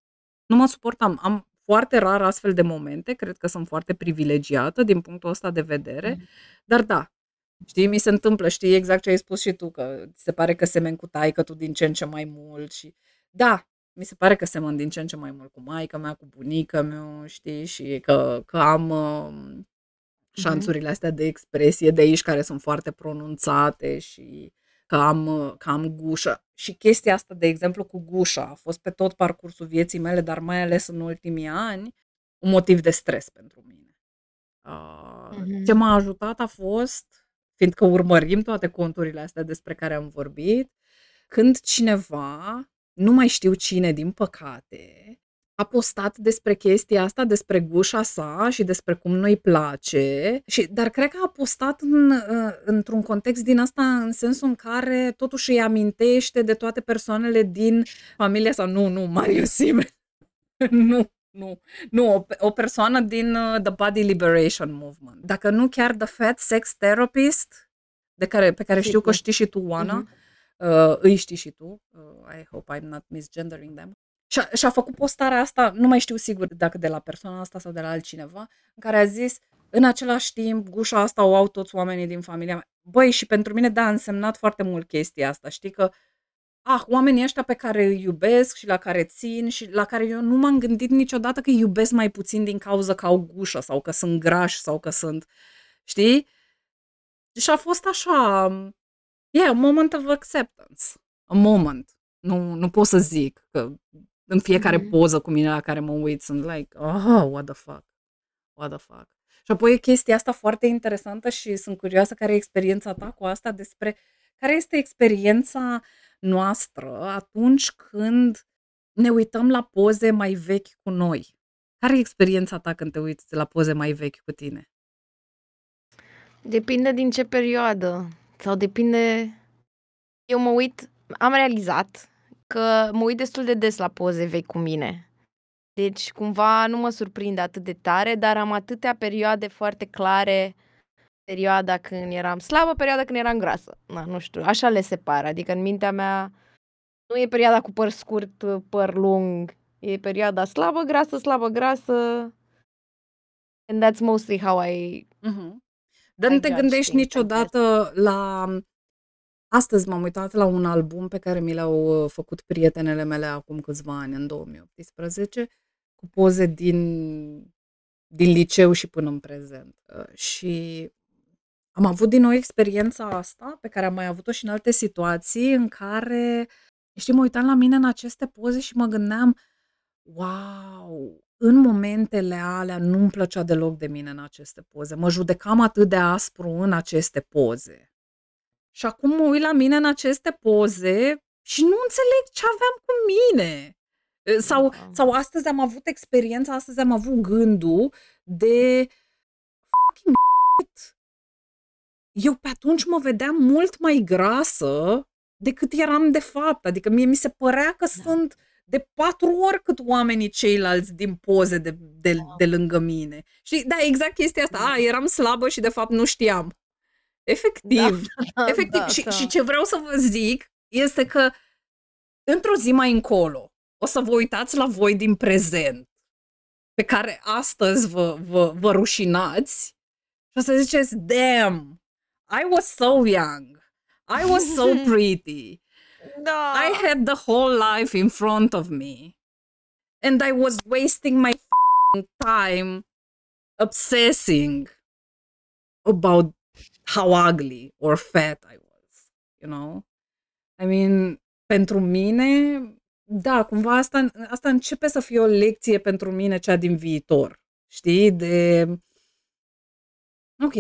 Nu mă suportam. Am foarte rar astfel de momente, cred că sunt foarte privilegiată din punctul ăsta de vedere, Mhm. dar da, știi, mi se întâmplă, știi exact ce ai spus și tu, că ți se pare că semeni cu taică tu din ce în ce mai mult și da, mi se pare că semăn din ce în ce mai mult cu maica mea, cu bunica meu, știi, și că, că am uh, Mhm. șanțurile astea de expresie de aici care sunt foarte pronunțate și că am, uh, că am gușă. Și chestia asta, de exemplu, cu gușa a fost pe tot parcursul vieții mele, dar mai ales în ultimii ani, un motiv de stres pentru mine. Uh, Ce Mhm. m-a ajutat a fost, fiindcă urmărim toate conturile astea despre care am vorbit, când cineva, nu mai știu cine din păcate, a postat despre chestia asta, despre gușa sa și despre cum nu-i place, și, dar cred că a postat în, uh, într-un context din asta în sensul în care totuși îi amintește de toate persoanele din familia sa. Nu, nu, Marius Simen. nu, nu, nu, o, o persoană din uh, The Body Liberation Movement. Dacă nu chiar The Fat Sex Therapist, de care, pe care știu că Sigur. știi și tu, Oana, Mhm. uh, îi știi și tu, uh, I hope I'm not misgendering them. Și-a, și-a făcut postarea asta, nu mai știu sigur dacă de la persoana asta sau de la altcineva, în care a zis, în același timp, gușa asta o au toți oamenii din familia mea. Băi, și pentru mine, da, a însemnat foarte mult chestia asta, știi că ah, oamenii ăștia pe care îi iubesc și la care țin și la care eu nu m-am gândit niciodată că îi iubesc mai puțin din cauza că au gușă sau că sunt grași sau că sunt, știi? Și a fost așa, yeah, a moment of acceptance. A moment. Nu, nu pot să zic că în fiecare Mhm. poză cu mine la care mă uit sunt like, oh, what the fuck, what the fuck. Și apoi e chestia asta foarte interesantă și sunt curioasă care e experiența ta cu asta despre care este experiența noastră atunci când ne uităm la poze mai vechi cu noi. Care e experiența ta când te uiți la poze mai vechi cu tine? Depinde din ce perioadă sau depinde... Eu mă uit, am realizat că mă uit destul de des la poze vechi cu mine. Deci, cumva, nu mă surprinde atât de tare, dar am atâtea perioade foarte clare, perioada când eram slabă, perioada când eram grasă. Na, nu știu, așa le separ. Adică, în mintea mea, nu e perioada cu păr scurt, păr lung, e perioada slabă, grasă, slabă, grasă. And that's mostly how I... Mhm. Dar I nu te judge gândești things, I guess. niciodată la... Astăzi m-am uitat la un album pe care mi l-au uh, făcut prietenele mele acum câțiva ani, în 2018, cu poze din din liceu și până în prezent. Uh, și am avut din nou experiența asta, pe care am mai avut-o și în alte situații, în care, știi, mă uitam la mine în aceste poze și mă gândeam, wow, în momentele alea nu-mi plăcea deloc de mine în aceste poze. Mă judecam atât de aspru în aceste poze. Și acum mă uit la mine în aceste poze și nu înțeleg ce aveam cu mine. Sau, da. sau astăzi am avut experiența, astăzi am avut gândul de fucking eu pe atunci mă vedeam mult mai grasă decât eram de fapt. Adică mie mi se părea că da. sunt de patru ori cât oamenii ceilalți din poze de, de, da. de lângă mine. Și da, exact chestia asta. Da. A, eram slabă și de fapt nu știam. Efectiv. Da, da, efectiv. Da, și, da. și ce vreau să vă zic este că într-o zi mai încolo o să vă uitați la voi din prezent pe care astăzi vă, vă, vă rușinați și o să ziceți, damn, I was so young. I was so pretty. No. I had the whole life in front of me. And I was wasting my time obsessing about how ugly or fat I was, you know? I mean, pentru mine, da, cumva asta, asta începe să fie o lecție pentru mine, cea din viitor. Știi? De... Ok,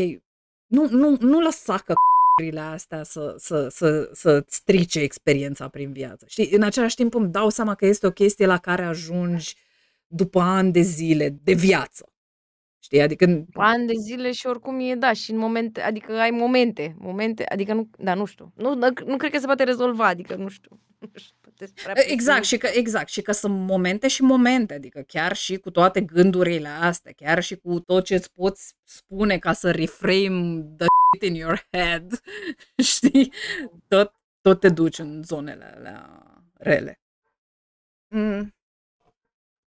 nu, nu, nu lăsa că astea să, să, să, să strice experiența prin viață. Știi, în același timp îmi dau seama că este o chestie la care ajungi după ani de zile de viață. Știi, adică... Ani de zile și oricum e, da, și în momente, adică ai momente, momente, adică nu, da, nu știu, nu, nu cred că se poate rezolva, adică nu știu. Exact și, că, exact, și că sunt momente și momente, adică chiar și cu toate gândurile astea, chiar și cu tot ce îți poți spune ca să reframe the in your head, știi, tot, tot te duci în zonele alea rele. Mm.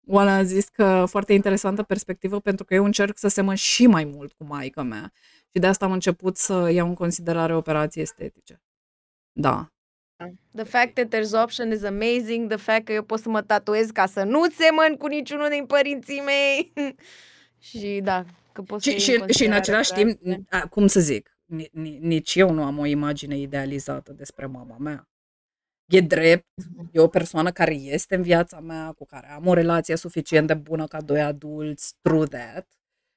Oana a zis că foarte interesantă perspectivă pentru că eu încerc să semăn și mai mult cu maica mea și de asta am început să iau în considerare operații estetice. Da. The fact that there's option is amazing. The fact că eu pot să mă tatuez ca să nu semăn cu niciunul din părinții mei. și da, că pot și, și, și în același timp, cum să zic, nici eu nu am o imagine idealizată despre mama mea. E drept, mhm. e o persoană care este în viața mea, cu care am o relație suficient de bună ca doi adulți, true that,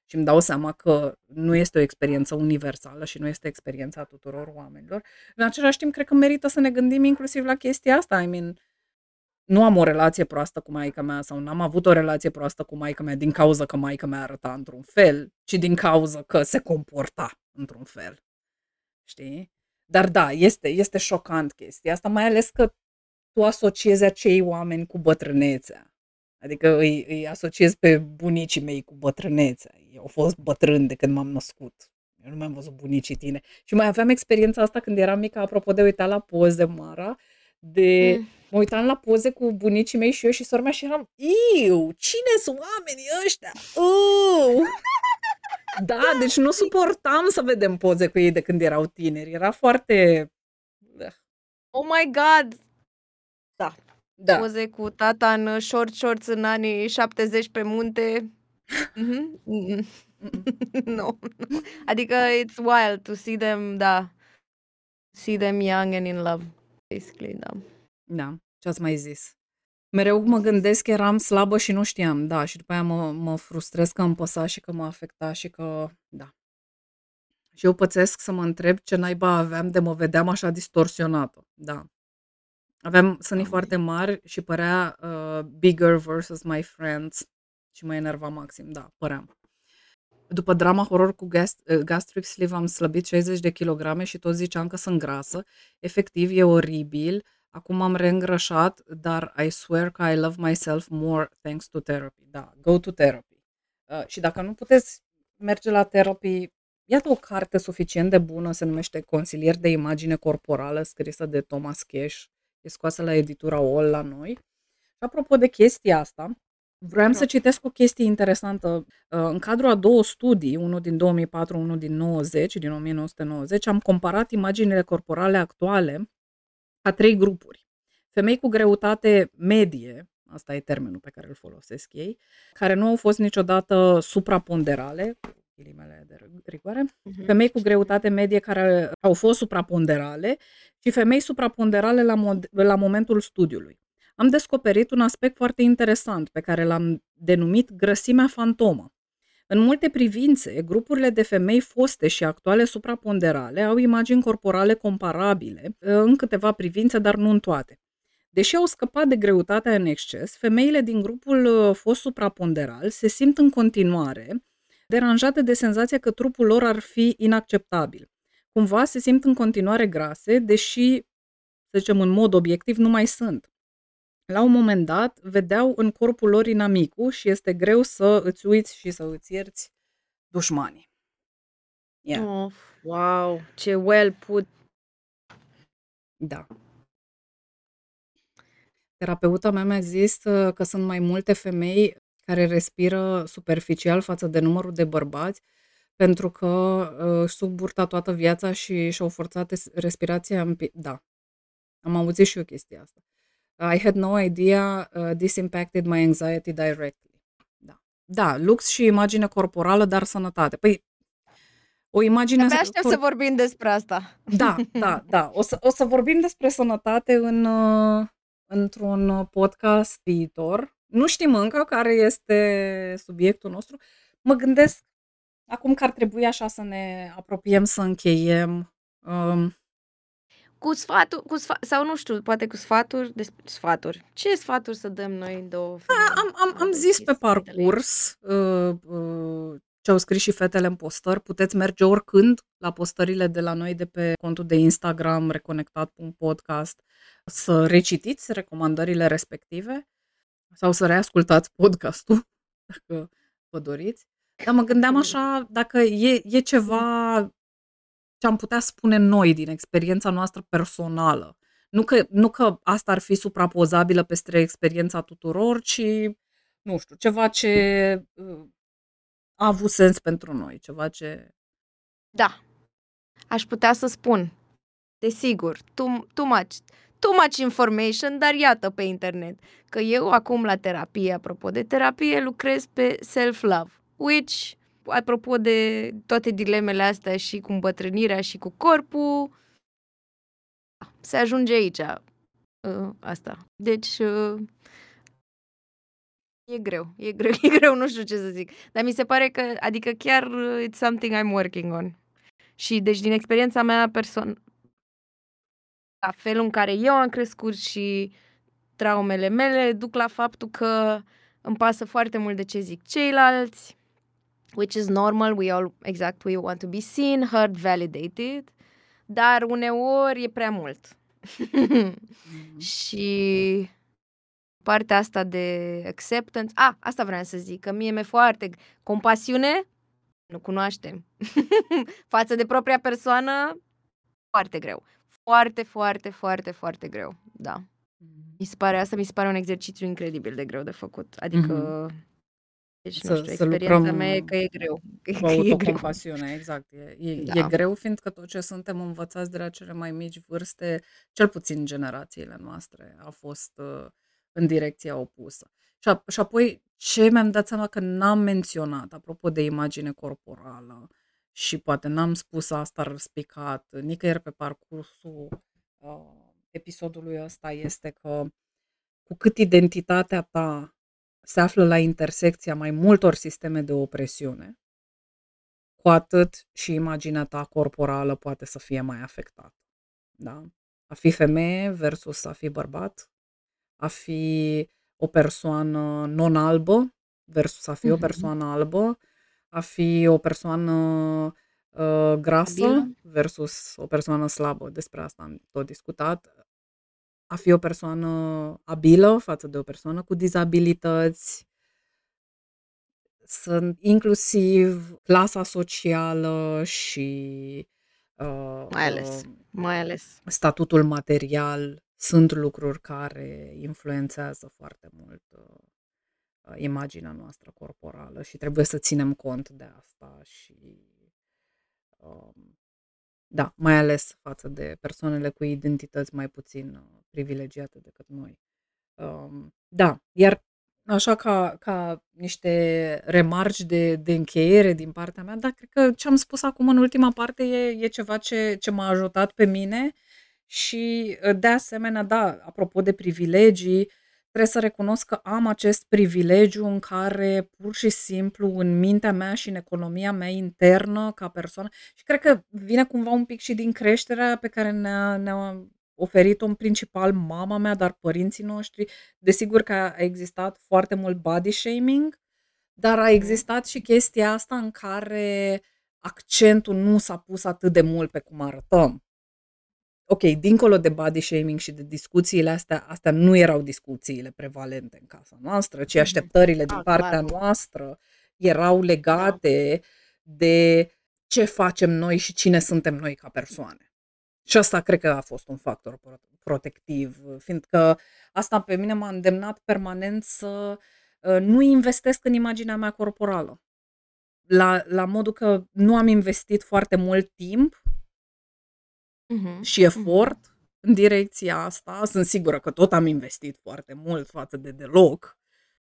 și îmi dau seama că nu este o experiență universală și nu este experiența tuturor oamenilor. În același timp, cred că merită să ne gândim inclusiv la chestia asta. I mean, nu am o relație proastă cu maica mea sau n-am avut o relație proastă cu maica mea din cauza că maica mea arăta într-un fel, ci din cauza că se comporta într-un fel. Știi? Dar da, este, este șocant chestia asta, mai ales că tu asociezi acei oameni cu bătrânețea. Adică îi, îi asociez pe bunicii mei cu bătrânețea. Eu au fost bătrân de când m-am născut. Eu nu mai am văzut bunicii tine. Și mai aveam experiența asta când eram mică, apropo de uita la poze, Mara, de mm. mă uitam la poze cu bunicii mei și eu și sora mea și eram, iu, cine sunt oamenii ăștia? Uh! Da, deci nu suportam să vedem poze cu ei de când erau tineri. Era foarte... Oh my god! Da. da. Poze cu tata în short shorts în anii 70 pe munte. Mm-hmm. Mm-hmm. no. Adică it's wild to see them, da. See them young and in love, basically, da. Da, ce ați mai zis? Mereu mă gândesc că eram slabă și nu știam, da, și după aia mă, mă frustrez că îmi păsa și că mă afecta și că, da. Și eu pățesc să mă întreb ce naiba aveam de mă vedeam așa distorsionată, da. Aveam sânii foarte mari și părea uh, bigger versus my friends și mă enerva maxim, da, păream. După drama horror cu gast- uh, gastric sleeve am slăbit 60 de kilograme și tot ziceam că sunt grasă. Efectiv, e oribil Acum am reîngrășat, dar I swear că I love myself more thanks to therapy. Da, go to therapy. Uh, și dacă nu puteți merge la therapy, iată o carte suficient de bună, se numește Consilier de imagine corporală, scrisă de Thomas Cash, e scoasă la editura OL la noi. Și apropo de chestia asta, vreau să citesc o chestie interesantă. Uh, în cadrul a două studii, unul din 2004, unul din 90, din 1990, am comparat imaginile corporale actuale a trei grupuri. Femei cu greutate medie, asta e termenul pe care îl folosesc ei, care nu au fost niciodată supraponderale, ghilimele de rigoare, uh-huh. femei cu greutate medie care au fost supraponderale și femei supraponderale la, mod- la momentul studiului. Am descoperit un aspect foarte interesant pe care l-am denumit grăsimea fantomă. În multe privințe, grupurile de femei foste și actuale supraponderale au imagini corporale comparabile, în câteva privințe, dar nu în toate. Deși au scăpat de greutatea în exces, femeile din grupul uh, fost supraponderal se simt în continuare deranjate de senzația că trupul lor ar fi inacceptabil. Cumva se simt în continuare grase, deși, să zicem, în mod obiectiv nu mai sunt. La un moment dat, vedeau în corpul lor inamicul și este greu să îți uiți și să îți ierți dușmanii. Yeah. Oh, wow, ce well put. Da. Terapeuta mea mi-a zis uh, că sunt mai multe femei care respiră superficial față de numărul de bărbați, pentru că uh, își sub burta toată viața și și-au forțat respirația în pi- Da, am auzit și eu chestia asta. I had no idea uh, this impacted my anxiety directly. Da. Da, lux și imagine corporală, dar sănătate. Păi, o imagine... Abia aștept cor... să vorbim despre asta. Da, da, da. O să, o să vorbim despre sănătate în, uh, într-un podcast viitor. Nu știm încă care este subiectul nostru. Mă gândesc acum că ar trebui așa să ne apropiem, să încheiem. Um, cu sfatul, cu sfa- sau nu știu, poate cu sfaturi, de sfaturi. Ce sfaturi să dăm noi în două A, am, am, am zis pe parcurs uh, uh, ce au scris și fetele în postări. Puteți merge oricând la postările de la noi de pe contul de Instagram reconectat.podcast să recitiți recomandările respective sau să reascultați podcastul, dacă vă doriți. Dar mă gândeam așa, dacă e, e ceva ce am putea spune noi din experiența noastră personală. Nu că, nu că asta ar fi suprapozabilă peste experiența tuturor, ci, nu știu, ceva ce uh, a avut sens pentru noi, ceva ce... Da, aș putea să spun, desigur, too, too much too much information, dar iată pe internet că eu acum la terapie, apropo de terapie, lucrez pe self-love, which, apropo de toate dilemele astea și cu îmbătrânirea și cu corpul, se ajunge aici. Uh, asta. Deci, uh, e greu, e greu, e greu, nu știu ce să zic. Dar mi se pare că, adică chiar uh, it's something I'm working on. Și deci din experiența mea person- la felul în care eu am crescut și traumele mele duc la faptul că îmi pasă foarte mult de ce zic ceilalți, which is normal, we all, exact, we want to be seen, heard, validated, dar uneori e prea mult. mm-hmm. și partea asta de acceptance, a, ah, asta vreau să zic, că mie mi-e foarte, compasiune, nu cunoaștem, față de propria persoană, foarte greu foarte, foarte, foarte, foarte greu, da. Mm-hmm. Mi se pare, asta mi se pare un exercițiu incredibil de greu de făcut. Adică, mm-hmm. deci, nu să, știu, experiența mea e că e greu. Cu autocompasiune, exact. E, e, da. e greu fiindcă tot ce suntem învățați de la cele mai mici vârste, cel puțin generațiile noastre, a fost uh, în direcția opusă. Și, a, și apoi, ce mi-am dat seama că n-am menționat, apropo de imagine corporală, și poate n-am spus asta răspicat nicăieri pe parcursul uh, episodului ăsta este că cu cât identitatea ta se află la intersecția mai multor sisteme de opresiune, cu atât și imaginea ta corporală poate să fie mai afectată. Da? A fi femeie versus a fi bărbat, a fi o persoană non-albă versus a fi mm-hmm. o persoană albă, a fi o persoană uh, grasă Abilă. versus o persoană slabă. Despre asta am tot discutat. A fi o persoană abilă față de o persoană cu dizabilități. Sunt inclusiv clasa socială și uh, mai ales, uh, mai ales statutul material sunt lucruri care influențează foarte mult uh, Uh, imaginea noastră corporală și trebuie să ținem cont de asta și um, da, mai ales față de persoanele cu identități mai puțin uh, privilegiate decât noi. Um, da, iar așa ca ca niște remarci de de încheiere din partea mea, da, cred că ce am spus acum în ultima parte e e ceva ce ce m-a ajutat pe mine și, ă, de asemenea, da, apropo de privilegii, trebuie să recunosc că am acest privilegiu în care pur și simplu în mintea mea și în economia mea internă ca persoană și cred că vine cumva un pic și din creșterea pe care ne-a ne-a oferit-o în principal mama mea, dar părinții noștri. Desigur că a existat foarte mult body shaming, dar a Mhm. existat și chestia asta în care accentul nu s-a pus atât de mult pe cum arătăm. Ok, dincolo de body shaming și de discuțiile astea, astea nu erau discuțiile prevalente în casa noastră, ci Mhm. așteptările din Da, partea clar. noastră erau Da. legate de ce facem noi și cine suntem noi ca persoane. Și asta cred că a fost un factor pro protectiv, fiindcă asta pe mine m-a îndemnat permanent să, ă, nu investesc în imaginea mea corporală. La la modul că nu am investit foarte mult timp Mhm, și mhm. efort în direcția asta. Sunt sigură că tot am investit foarte mult față de deloc,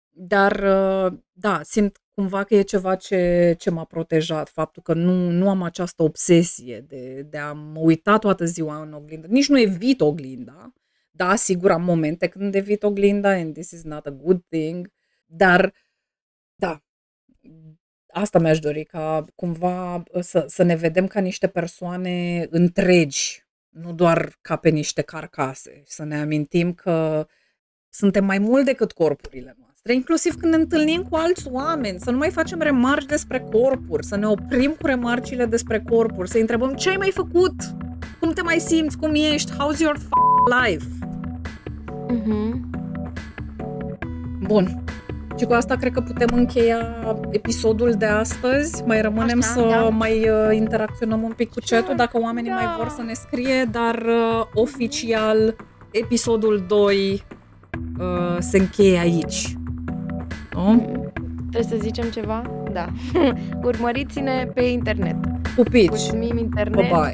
dar, ă, da, simt cumva că e ceva ce ce m-a protejat, faptul că nu nu am această obsesie de de a mă uita toată ziua în oglindă. Nici nu evit oglinda. Da, sigur am momente când evit oglinda and this is not a good thing, dar da, asta mi-aș dori ca cumva să să ne vedem ca niște persoane întregi, nu doar ca pe niște carcase. Să ne amintim că suntem mai mult decât corpurile noastre, inclusiv când ne întâlnim cu alți oameni, să nu mai facem remarci despre corpuri, să ne oprim cu remarcile despre corpuri, să-i întrebăm: "Ce ai mai făcut? Cum te mai simți? Cum ești? How's your f life?" Mhm. Bun. Și cu asta cred că putem încheia episodul de astăzi. Mai rămânem Așa, să da. mai, uh, interacționăm un pic cu chat-ul dacă oamenii mai Da. vor să ne scrie, dar, uh, oficial episodul 2, uh, se încheie aici. Nu? Trebuie să zicem ceva? Da. Urmăriți-ne pe internet. Pupici! Mulțumim internet. Pa, bye!